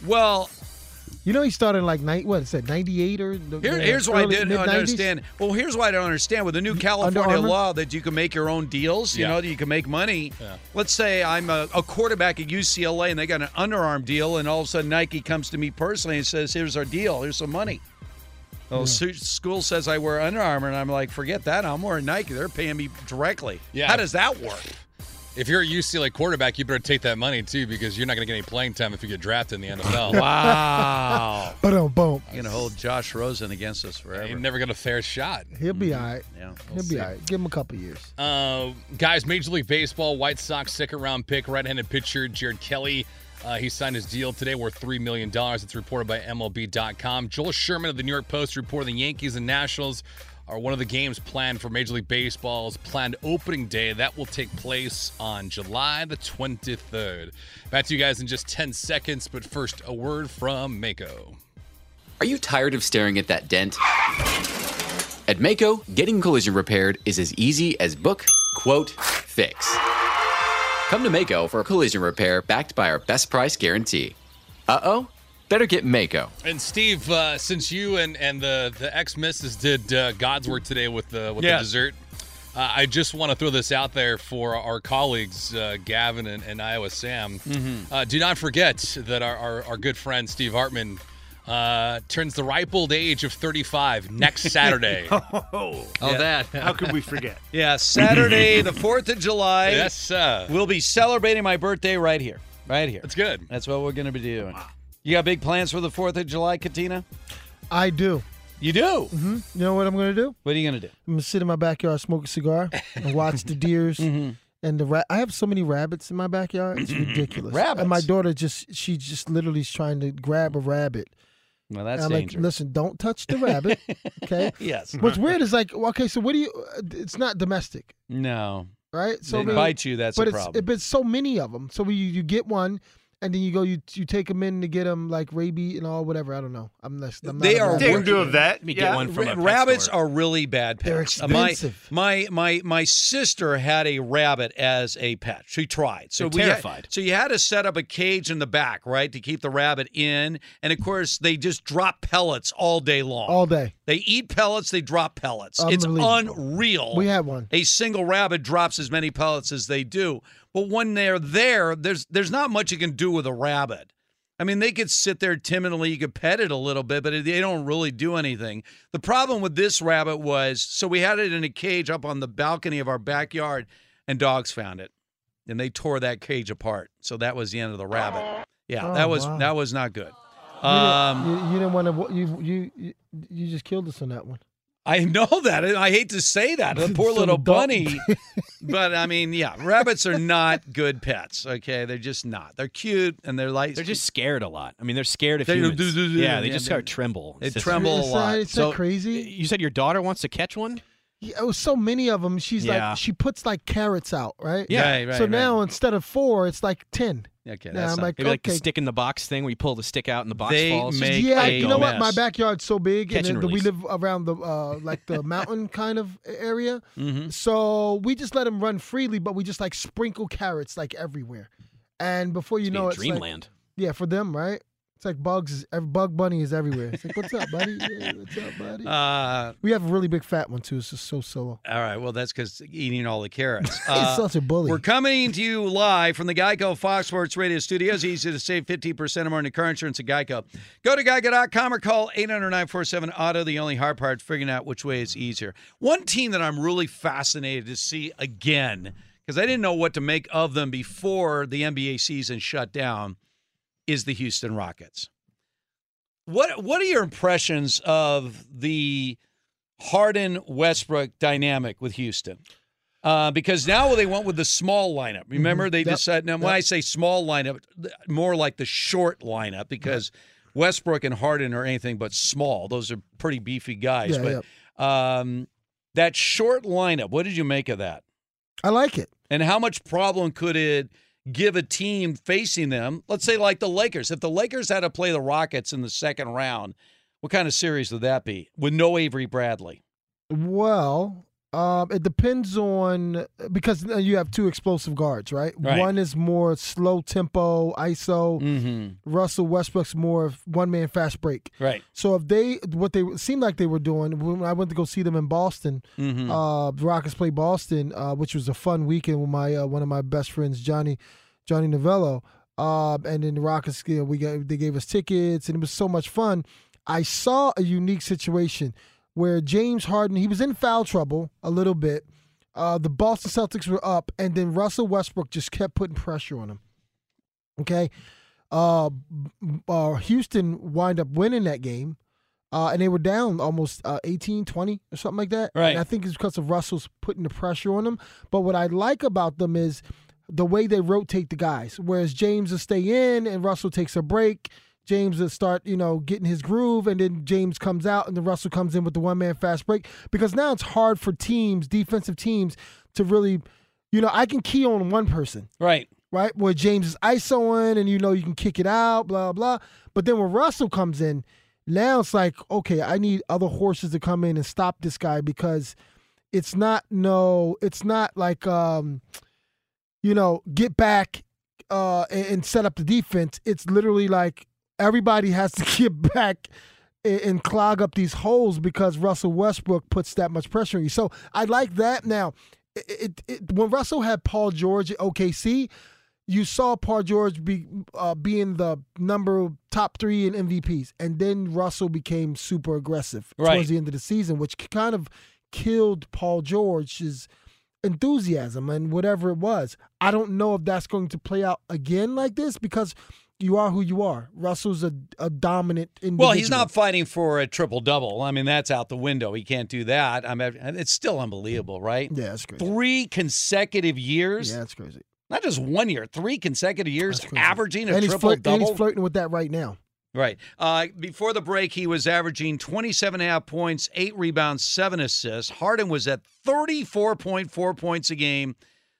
Well, You know, he started in like night. What is that? Ninety eight or the, Here, the here's what I early- didn't mid-nineties? understand. Well, here's what I don't understand. With the new California Armour? law that you can make your own deals, you Yeah. know, that you can make money. Yeah. Let's say I'm a, a quarterback at UCLA and they got an underarm deal, and all of a sudden Nike comes to me personally and says, "Here's our deal. Here's some money." Well, su- school says I wear Under Armour, and I'm like, "Forget that. I'm wearing Nike. They're paying me directly." Yeah. How does that work? If you're a UCLA quarterback, you better take that money too, because you're not going to get any playing time if you get drafted in the NFL. Wow. But um, boom, You're gonna hold Josh Rosen against us forever. You never got a fair shot. he'll be all right. yeah, He'll be all right. Give him a couple years. Uh, guys, Major League Baseball, White Sox second round pick, right handed pitcher Jared Kelley. Uh, he signed his deal today worth $3 million. It's reported by MLB.com. Joel Sherman of the New York Post reported the Yankees and Nationals are one of the games planned for Major League Baseball's planned opening day. That will take place on July the 23rd. Back to you guys in just 10 seconds, but first, a word from Maaco. Are you tired of staring at that dent? At Maaco, getting collision repaired is as easy as book, quote, fix. Come to Maaco for a collision repair backed by our best price guarantee. Uh oh? Better get Maaco. And Steve, uh, since you and, and the, the ex missus did uh, God's work today with the with Yes. the dessert, uh, I just want to throw this out there for our colleagues, uh, Gavin and, and Iowa Sam. Mm-hmm. Uh, do not forget that our, our, our good friend Steve Hartman uh, turns the ripe old age of 35 next Saturday. Oh, Oh, that. How could we forget? Yeah, Saturday, the 4th of July. yes, sir. We'll be celebrating my birthday right here. Right here. That's good. That's what we're going to be doing. You got big plans for the 4th of July, Cuttino? I do. You do? hmm You know what I'm going to do? What are you going to do? I'm going to sit in my backyard, smoke a cigar, and watch the deers. Mm-hmm. And the ra- I have so many rabbits in my backyard. It's ridiculous. Rabbits. And my daughter just she just literally is trying to grab a rabbit. Well, that's And I'm like, listen, don't touch the rabbit. Okay. yes. What's weird is like, okay, so what do you? It's not domestic, No. right? So They I mean, bite you, that's but a it's, problem. But it's so many of them. So you you get one, and then you go you you take them in to get them like rabies and all whatever. I don't know. I'm not. I'm not They are rabbit Take him working- to a vet. Let me yeah. get one from a Ra- pet rabbits store. are really bad pets. They're Uh, my- My, my my sister had a rabbit as a pet. She tried. So They're we had- terrified. so you had to set up a cage in the back, right, to keep the rabbit in. And of course, they just drop pellets all day long. all day. They eat pellets. They drop pellets. It's unreal. We had one. A single rabbit drops as many pellets as they do. But when they're there, there's there's not much you can do with a rabbit. I mean, they could sit there timidly. You could pet it a little bit, but they don't really do anything. The problem with this rabbit was so we had it in a cage up on the balcony of our backyard, and dogs found it, and they tore that cage apart. So that was the end of the rabbit. Yeah, Oh, that was wow. that was not good. Um, you, you didn't want to. You, you you you just killed us on that one. I know that. I hate to say that. The poor So little don't- bunny. but I mean, yeah, rabbits are not good pets. Okay, they're just not. They're cute and they're like They're just scared a lot. I mean, they're scared of They- humans. do- do- do- yeah, they yeah, just start tremble. they tremble a It's not- lot. it's So crazy. You said your daughter wants to catch one. Yeah, it was so many of them. She's Yeah. like, she puts like carrots out, right? Yeah. Right, right, so right. now instead of four, it's like ten. Okay, Now that's I'm not- like, Maybe like the stick in the box thing where you pull the stick out and the box They falls. make yeah, a you know what? My backyard's so big, Catch and and we live around the uh, like the mountain kind of area. Mhm. So we just let them run freely, but we just like sprinkle carrots like everywhere. And before you Must be know it, it's like- dreamland. yeah, for them, right? It's like bugs. Bug bunny is everywhere. It's like, what's up, buddy? Yeah, what's up, buddy? Uh, we have a really big fat one too. It's just so solo. all right. Well, that's because eating all the carrots. He's such a bully. We're coming to you live from the Geico Fox Sports Radio studios. Easy to save 15% or more on car insurance at Geico. Go to geico.com or call 800-947-AUTO. The only hard part is figuring out which way is easier. One team that I'm really fascinated to see again, because I didn't know what to make of them before the NBA season shut down, is the Houston Rockets. What what are your impressions of the Harden Westbrook dynamic with Houston? Uh, because now they went with the small lineup. Remember, they Mm-hmm. Yep. decided. Now, when Yep. I say small lineup, more like the short lineup, because Westbrook and Harden are anything but small. Those are pretty beefy guys. Yeah, but um, that short lineup, what did you make of that? I like it. And how much problem could it give a team facing them? Let's say like the Lakers. If the Lakers had to play the Rockets in the second round, what kind of series would that be with no Avery Bradley? Well, um, it depends on because you have two explosive guards, right? Right. One is more slow tempo, ISO. Mm-hmm. Russell Westbrook's more of one man fast break. Right. So if they what they seemed like they were doing when I went to go see them in Boston, Mhm. uh, the Rockets play Boston, uh, which was a fun weekend with my uh, one of my best friends, Johnny Johnny Novello. Uh, and then the Rockets, you know, we got they gave us tickets, and it was so much fun. I saw a unique situation where James Harden he was in foul trouble a little bit. Uh, the Boston Celtics were up, and then Russell Westbrook just kept putting pressure on him. Okay, uh, uh, Houston wind up winning that game. Uh, and they were down almost uh, 18, 20 or something like that. Right. And I think it's because of Russell's putting the pressure on them. But what I like about them is the way they rotate the guys. Whereas James will stay in and Russell takes a break. James will start, you know, getting his groove, and then James comes out, and then Russell comes in with the one man fast break. Because now it's hard for teams, defensive teams, to really, you know, I can key on one person Right. right? Where James is ISOing and you know you can kick it out, blah blah. But then when Russell comes in, now it's like, okay, I need other horses to come in and stop this guy because it's not no, it's not like um, you know, get back uh and, and set up the defense. It's literally like everybody has to get back and, and clog up these holes because Russell Westbrook puts that much pressure on you. So I like that now. It, it, it, when Russell had Paul George at OKC, you saw Paul George be uh, being the number top three in MVPs, and then Russell became super aggressive Right. towards the end of the season, which kind of killed Paul George's enthusiasm and whatever it was. I don't know if that's going to play out again like this because you are who you are. Russell's a, a dominant individual. Well, he's not fighting for a triple double. I mean, that's out the window. He can't do that. I mean, it's still unbelievable, right? Yeah, that's crazy. Three consecutive years. Yeah, that's crazy. Not just one year, three consecutive years, averaging a and triple flirt- and double. he's flirting with that right now. Right. Uh, before the break, he was averaging 27 and a half points, eight rebounds, seven assists. Harden was at 34.4 points a game,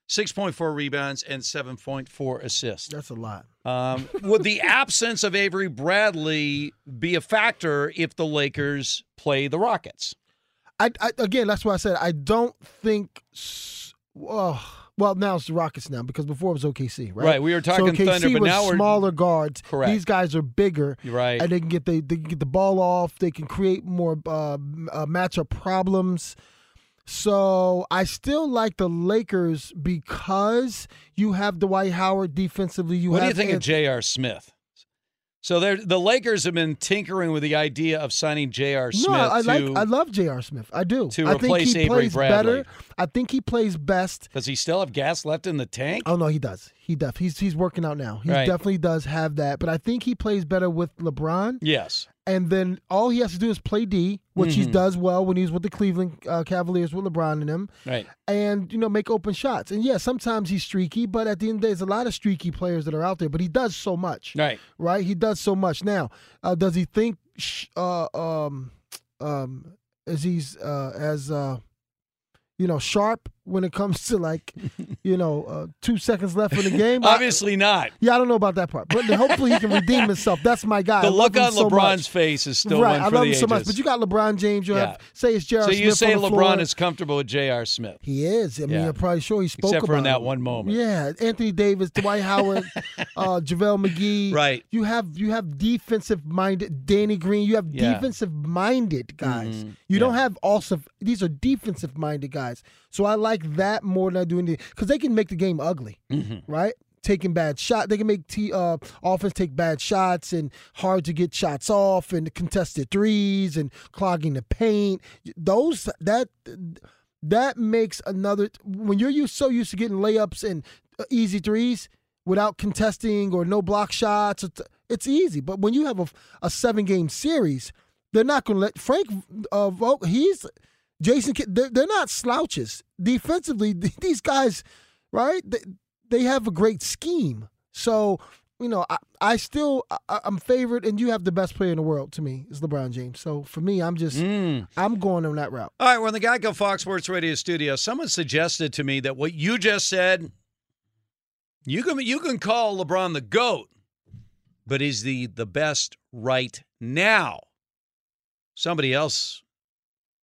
6.4 rebounds, and 7.4 assists. That's a lot. Um, would the absence of Avery Bradley be a factor if the Lakers play the Rockets? I, I again, that's why I said I don't think. Uh, well, now it's the Rockets now because before it was OKC, right? Right, we were talking so OKC Thunder, but was now we're- smaller guards. Correct. These guys are bigger, right. And they can get the they can get the ball off. They can create more uh, uh, matchup problems. So I still like the Lakers because you have Dwight Howard defensively. You what do you think of J.R. Smith? So the Lakers have been tinkering with the idea of signing J.R. Smith No, I to, like I love J.R. Smith. I do. to I think replace he Avery plays Bradley. better. I think he plays best. Does he still have gas left in the tank? Oh no, he does. He def he's he's working out now. He Right. definitely does have that, but I think he plays better with LeBron. Yes. And then all he has to do is play D, which he Mhm. does well when he's with the Cleveland uh, Cavaliers with LeBron and him. Right. And you know make open shots. And yeah, sometimes he's streaky, but at the end of the day, there's a lot of streaky players that are out there. But he does so much. Right. Right. He does so much. Now, uh, does he think? sh- Uh, um, um, is he's uh, as uh, you know sharp when it comes to like you know uh, two seconds left in the game? I- Obviously not. yeah, I don't know about that part, but hopefully he can redeem himself. That's my guy. The I look on so LeBron's much. face is still right. one I for love the him so much. But you got LeBron James. You Yeah. have say it's J.R. So Smith you say LeBron floor. is comfortable with J.R. Smith. He is. I mean, Yeah. I'm probably sure he spoke Except for about in that it. one moment. Yeah, Anthony Davis, Dwight Howard, uh, JaVale McGee. Right. You have you have defensive minded Danny Green. You have Yeah. defensive minded guys. Mhm. You don't have also these are defensive minded guys. So I like that more than I do anything because they can make the game ugly. Mhm. Right. Taking bad shot, they can make t- uh, offense take bad shots and hard to get shots off and contested threes and clogging the paint. Those that that makes another when you're used so used to getting layups and uh, easy threes without contesting or no block shots it's, it's easy but when you have a, a seven game series they're not going to let frank uh, Vogel, he's jason Kidd, they're, they're not slouches defensively these guys right they, they have a great scheme so you know, I, I still I, I'm favored, and you have the best player in the world to me is LeBron James. So for me, I'm just Mm. I'm going on that route. All right, we're in the Geico Fox Sports Radio studio. Someone suggested to me that what you just said, you can you can call LeBron the GOAT, but he's the the best right now. Somebody else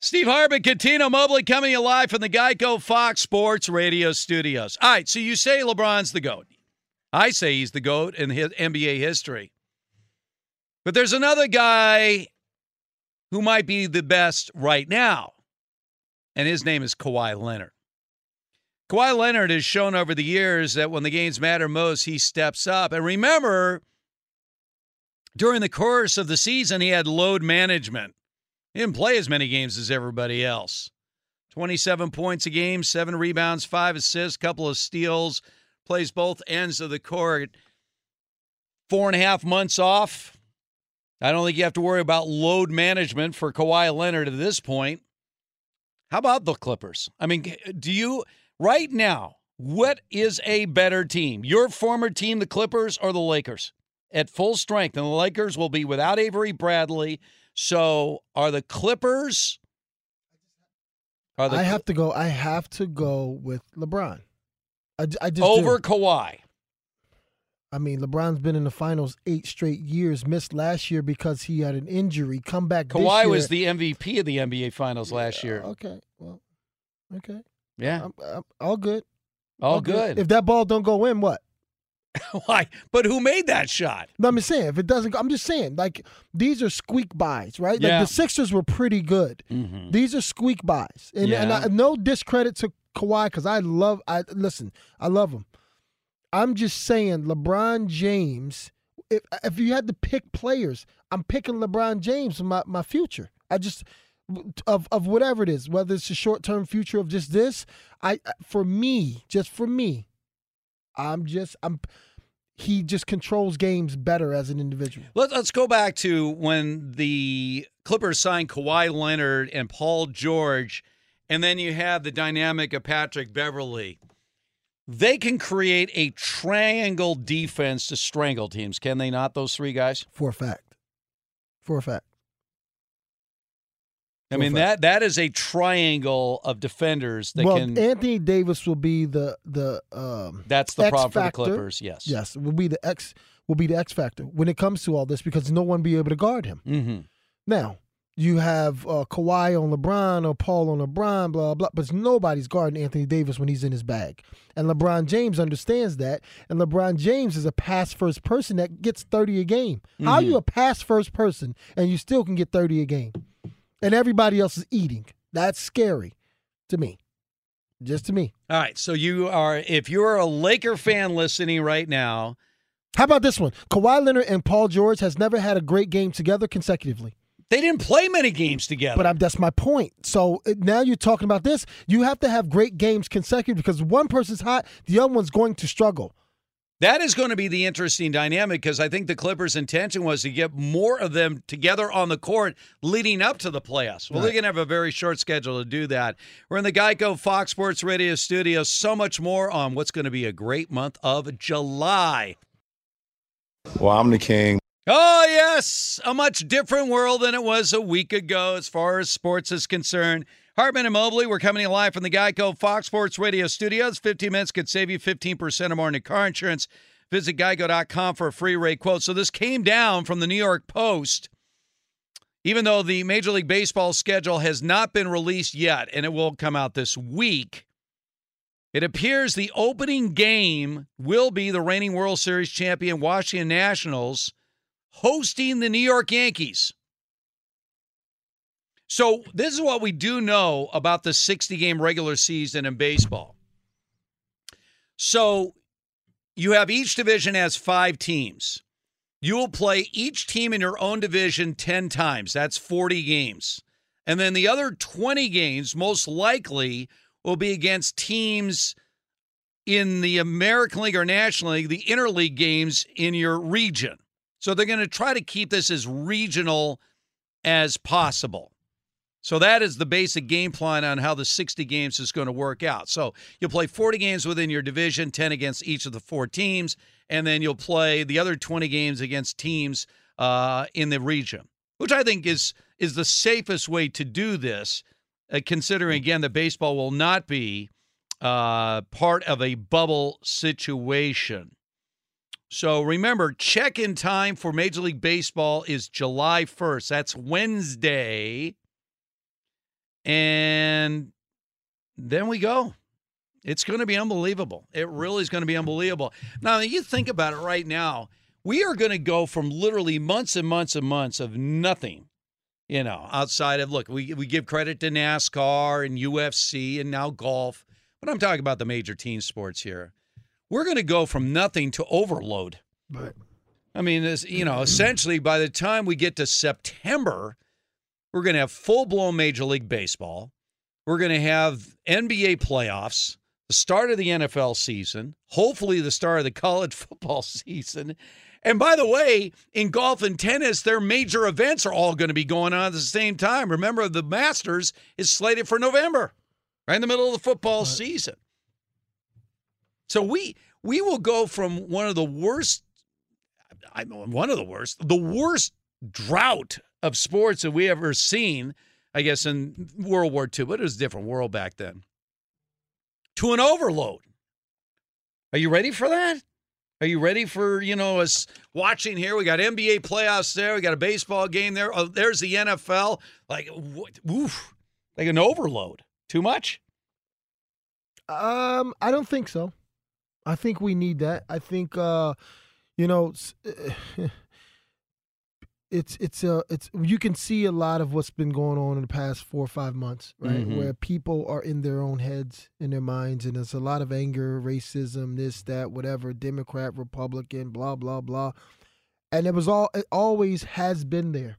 Steve Hartman, Cuttino Mobley coming alive from the Geico Fox Sports Radio studios. All right, so you say LeBron's the GOAT. I say he's the GOAT in his NBA history. But there's another guy who might be the best right now, and his name is Kawhi Leonard. Kawhi Leonard has shown over the years that when the games matter most, he steps up. And remember, during the course of the season, he had load management. Didn't play as many games as everybody else. 27 points a game, seven rebounds, five assists, couple of steals, plays both ends of the court. Four and a half months off. I don't think you have to worry about load management for Kawhi Leonard at this point. How about the Clippers? I mean, do you, right now, what is a better team? Your former team, the Clippers, or the Lakers? At full strength. And the Lakers will be without Avery Bradley So are the Clippers? Are the I have to go. I have to go with LeBron. I just over do. Kawhi? I mean, LeBron's been in the finals eight straight years. Missed last year because he had an injury. Come back. this Kawhi year- was the MVP of the NBA Finals last year. Okay. Well. Okay. Yeah. I'm, I'm, all good. All good. If that ball don't go in, what? Why? But who made that shot? No, I'm just saying. If it doesn't, go, I'm just saying. Like these are squeak buys, right? Yeah. Like the Sixers were pretty good. Mhm. These are squeak buys, and, and I, no discredit to Kawhi because I love. I listen. I love him. I'm just saying, LeBron James. If if you had to pick players, I'm picking LeBron James for my my future. I just of of whatever it is, whether it's a short term future of just this. I for me, just for me, I'm just I'm. He just controls games better as an individual. Let, let's go back to when the Clippers signed Kawhi Leonard and Paul George, and then you have the dynamic of Patrick Beverley. They can create a triangle defense to strangle teams, can they not? Those three guys. For a fact. For a fact. I mean that that is a triangle of defenders that well, can. Anthony Davis will be the the um, That's the X problem for the. Clippers, yes. yes, will be the X will be the X factor when it comes to all this because no one be able to guard him. Mm-hmm. Now you have uh, Kawhi on LeBron or Paul on LeBron, blah blah, but nobody's guarding Anthony Davis when he's in his bag, and LeBron James understands that, and LeBron James is a pass first person that gets thirty a game. How are you a pass first person and you still can get thirty a game, and everybody else is eating? That's scary to me, just to me. All right, so you are if you're a Laker fan listening right now, How about this one? Kawhi Leonard and Paul George has never had a great game together consecutively. they didn't play many games together. But I'm, that's my point. So uh, now you're talking about this. You have to have great games consecutive because one person's hot, the other one's going to struggle. That is going to be the interesting dynamic because I think the Clippers' intention was to get more of them together on the court leading up to the playoffs. Well, they're going to have a very short schedule to do that. We're in the Geico Fox Sports Radio studio. So much more on what's going to be a great month of July. Well, I'm the king. Oh, yes. A much different world than it was a week ago as far as sports is concerned. Hartman and Mobley, we're coming you live from the Geico Fox Sports Radio studios. 15 minutes could save you 15% or more in your car insurance. Visit geico.com for a free rate quote. So this came down from the New York Post. Even though the Major League Baseball schedule has not been released yet, and it will come out this week, it appears the opening game will be the reigning World Series champion Washington Nationals hosting the New York Yankees. So, this is what we do know about the 60 game regular season in baseball. So, you have each division has five teams. You will play each team in your own division 10 times. That's 40 games. And then the other 20 games, most likely, will be against teams in the American League or National League, the interleague games in your region. So they're going to try to keep this as regional as possible. So that is the basic game plan on how the 60 games is going to work out. So you'll play 40 games within your division, 10 against each of the four teams, and then you'll play the other 20 games against teams uh, in the region, which I think is is the safest way to do this, uh, considering again that baseball will not be uh, part of a bubble situation. So remember, check in time for Major League Baseball is July 1st. That's Wednesday. And then we go. It's going to be unbelievable. It hmm. really is going to be unbelievable. Now, you think about it right now. We are going to go from literally months and months and months of nothing, you know, outside of look, we, we give credit to NASCAR and UFC and now golf, but I'm talking about the major team sports here. We're going to go from nothing to overload. Right. I mean, this, you know, essentially by the time we get to September, we're going to have full blown Major League Baseball. We're going to have NBA playoffs, the start of the NFL season, hopefully the start of the college football season. And by the way, in golf and tennis, their major events are all going to be going on at the same time. Remember, the Masters is slated for November, right in the middle of the football season. So we we will go from one of the worst, I one of the worst, the worst drought of sports that we ever seen, I guess, in World War II, but it was a different world back then, to an overload. Are you ready for that? Are you ready for, you know, us watching here? We got NBA playoffs there. We got a baseball game there. Oh, there's the NFL. Like, oof, like an overload. Too much? Um, I don't think so. I think we need that. I think, uh, you know, it's it's a it's you can see a lot of what's been going on in the past four or five months, right? Mhm. Where people are in their own heads, in their minds, and there's a lot of anger, racism, this, that, whatever, Democrat, Republican, blah, blah, blah, and it was all it always has been there.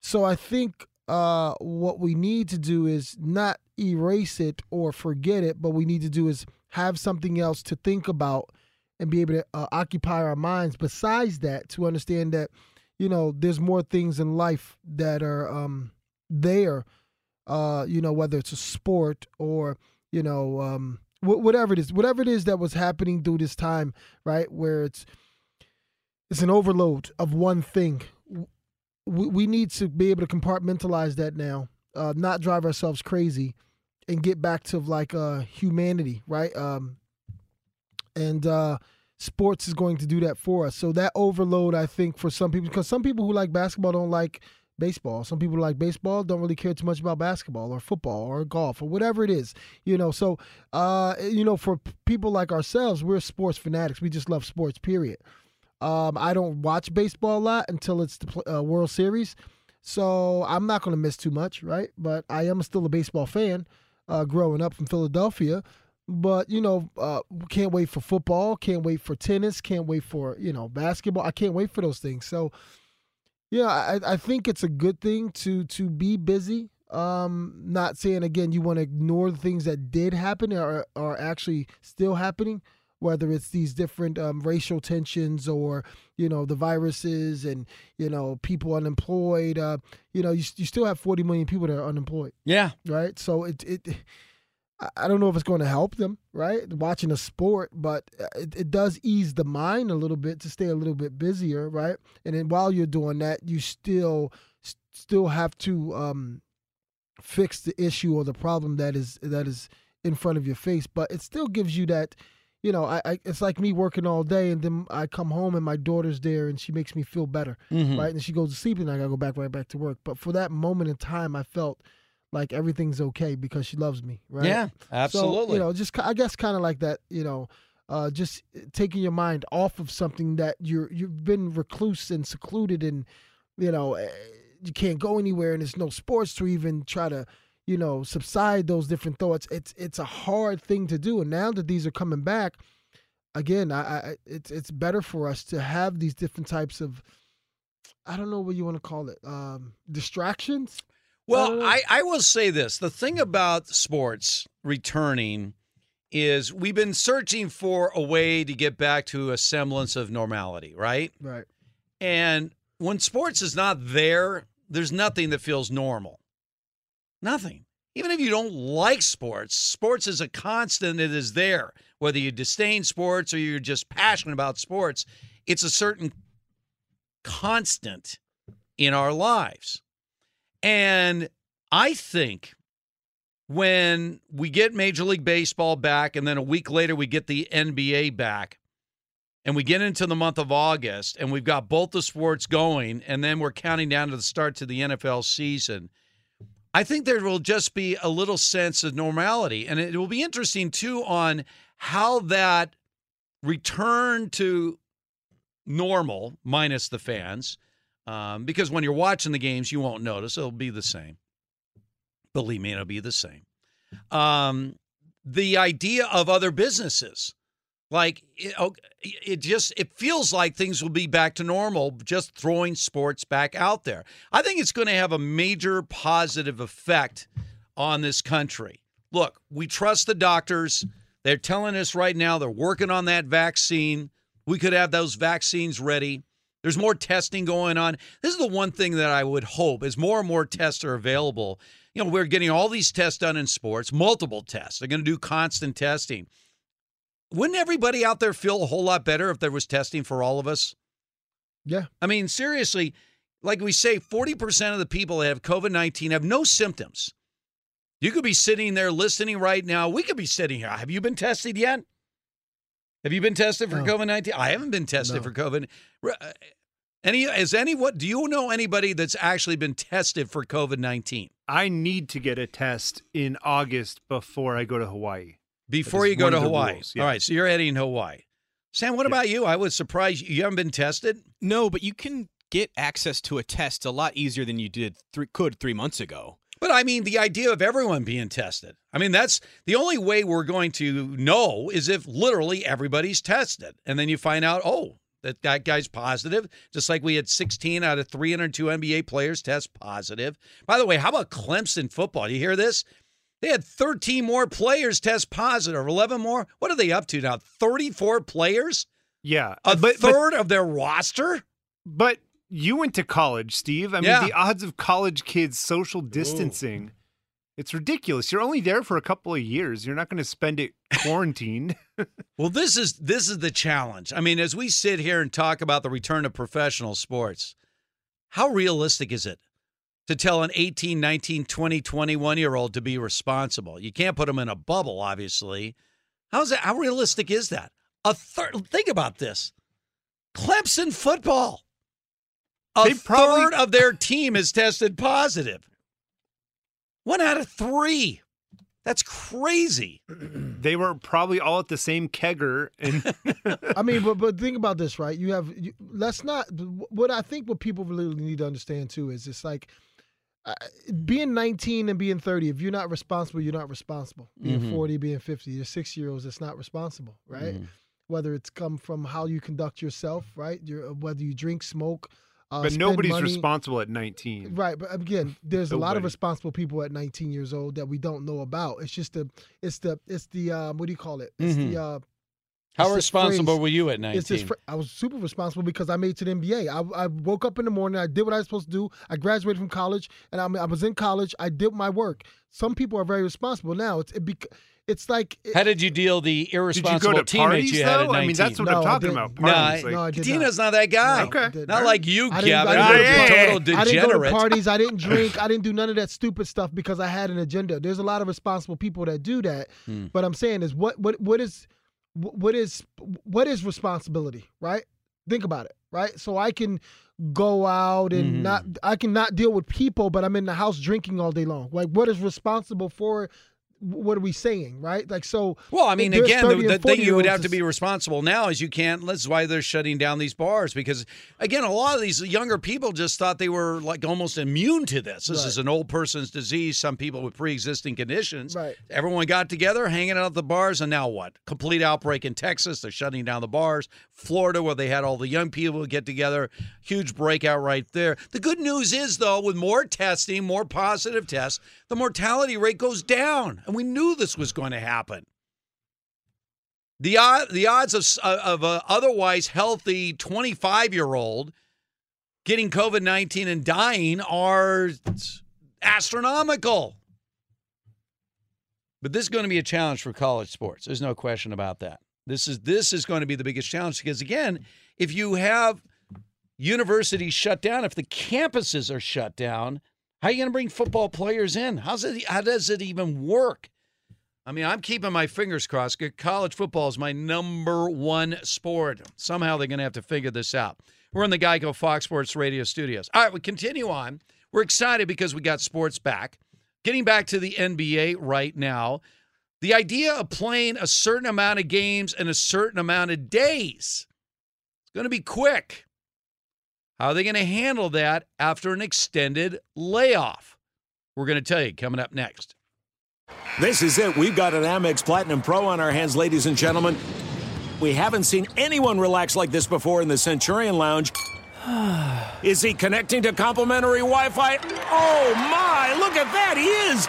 So I think uh, what we need to do is not erase it or forget it, but we need to do is have something else to think about and be able to uh, occupy our minds. Besides that, to understand that you know there's more things in life that are um, there. Uh, you know whether it's a sport or you know um, wh- whatever it is, whatever it is that was happening through this time, right? Where it's it's an overload of one thing. We, we need to be able to compartmentalize that now, uh, not drive ourselves crazy, and get back to like uh, humanity, right? Um, and uh, sports is going to do that for us. So that overload, I think, for some people, because some people who like basketball don't like baseball. Some people like baseball don't really care too much about basketball or football or golf or whatever it is. You know, so uh, you know, for people like ourselves, we're sports fanatics. We just love sports. Period. Um, I don't watch baseball a lot until it's the uh, World Series, so I'm not going to miss too much, right? But I am still a baseball fan, uh, growing up from Philadelphia. But you know, uh, can't wait for football. Can't wait for tennis. Can't wait for you know basketball. I can't wait for those things. So, yeah, I, I think it's a good thing to to be busy. Um, not saying again you want to ignore the things that did happen or are actually still happening, whether it's these different um, racial tensions or you know the viruses and you know people unemployed. Uh, you know you, you still have 40 million people that are unemployed. Yeah. Right. So it it. I- don't know if it's going to help them, right? Watching a sport, but uh, it, it does ease the mind a little bit to stay a little bit busier, right? And then while you're doing that, you still still have to um, fix the issue or the problem that is that is in front of your face. But it still gives you that, you know, I, I it's like me working all day and then I come home and my daughter's there and she makes me feel better, Mhm. right? And she goes to sleep and I gotta go back right back to work. But for that moment in time, I felt like everything's okay because she loves me, right? Yeah, So, absolutely. you know, just I guess kind of like that, you know, uh, just taking your mind off of something that you're you've been recluse and secluded and you know eh, you can't go anywhere and there's no sports to even try to you know subside those different thoughts. It's it's a hard thing to do, and now that these are coming back, again, I, I it's it's better for us to have these different types of I don't know what you want to call it um, distractions. Well, uh. I, I will say this. The thing about sports returning is we've been searching for a way to get back to a semblance of normality, right? Right. And when sports is not there, there's nothing that feels normal. Nothing. Even if you don't like sports, sports is a constant. It is there. Whether you disdain sports or you're just passionate about sports, it's a certain constant in our lives. And I think when we get Major League Baseball back, and then a week later we get the NBA back, and we get into the month of August, and we've got both the sports going, and then we're counting down to the start to the NFL season. I think there will just be a little sense of normality. And it will be interesting, too, on how that return to normal, minus the fans, um, because when you're watching the games, you won't notice. It'll be the same. Believe me, it'll be the same. Um, the idea of other businesses, like it, oh, it just it feels like things will be back to normal. Just throwing sports back out there, I think it's going to have a major positive effect on this country. Look, we trust the doctors. They're telling us right now they're working on that vaccine. We could have those vaccines ready. There's more testing going on. This is the one thing that I would hope is more and more tests are available. You know, we're getting all these tests done in sports, multiple tests. They're going to do constant testing. Wouldn't everybody out there feel a whole lot better if there was testing for all of us? Yeah. I mean, seriously, like we say, 40% of the people that have COVID 19 have no symptoms. You could be sitting there listening right now. We could be sitting here. Have you been tested yet? Have you been tested for No. COVID 19? I haven't been tested No. for COVID. Uh, Any is any what do you know anybody that's actually been tested for COVID 19? I need to get a test in August before I go to Hawaii. Before you go to Hawaii. rules, yeah. All right, so you're heading to Hawaii. Sam, what about you? I was surprised you haven't been tested. No, but you can get access to a test a lot easier than you did three, could three months ago. But I mean, the idea of everyone being tested. I mean, that's the only way we're going to know is if literally everybody's tested. And then you find out, oh, that, that guy's positive. Just like we had 16 out of 302 NBA players test positive. By the way, how about Clemson football? Do you hear this? They had 13 more players test positive, 11 more. What are they up to now? 34 players? Yeah. A uh, but, but- third of their roster? But you went to college, Steve. I mean, Yeah. the odds of college kids social distancing, it's ridiculous. You're only there for a couple of years. You're not going to spend it quarantined. Well, this is this is the challenge. I mean, as we sit here and talk about the return of professional sports, how realistic is it to tell an 18, 19, 20, 21 year old to be responsible? You can't put them in a bubble, obviously. How's that? How realistic is that? A third. Think about this: Clemson football. A They probably- third of their team has tested positive. One out of three. That's crazy. they were probably all at the same kegger. And I mean, but but think about this, right? You have you, let's not. What I think what people really need to understand too is it's like uh, being 19 and being 30. If you're not responsible, you're not responsible. Being Mhm. 40, being 50, you're six year olds. It's not responsible, right? Mhm. Whether it's come from how you conduct yourself, right? Your, whether you drink, smoke, uh, but nobody's money. responsible at 19. Right, but again, there's a lot of responsible people at 19 years old that we don't know about. It's just the, it's the, it's the, uh, what do you call it? It's Mhm. the, uh, How it's responsible phrase- were you at It's this 19? fr- I was super responsible because I made it to the NBA. I, I woke up in the morning. I did what I was supposed to do. I graduated from college, and I, I was in college. I did my work. Some people are very responsible now. It's it bec- it's like How did you deal the irresponsible to teammates parties, you had at though? 19? I mean, that's what I'm talking didn't. about. No, Parties, No, I like, did Tina's not that guy. Okay. Not like you, I Kevin. didn't, I didn't, go to total parties. I didn't go to parties. I didn't drink. I didn't do none of that stupid stuff because I had an agenda. There's a lot of responsible people that do that. Hmm. But I'm saying is what what what is what is what is responsibility, right? Think about it, right? So I can go out and Mhm. not I can not deal with people, but I'm in the house drinking all day long. Like what is responsible for what are we saying, right? Like so Well, I mean, again, the, the thing you would 40-year-olds have to be responsible now is you can't. That's why they're shutting down these bars because, again, a lot of these younger people just thought they were like almost immune to this. This Right. is an old person's disease. Some people with pre-existing conditions. Right. Everyone got together, hanging out at the bars, and now what? Complete outbreak in Texas. They're shutting down the bars. Florida, where they had all the young people get together, huge breakout right there. The good news is, though, with more testing, more positive tests, the mortality rate goes down, and we knew this was going to happen. The odd, the odds of uh, of a otherwise healthy 25 year old getting COVID 19 and dying are astronomical. But this is going to be a challenge for college sports. There's no question about that. This is this is going to be the biggest challenge because again, if you have universities shut down, if the campuses are shut down, how are you going to bring football players in? How's it? How does it even work? I mean, I'm keeping my fingers crossed. College football is my number one sport. Somehow they're going to have to figure this out. We're in the Geico Fox Sports Radio studios. All right, we continue on. We're excited because we got sports back. Getting back to the NBA right now, the idea of playing a certain amount of games in a certain amount of days it's going to be quick. How are they going to handle that after an extended layoff? We're going to tell you coming up next. This is it. We've got an Amex Platinum Pro on our hands, ladies and gentlemen. We haven't seen anyone relax like this before in the Centurion Lounge. Is he connecting to complimentary Wi Fi? Oh my, look at that, he is!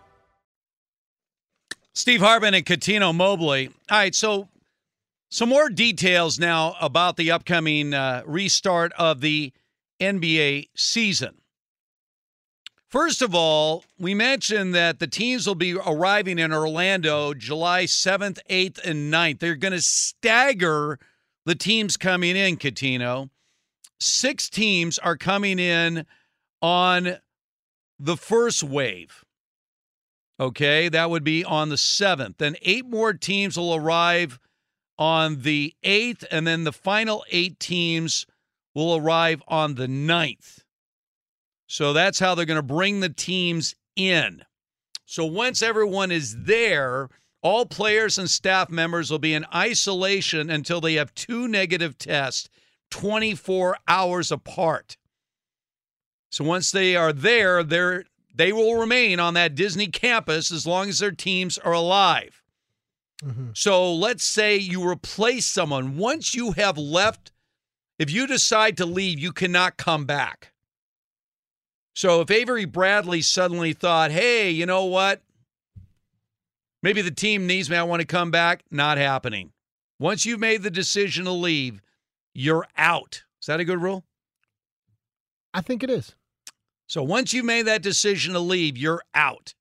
Steve Hartman and Cuttino Mobley. All right, so some more details now about the upcoming uh, restart of the NBA season. First of all, we mentioned that the teams will be arriving in Orlando July 7th, 8th, and 9th. They're going to stagger the teams coming in, Cuttino. Six teams are coming in on the first wave. Okay, that would be on the 7th. Then eight more teams will arrive on the 8th, and then the final eight teams will arrive on the 9th. So that's how they're going to bring the teams in. So once everyone is there, all players and staff members will be in isolation until they have two negative tests 24 hours apart. So once they are there, they're they will remain on that Disney campus as long as their teams are alive. Mm-hmm. So let's say you replace someone. Once you have left, if you decide to leave, you cannot come back. So if Avery Bradley suddenly thought, hey, you know what? Maybe the team needs me. I want to come back. Not happening. Once you've made the decision to leave, you're out. Is that a good rule? I think it is. So once you've made that decision to leave, you're out.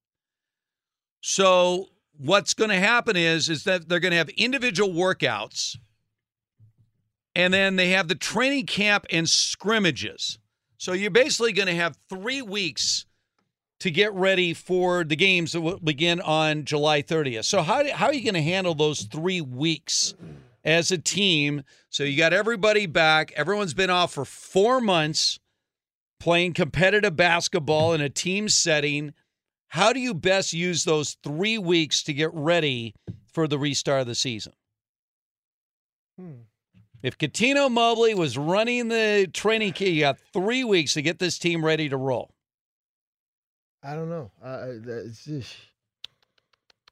So what's going to happen is is that they're going to have individual workouts and then they have the training camp and scrimmages. So you're basically going to have 3 weeks to get ready for the games that will begin on July 30th. So how how are you going to handle those 3 weeks as a team? So you got everybody back. Everyone's been off for 4 months playing competitive basketball in a team setting. How do you best use those three weeks to get ready for the restart of the season? Hmm. If Cuttino Mobley was running the training key, you got three weeks to get this team ready to roll. I don't know. Uh.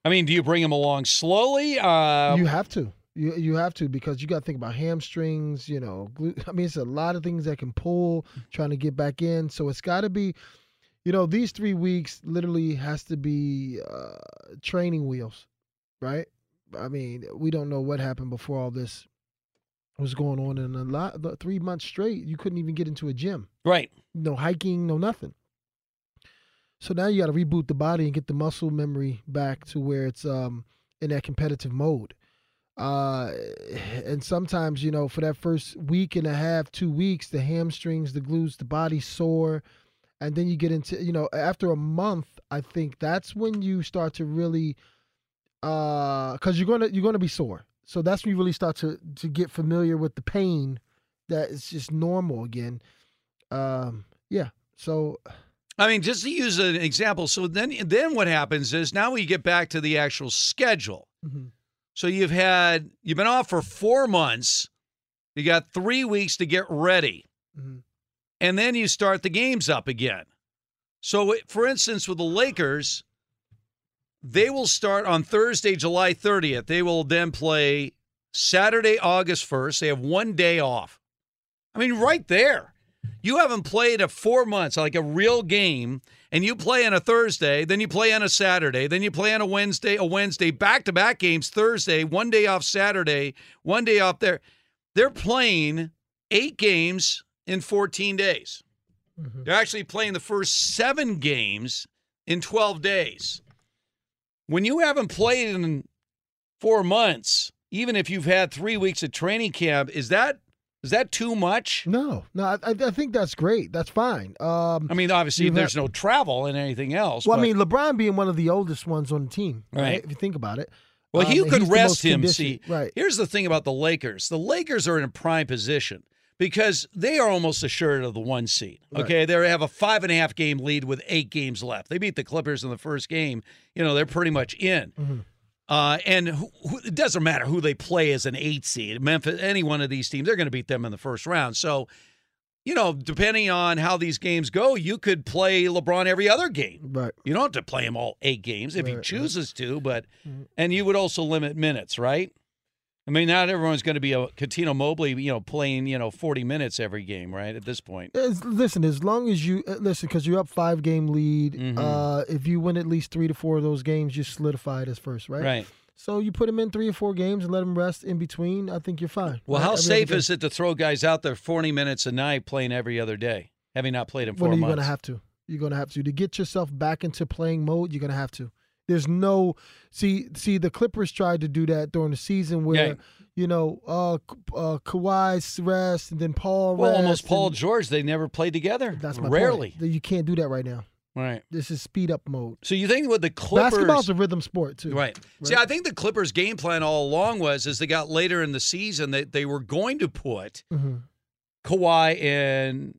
I mean, do you bring him along slowly? Uh, you have to. You you have to because you got to think about hamstrings. You know, I mean, it's a lot of things that can pull trying to get back in. So it's got to be, you know, these three weeks literally has to be uh, training wheels, right? I mean, we don't know what happened before all this was going on, and a lot three months straight, you couldn't even get into a gym, right? No hiking, no nothing. So now you got to reboot the body and get the muscle memory back to where it's um, in that competitive mode. Uh, and sometimes, you know, for that first week and a half, two weeks, the hamstrings, the glutes, the body sore. And then you get into, you know, after a month, I think that's when you start to really, uh, cause you're going to, you're going to be sore. So that's when you really start to, to get familiar with the pain that is just normal again. Um, yeah. So, I mean, just to use an example. So then, then what happens is now we get back to the actual schedule. Mm-hmm. So you've had you've been off for four months. You got three weeks to get ready, mm-hmm. and then you start the games up again. So, for instance, with the Lakers, they will start on Thursday, July 30th. They will then play Saturday, August 1st. They have one day off. I mean, right there. You haven't played a four months, like a real game, and you play on a Thursday, then you play on a Saturday, then you play on a Wednesday, a Wednesday, back to back games Thursday, one day off Saturday, one day off there. They're playing eight games in 14 days. Mm-hmm. They're actually playing the first seven games in 12 days. When you haven't played in four months, even if you've had three weeks of training camp, is that is that too much? No, no, I, I think that's great. That's fine. Um, I mean, obviously, there's had- no travel and anything else. Well, I mean, LeBron being one of the oldest ones on the team, right? Right. If you think about it. Well, Um, you could rest him. See, right? Here's the thing about the Lakers: the Lakers are in a prime position because they are almost assured of the one seed. Right. Okay, they have a five and a half game lead with eight games left. They beat the Clippers in the first game. You know, they're pretty much in. Mm-hmm. Uh, and who, who, it doesn't matter who they play as an eight seed. Memphis, any one of these teams, they're going to beat them in the first round. So, you know, depending on how these games go, you could play LeBron every other game. Right. You don't have to play him all eight games if he Right, right. chooses to, but Mhm. and you would also limit minutes, right? I mean, not everyone's going to be a Cuttino Mobley, you know, playing you know forty minutes every game, right? At this point, As- listen, as long as you uh, listen, because you're up five game lead. Mhm. Uh, if you win at least three to four of those games, you solidify it as first, right? Right. So you put him in three or four games and let him rest in between. I think you're fine. Well, right? how Every safe is it to throw guys out there forty minutes a night playing every other day, having not played in four Well, you're months? gonna have to. You're gonna have to to get yourself back into playing mode. You're gonna have to. There's no see see the Clippers tried to do that during the season where Yeah. you know uh, uh Kawhi's rest and then Paul well, almost Paul George. They never played together. That's my rarely. Point. You can't do that right now. Right. This is speed up mode. So you think with the Clippers, Basketball's a rhythm sport too. Right. See, I think the Clippers' game plan all along was as they got later in the season that they were going to put Mhm. Kawhi and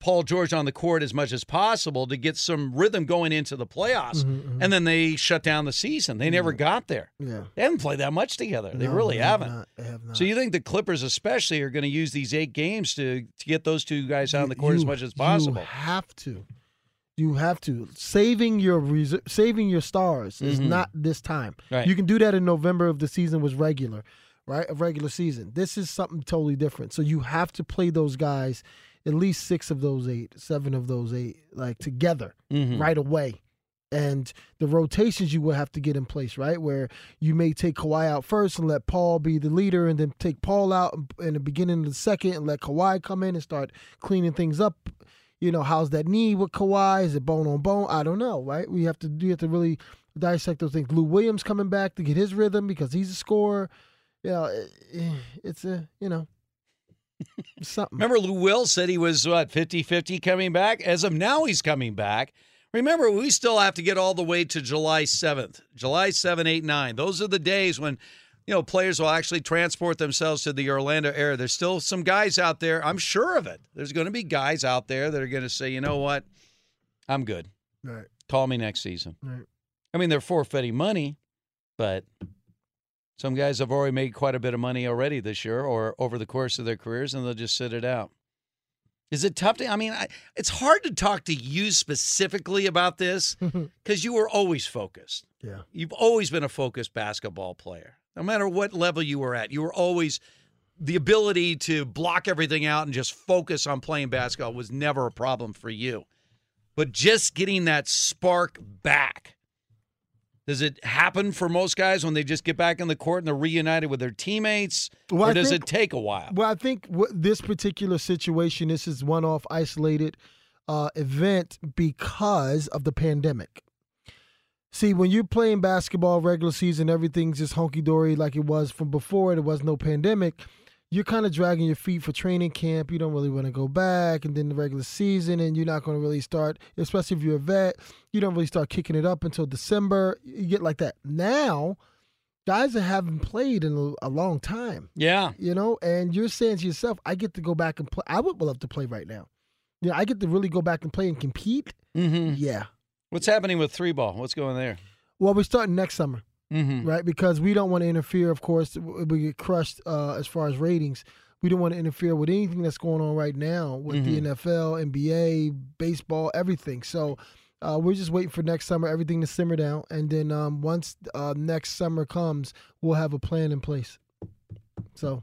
Paul George on the court as much as possible to get some rhythm going into the playoffs. Mhm, mhm. And then they shut down the season. They never got there. Yeah. They haven't played that much together. They No, really they have haven't. They have not. So you think the Clippers especially are going to use these eight games to to get those two guys out on the court as much as possible? You have to. You have to. Saving your reser- saving your stars is Mhm. not this time. Right. You can do that in November if the season was regular, right? A regular season. This is something totally different. So you have to play those guys, at least six of those eight, seven of those eight, like together Mhm. right away. And the rotations you will have to get in place, right? Where you may take Kawhi out first and let Paul be the leader, and then take Paul out in the beginning of the second and let Kawhi come in and start cleaning things up. You know, how's that knee with Kawhi? Is it bone on bone? I don't know, right? We have to you have to really dissect those things. Lou Williams coming back to get his rhythm because he's a scorer. You know, it- it's a you know something. Remember, Lou Will said he was, what, 50 50 coming back? As of now, he's coming back. Remember, we still have to get all the way to July 7th. July 7, 8, 9. Those are the days when, you know, players will actually transport themselves to the Orlando area. There's still some guys out there. I'm sure of it. There's going to be guys out there that are going to say, you know what? I'm good. Right. Call me next season. Right. I mean, they're forfeiting money, but some guys have already made quite a bit of money already this year or over the course of their careers, and they'll just sit it out. Is it tough to? I mean, I, it's hard to talk to you specifically about this mm-hmm. because you were always focused. Yeah. You've always been a focused basketball player. No matter what level you were at, you were always the ability to block everything out and just focus on playing basketball was never a problem for you. But just getting that spark back. Does it happen for most guys when they just get back in the court and they're reunited with their teammates? Well, or does think- it take a while? Well, I think this particular situation, this is one off isolated uh, event because of the pandemic. See, when you're playing basketball regular season, everything's just hunky dory like it was from before. There was no pandemic. You're kind of dragging your feet for training camp. You don't really want to go back, and then the regular season, and you're not going to really start, especially if you're a vet. You don't really start kicking it up until December. You get like that. Now, guys that haven't played in a, long time. Yeah. You know, and you're saying to yourself, I get to go back and play. I would love to play right now. Yeah, I get to really go back and play and compete. Mm-hmm. Yeah. What's happening with three ball? What's going there? Well, we're starting next summer, Mm-hmm. right? Because we don't want to interfere. Of course, we get crushed uh, as far as ratings. We don't want to interfere with anything that's going on right now with the Mhm. NFL, NBA, baseball, everything. So Uh, we're just waiting for next summer everything to simmer down, and then um, once uh, next summer comes, we'll have a plan in place. So,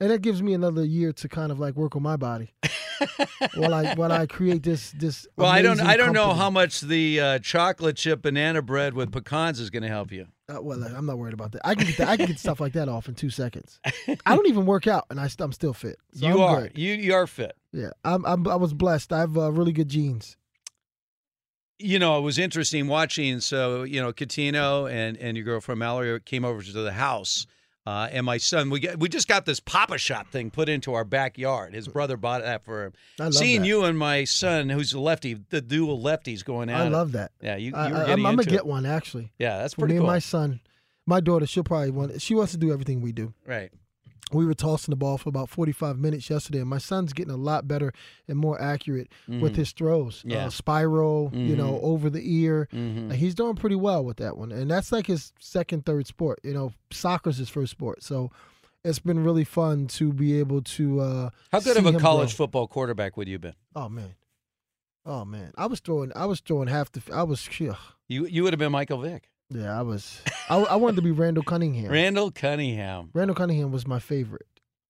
and that gives me another year to kind of like work on my body while I while I create this this. Well, I don't I don't know how much the uh, chocolate chip banana bread with pecans is going to help you. Uh, well, I'm not worried about that. I can get that, I can get stuff like that off in two seconds. I don't even work out, and I, I'm still fit. So you I'm are good. you you are fit. Yeah, I'm, I'm I was blessed. I have uh, really good genes. You know, it was interesting watching. So, you know, Cuttino and and your girlfriend Mallory came over to the house, uh, and my son. We get we just got this Pop-A-Shot thing put into our backyard. His brother bought that for him. I love Seeing that. you and my son, who's a lefty, the dual lefties going at I love that. Yeah, you, you I, I, I'm gonna get one actually. Yeah, that's For pretty me cool. and my son, my daughter, she'll probably want. She wants to do everything we do. Right. We were tossing the ball for about 45 minutes yesterday, and my son's getting a lot better and more accurate with Mhm. his throws. Yeah. Uh, spiral, you know, Mhm. over the ear. Mhm. And he's doing pretty well with that one. And that's like his second, third sport. You know, soccer's his first sport. So it's been really fun to be able to. Uh, How good of a college grow. football quarterback would you have been? Oh man, oh man, I was throwing. I was throwing half the. I was. Ugh. You you would have been Michael Vick. Yeah, I was. I, I wanted to be Randall Cunningham. Randall Cunningham, Randall Cunningham was my favorite.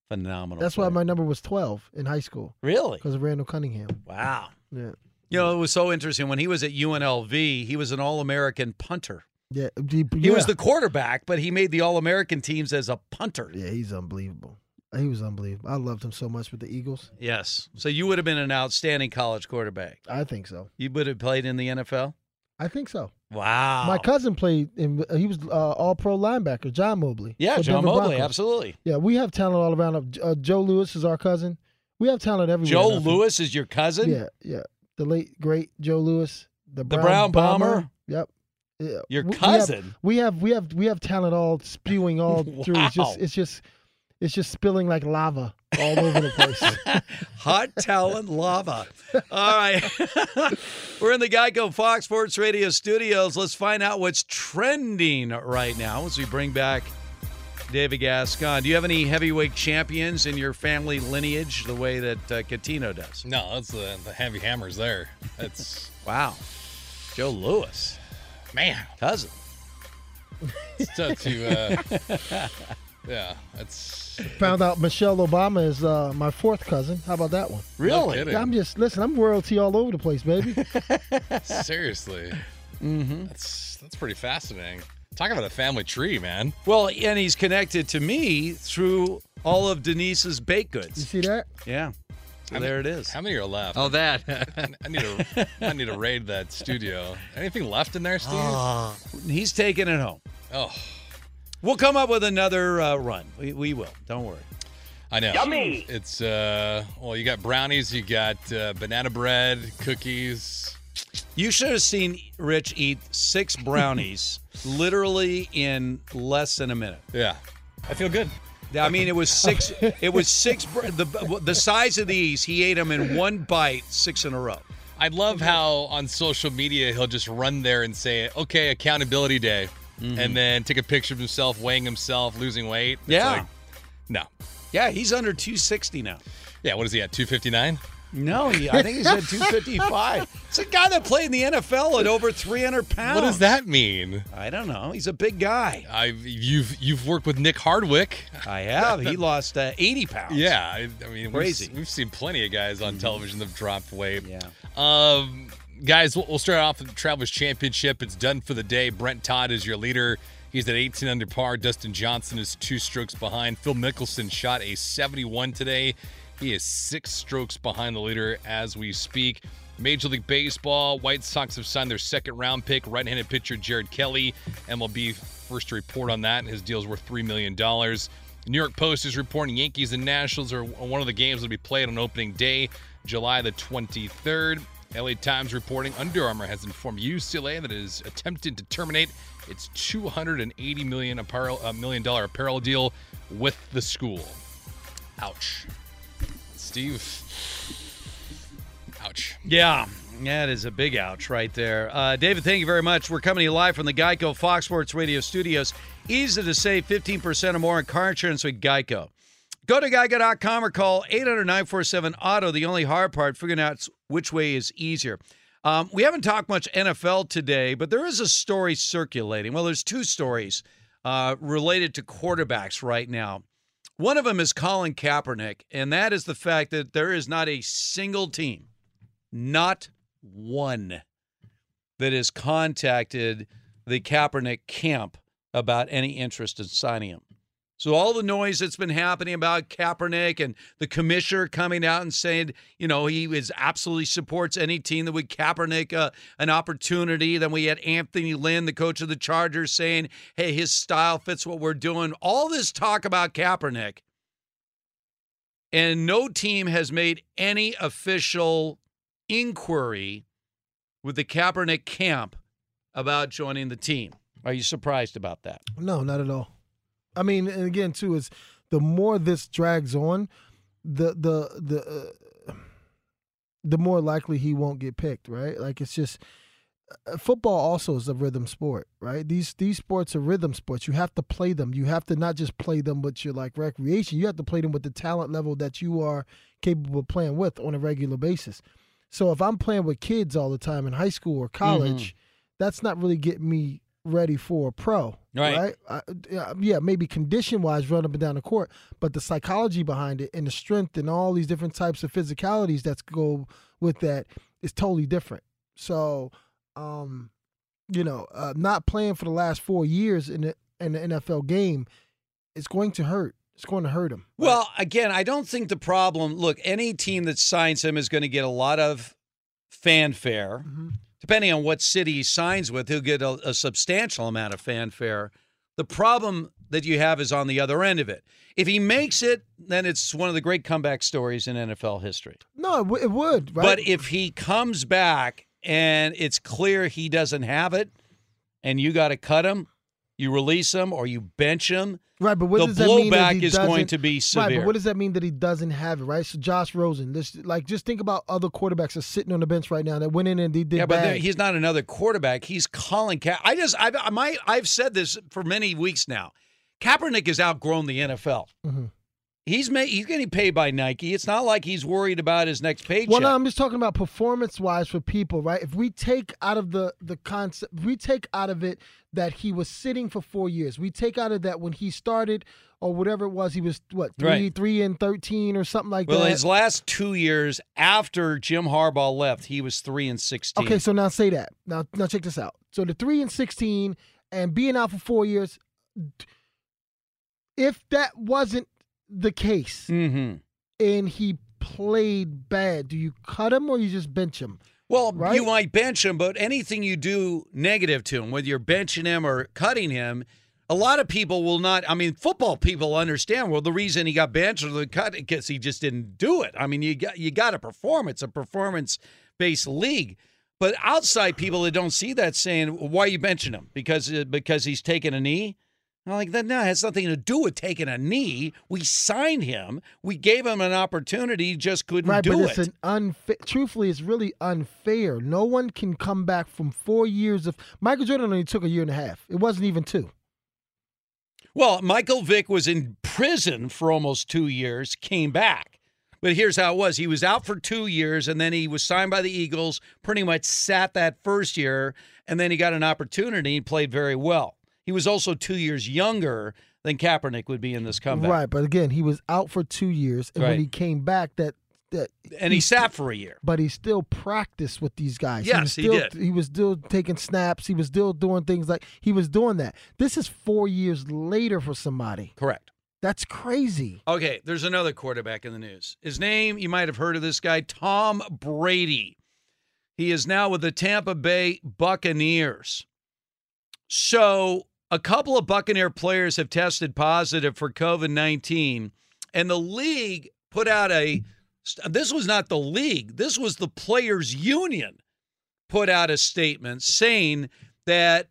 phenomenal. That's why my number was 12 in high school. Really? Because of Randall Cunningham. Wow. Yeah. You know, it was so interesting when he was at UNLV. He was an All-American punter. Yeah. He, He was the quarterback, but he made the All-American teams as a punter. Yeah, he's unbelievable. He was unbelievable. I loved him so much with the Eagles. Yes. So you would have been an outstanding college quarterback. I think so. You would have played in the NFL. I think so. Wow. My cousin played in. He was uh, all pro linebacker, John Mobley. Yeah, John Denver Mobley, Broncos. absolutely. Yeah, we have talent all around. Uh, Joe Louis is our cousin. We have talent everywhere. Joe Louis is your cousin. Yeah, yeah. The late great Joe Louis, the Brown, Brown Bomber? Yep. Yeah. Your We- we have- cousin? We have, we have we have talent all spewing all through. It's Wow. just it's just it's just spilling like lava all over the place. Hot talent lava. All right. We're in the Geico Fox Sports Radio studios. Let's find out what's trending right now as we bring back David Gascon. Do you have any heavyweight champions in your family lineage the way that uh, Cuttino does? No, that's the, the heavy hammers there. That's wow. Joe Louis. Man. Cousin. It's tough to. Uh, yeah, that's. Found out Michelle Obama is uh, my fourth cousin. How about that one? No kidding. I'm just listen. I'm royalty all over the place, baby. Seriously. Mm-hmm. That's that's pretty fascinating. Talk about a family tree, man. Well, and he's connected to me through all of Denise's baked goods. You see that? Yeah. So there it is. How many are left? Oh, that. I need to. I need to raid that studio. Anything left in there, Steve? Ah, he's taking it home. Oh, We'll come up with another uh, run. We, we will. Don't worry. I know. Yummy. It's uh. Well, you got brownies. You got uh, banana bread, cookies. You should have seen Rich eat six brownies literally in less than a minute. Yeah. I feel good. I mean, it was six. It was six. br- The the size of these, he ate them in one bite, six in a row. I love how on social media he'll just run there and say, "Okay, accountability day," Mm-hmm. and then take a picture of himself weighing himself, losing weight. It's Yeah. like, no. Yeah, he's under 260 now. Yeah. What is he at? Two fifty nine. No, he, I think he's at 255. It's a guy that played in the NFL at over 300 pounds. What does that mean? I don't know. He's a big guy. I've you've you've worked with Nick Hardwick. I have. He lost uh, 80 pounds. Yeah, I, I mean, Crazy. We've, we've seen plenty of guys on television that've dropped weight. Yeah. Um, guys, we'll, start off with the Travelers Championship. It's done for the day. Brendon Todd is your leader. He's at 18 under par. Dustin Johnson is two strokes behind. Phil Mickelson shot a 71 today. He is six strokes behind the leader as we speak. Major League Baseball, White Sox have signed their second round pick, right handed pitcher Jared Kelley. MLB first to report on that. His deal is worth $3 million. New York Post is reporting Yankees and Nationals are one of the games that will be played on opening day, July the 23rd. LA Times reporting Under Armour has informed UCLA that it is attempting to terminate its 280 million apparel uh, million dollar apparel deal with the school. Ouch. Steve. Ouch. Yeah, that is a big ouch right there. Uh, David, thank you very much. We're coming to you live from the Geico Fox Sports Radio studios. Easy to save 15% or more on car insurance with Geico. Go to geico.com or call 800 947 Auto. The only hard part, figuring out which way is easier. Um, we haven't talked much NFL today, but there is a story circulating. Well, there's two stories uh, related to quarterbacks right now. One of them is Colin Kaepernick, and that is the fact that there is not a single team, not one, that has contacted the Kaepernick camp about any interest in signing him. So all the noise that's been happening about Kaepernick and the commissioner coming out and saying, you know, he is absolutely supports any team that would Kaepernick uh, an opportunity. Then we had Anthony Lynn, the coach of the Chargers, saying, hey, his style fits what we're doing. All this talk about Kaepernick, and no team has made any official inquiry with the Kaepernick camp about joining the team. Are you surprised about that? No, not at all. I mean, and again, too, is the more this drags on, the the the uh, the more likely he won't get picked, right? Like it's just uh, football also is a rhythm sport, right? These these sports are rhythm sports. You have to play them. You have to not just play them with your like recreation. You have to play them with the talent level that you are capable of playing with on a regular basis. So if I'm playing with kids all the time in high school or college, that's not really getting me ready for a pro. Right. I, yeah, maybe condition wise, run up and down the court, but the psychology behind it and the strength and all these different types of physicalities that go with that is totally different. So, um, you know, uh, not playing for the last four years in the in the NFL game, it's going to hurt. It's going to hurt him. Well, again, I don't think the problem. Look, any team that signs him is going to get a lot of fanfare. Depending on what city he signs with, he'll get a, a substantial amount of fanfare. The problem that you have is on the other end of it. If he makes it, then it's one of the great comeback stories in NFL history. No, it, w- it would. Right? But if he comes back and it's clear he doesn't have it, and you got to cut him, you release him or you bench him. Right, but what the does that mean? that blowback is going to be Right, severe. but what does that mean that he doesn't have it? Right. So Josh Rosen, this like just think about other quarterbacks that are sitting on the bench right now that went in and they did yeah, but bad. he's not another quarterback. He's Colin Ka- I just I've I might I've said this for many weeks now. Kaepernick has outgrown the NFL. Mhm. He's ma- he's getting paid by Nike. It's not like he's worried about his next paycheck. Well, no, I'm just talking about performance wise for people, right? If we take out of the the concept, if we take out of it that he was sitting for four years, we take out of that when he started or whatever it was, he was what three Right. three and thirteen or something like well, that. Well, his last two years after Jim Harbaugh left, he was three and sixteen. Okay, so now say that. Now, now check this out. So the three and sixteen and being out for four years. If that wasn't the case, mm-hmm. and he played bad, do you cut him or you just bench him? Well, Right? you might bench him, but anything you do negative to him, whether you're benching him or cutting him, a lot of people will not. I mean, football people understand. Well, the reason he got benched or the cut because he just didn't do it. I mean, you got you got to perform. It's a performance based league. But outside people that don't see that saying, "Why are you benching him? Because uh, because he's taking a knee." I'm like that. No, has nothing to do with taking a knee. We signed him. We gave him an opportunity. He just couldn't Right, do but it. it's an unfair. Truthfully, it's really unfair. No one can come back from four years of Michael Jordan only took a year and a half. It wasn't even two. Well, Michael Vick was in prison for almost two years, came back. But here's how it was he was out for two years, and then he was signed by the Eagles, pretty much sat that first year, and then he got an opportunity. He played very well. He was also two years younger than Kaepernick would be in this comeback. Right, but again, he was out for two years, and when he came back, that that And he sat for a year. But he still practiced with these guys. Yes, he still, did. He was still taking snaps. He was still doing things like he was doing that. This is four years later for somebody. Correct. That's crazy. Okay, there's another quarterback in the news. His name, you might have heard of this guy, Tom Brady. He is now with the Tampa Bay Buccaneers. So, a couple of Buccaneer players have tested positive for COVID 19, and the league put out a this was not the league, this was the players' union put out a statement saying that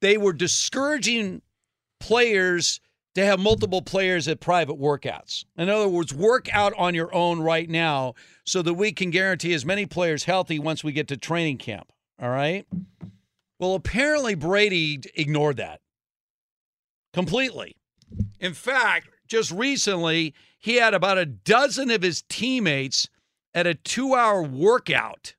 they were discouraging players to have multiple players at private workouts. In other words, work out on your own right now so that we can guarantee as many players healthy once we get to training camp. All right? Well, apparently Brady ignored that completely. In fact, just recently, he had about a dozen of his teammates at a two hour workout.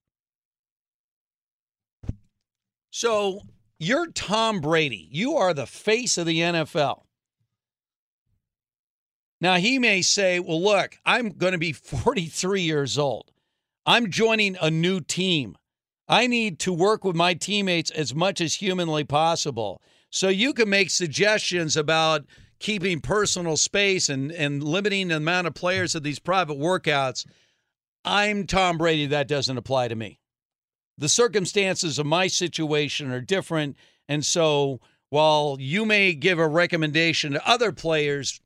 So you're Tom Brady. You are the face of the NFL. Now, he may say, well, look, I'm going to be 43 years old. I'm joining a new team. I need to work with my teammates as much as humanly possible. So you can make suggestions about keeping personal space and, and limiting the amount of players at these private workouts. I'm Tom Brady. That doesn't apply to me. The circumstances of my situation are different. And so while you may give a recommendation to other players,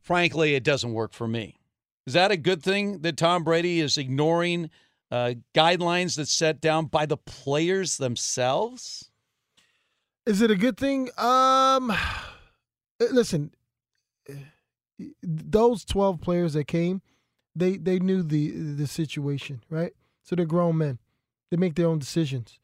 frankly, it doesn't work for me. Is that a good thing that Tom Brady is ignoring uh, guidelines that's set down by the players themselves? Is it a good thing? Um, listen, those twelve players that came, they they knew the the situation, right? So they're grown men. They make their own decisions.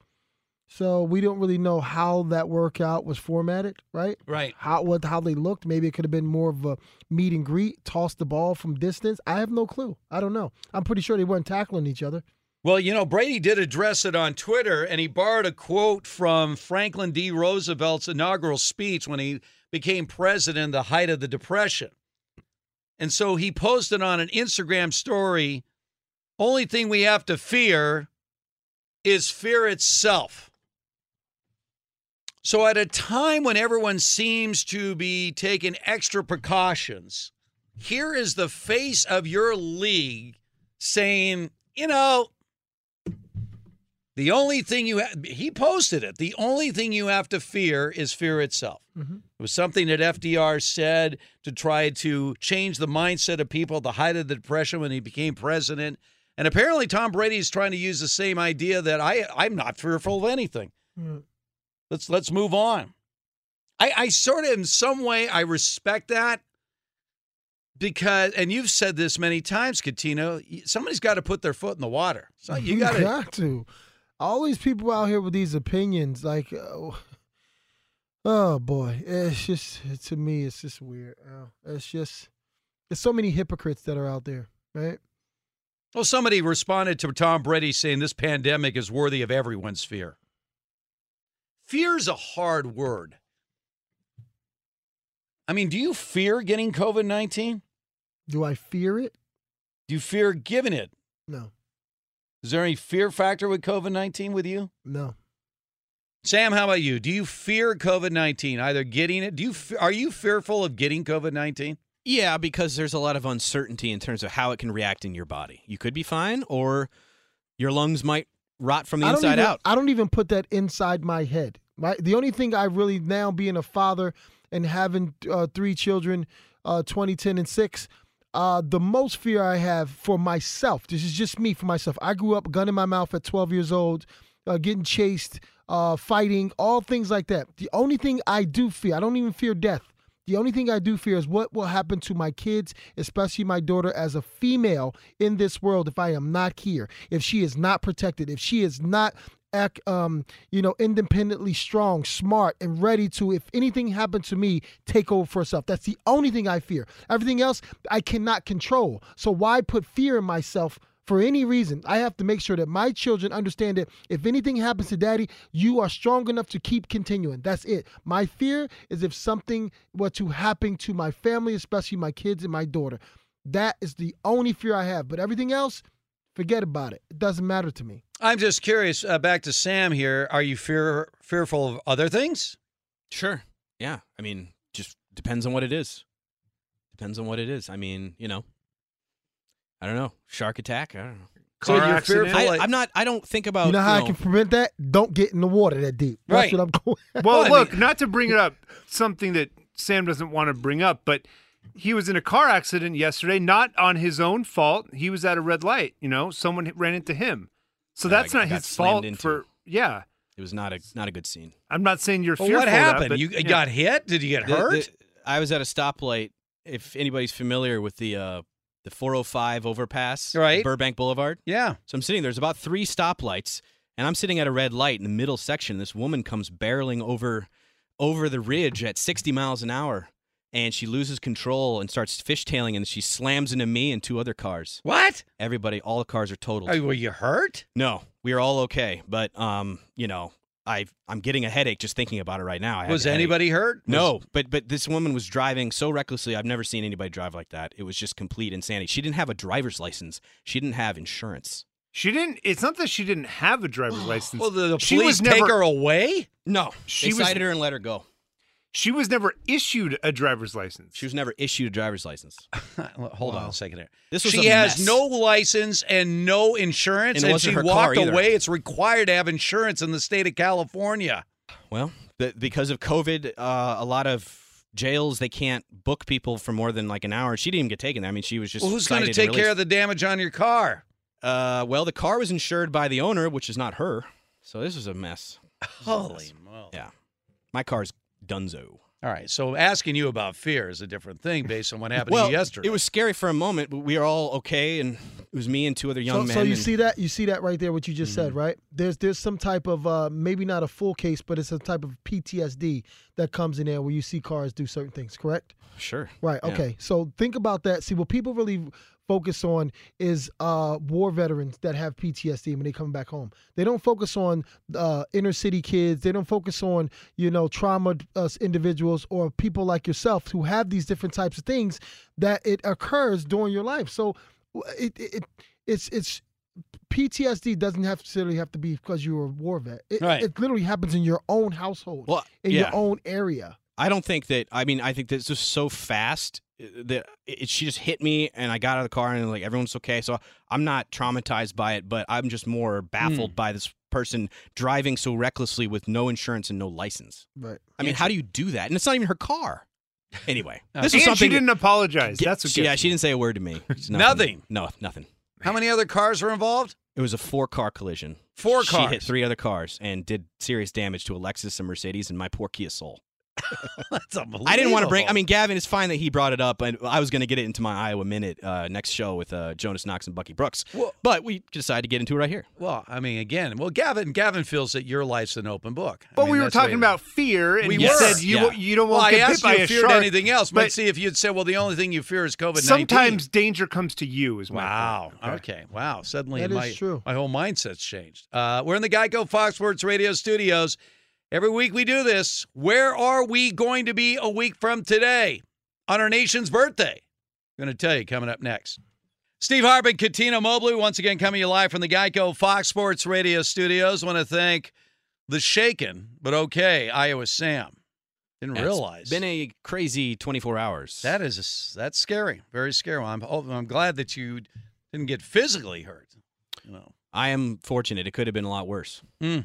So we don't really know how that workout was formatted, right? Right. How what how they looked. Maybe it could have been more of a meet and greet, toss the ball from distance. I have no clue. I don't know. I'm pretty sure they weren't tackling each other. Well, you know, Brady did address it on Twitter, and he borrowed a quote from Franklin D. Roosevelt's inaugural speech when he became president, in the height of the Depression. And so he posted on an Instagram story only thing we have to fear is fear itself. So, at a time when everyone seems to be taking extra precautions, here is the face of your league saying, you know, the only thing you ha- he posted it. The only thing you have to fear is fear itself. Mm-hmm. It was something that FDR said to try to change the mindset of people at the height of the depression when he became president. And apparently, Tom Brady is trying to use the same idea that I I'm not fearful of anything. Mm. Let's let's move on. I, I sort of in some way I respect that because and you've said this many times, Cuttino, somebody's got to put their foot in the water. So you got to got to. All these people out here with these opinions, like, oh, oh boy, it's just to me, it's just weird. Oh, It's just there's so many hypocrites that are out there, right? Well, somebody responded to Tom Brady saying this pandemic is worthy of everyone's fear. Fear is a hard word. I mean, do you fear getting COVID 19? Do I fear it? Do you fear giving it? No, Is there any fear factor with COVID 19 with you? no. Sam, how about you? Do you fear COVID 19? Either getting it? Do you are you fearful of getting COVID 19? Yeah, because there's a lot of uncertainty in terms of how it can react in your body. You could be fine, or your lungs might rot from the I inside even, out. I don't even put that inside my head. My the only thing I really now being a father and having uh, three children, uh, 20, 10, and six. Uh, the most fear I have for myself. This is just me for myself. I grew up gun in my mouth at 12 years old, uh, getting chased, uh, fighting, all things like that. The only thing I do fear, I don't even fear death. The only thing I do fear is what will happen to my kids, especially my daughter as a female in this world if I am not here, if she is not protected, if she is not um, you know, independently strong, smart, and ready to, if anything happened to me, take over for herself. That's the only thing I fear. Everything else I cannot control. So why put fear in myself? For any reason, I have to make sure that my children understand that if anything happens to daddy, you are strong enough to keep continuing. That's it. My fear is if something were to happen to my family, especially my kids and my daughter. That is the only fear I have. But everything else, forget about it. It doesn't matter to me. I'm just curious. Uh, back to Sam here. Are you fear fearful of other things? Sure. Yeah. I mean, just depends on what it is. Depends on what it is. I mean, you know, I don't know. Shark attack. I don't know. So Car you're accident? fearful. I, like- I'm not. I don't think about. you know how I know, can prevent that? Don't get in the water that deep. That's Right. what I'm going. Well, I look, mean- not to bring it up, something that Sam doesn't want to bring up, but he was in a car accident yesterday, not on his own fault. He was at a red light. You know, someone ran into him, so Yeah, that's I not got his fault. into. For yeah, It was not a not a good scene. I'm not saying you're Well, fearful. what of that, happened? but, you yeah. got hit? Did you get The- hurt? the- I was at a stoplight. If anybody's familiar with the uh, the 405 overpass, Right. Burbank Boulevard. yeah. So I'm sitting. There's about three stoplights, and I'm sitting at a red light in the middle section. This woman comes barreling over over the ridge at 60 miles an hour, and she loses control and starts fishtailing, and she slams into me and two other cars. What? Everybody, all the cars are totaled. Oh, were you hurt? No, we are all okay, but um, you know, I I'm getting a headache just thinking about it right now. I Was anybody hurt? No, but but this woman was driving so recklessly. I've never seen anybody drive like that. It was just complete insanity. She didn't have a driver's license. She didn't have insurance. She didn't. It's not that she didn't have a driver's license. Well, the, the she police was never, take her away? No, She they was- cited her and let her go. She was never issued a driver's license. She was never issued a driver's license. Hold on a second here. This was she a has mess. no license and no insurance, And and, she her car walked either. away. It's required to have insurance in the state of California. Well, the, because of COVID, uh, a lot of jails they can't book people for more than like an hour. She didn't even get taken there. I mean, she was just. Well, who's going to take care of the damage on your car? Uh, well, the car was insured by the owner, which is not her. So this is a mess. This is a Holy moly. Yeah, my car's dunzo. All right, so asking you about fear is a different thing based on what happened well, to you yesterday. it was scary for a moment, but we were all okay, and it was me and two other young so, men. so you and- see that you see that right there what you just Mm-hmm. said right there's there's some type of uh maybe not a full case but it's a type of ptsd that comes in there where you see cars do certain things correct Sure. right Yeah. okay so think about that see what people really focus on is uh war veterans that have ptsd when they come back home they don't focus on uh inner city kids they don't focus on you know trauma uh, individuals or people like yourself who have these different types of things that it occurs during your life so it, it, it it's it's PTSD doesn't have necessarily have to be because you're a war vet. It, Right. it literally happens in your own household, Well, in yeah. your own area. I don't think that. I mean, I think that it's just so fast that it, she just hit me, and I got out of the car, and like everyone's okay. So I'm not traumatized by it, but I'm just more baffled hmm. by this person driving so recklessly with no insurance and no license. Right. I mean, how do you do that? And it's not even her car. Anyway, this is something. she didn't apologize. That's what. she, yeah, she didn't say a word to me. Nothing. Nothing. No, nothing. How many other cars were involved? It was a four-car collision. Four She hit cars. three other cars and did serious damage to a Lexus, a Mercedes, and my poor Kia Soul. That's unbelievable. I didn't want to bring. I mean, Gavin, it's fine that he brought it up, and I was going to get it into my Iowa minute uh, next show with uh, Jonas Knox and Bucky Brooks. but we decided to get into it right here. Well, I mean, again, well, Gavin, Gavin feels that your life's an open book. I But mean, we were that's the way talking about fear, and we you were. said you Yeah. you don't want I to get bit asked by you a if feared shark. anything else. But But see, if you'd said, well, the only thing you fear is COVID nineteen. sometimes danger comes to you. Is my Wow. point. Okay. Wow. Suddenly, That is my true. my whole mindset's changed. Uh, we're in the Geico Fox Sports Radio studios. Every week we do this. Where are we going to be a week from today on our nation's birthday? I'm going to tell you coming up next. Steve Hartman, Cuttino Mobley, once again coming to you live from the Geico Fox Sports Radio studios. want to thank the shaken but okay Iowa Sam. Didn't It's realize been a crazy 24 hours. that is that's scary, very scary. I'm oh, I'm glad that you didn't get physically hurt. You know, I am fortunate. It could have been a lot worse. Mm.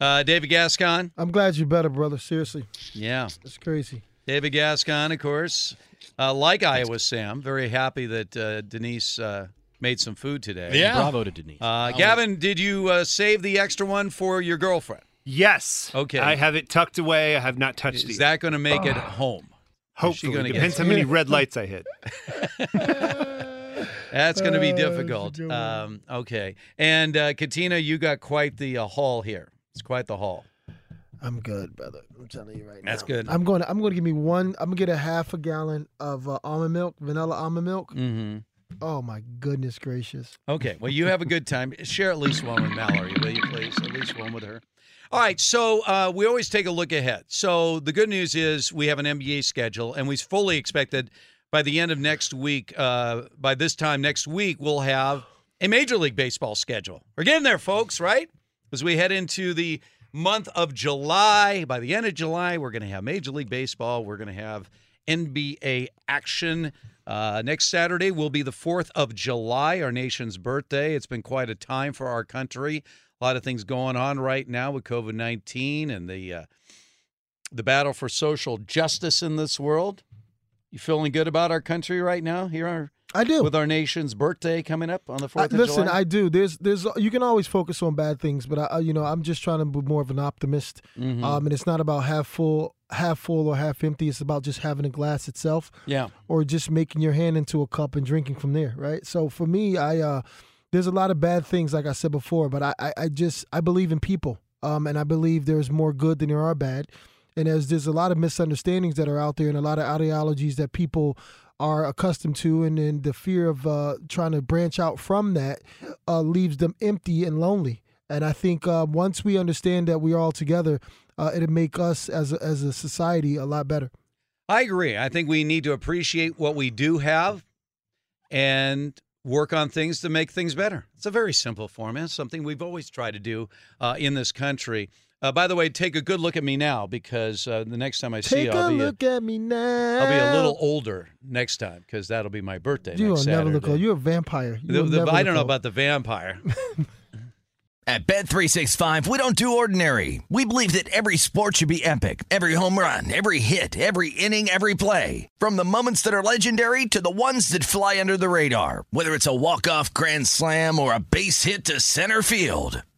Uh, David Gascon, I'm glad you're better, brother. Seriously, yeah, it's crazy. David Gascon, of course, uh, like Iowa Sam, very happy that uh, Denise uh, made some food today. Yeah. Bravo to Denise. Uh, Gavin, did you uh, save the extra one for your girlfriend? Yes. Okay. I have it tucked away. I have not touched it. Is that going to make it home? Hopefully, gonna get- depends how many red lights I hit. That's going to be that's a difficult. good. Um, okay. And uh, Cuttino, you got quite the uh, haul here. It's quite the haul. I'm good, brother. I'm telling you right now. That's good. I'm going. To, I'm going to give me one. I'm gonna get a half a gallon of uh, almond milk, vanilla almond milk. Mm-hmm. Oh my goodness gracious! Okay. Well, you have a good time. Share at least one with Mallory, will you please? At least one with her. All right. So uh, we always take a look ahead. So the good news is we have an NBA schedule, and we fully expected by the end of next week, uh, by this time next week, we'll have a Major League Baseball schedule. We're getting there, folks, right? As we head into the month of July, by the end of July, we're going to have Major League Baseball. We're going to have NBA action. Uh, next Saturday will be the 4th of July, our nation's birthday. It's been quite a time for our country. A lot of things going on right now with COVID 19 and the, uh, the battle for social justice in this world. You feeling good about our country right now here our, I do. with our nation's birthday coming up on the 4th I, of listen, July? I do. There's, there's. You can always focus on bad things, but I, you know, I'm just trying to be more of an optimist. Mhm. Um, and it's not about half full, half full or half empty. It's about just having a glass itself. Yeah. Or just making your hand into a cup and drinking from there. Right. So for me, I, uh, there's a lot of bad things, like I said before, but I, I, I just, I believe in people. Um, and I believe there's more good than there are bad. And as there's a lot of misunderstandings that are out there and a lot of ideologies that people are accustomed to, and then the fear of uh, trying to branch out from that uh, leaves them empty and lonely. And I think uh, once we understand that we are all together, uh, it'll make us as a, as a society a lot better. I agree. I think we need to appreciate what we do have and work on things to make things better. It's a very simple formula, something we've always tried to do uh, in this country. Uh, by the way, take a good look at me now because uh, the next time I see Take you, I'll a be look at me now. I'll be a little older next time because that'll be my birthday. You will next never look Saturday. old. You're a vampire. You The- the- never I don't know old. about the vampire. At Bet365, we don't do ordinary. We believe that every sport should be epic. Every home run, every hit, every inning, every play. From the moments that are legendary to the ones that fly under the radar. Whether it's a walk-off grand slam or a base hit to center field.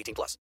18 plus.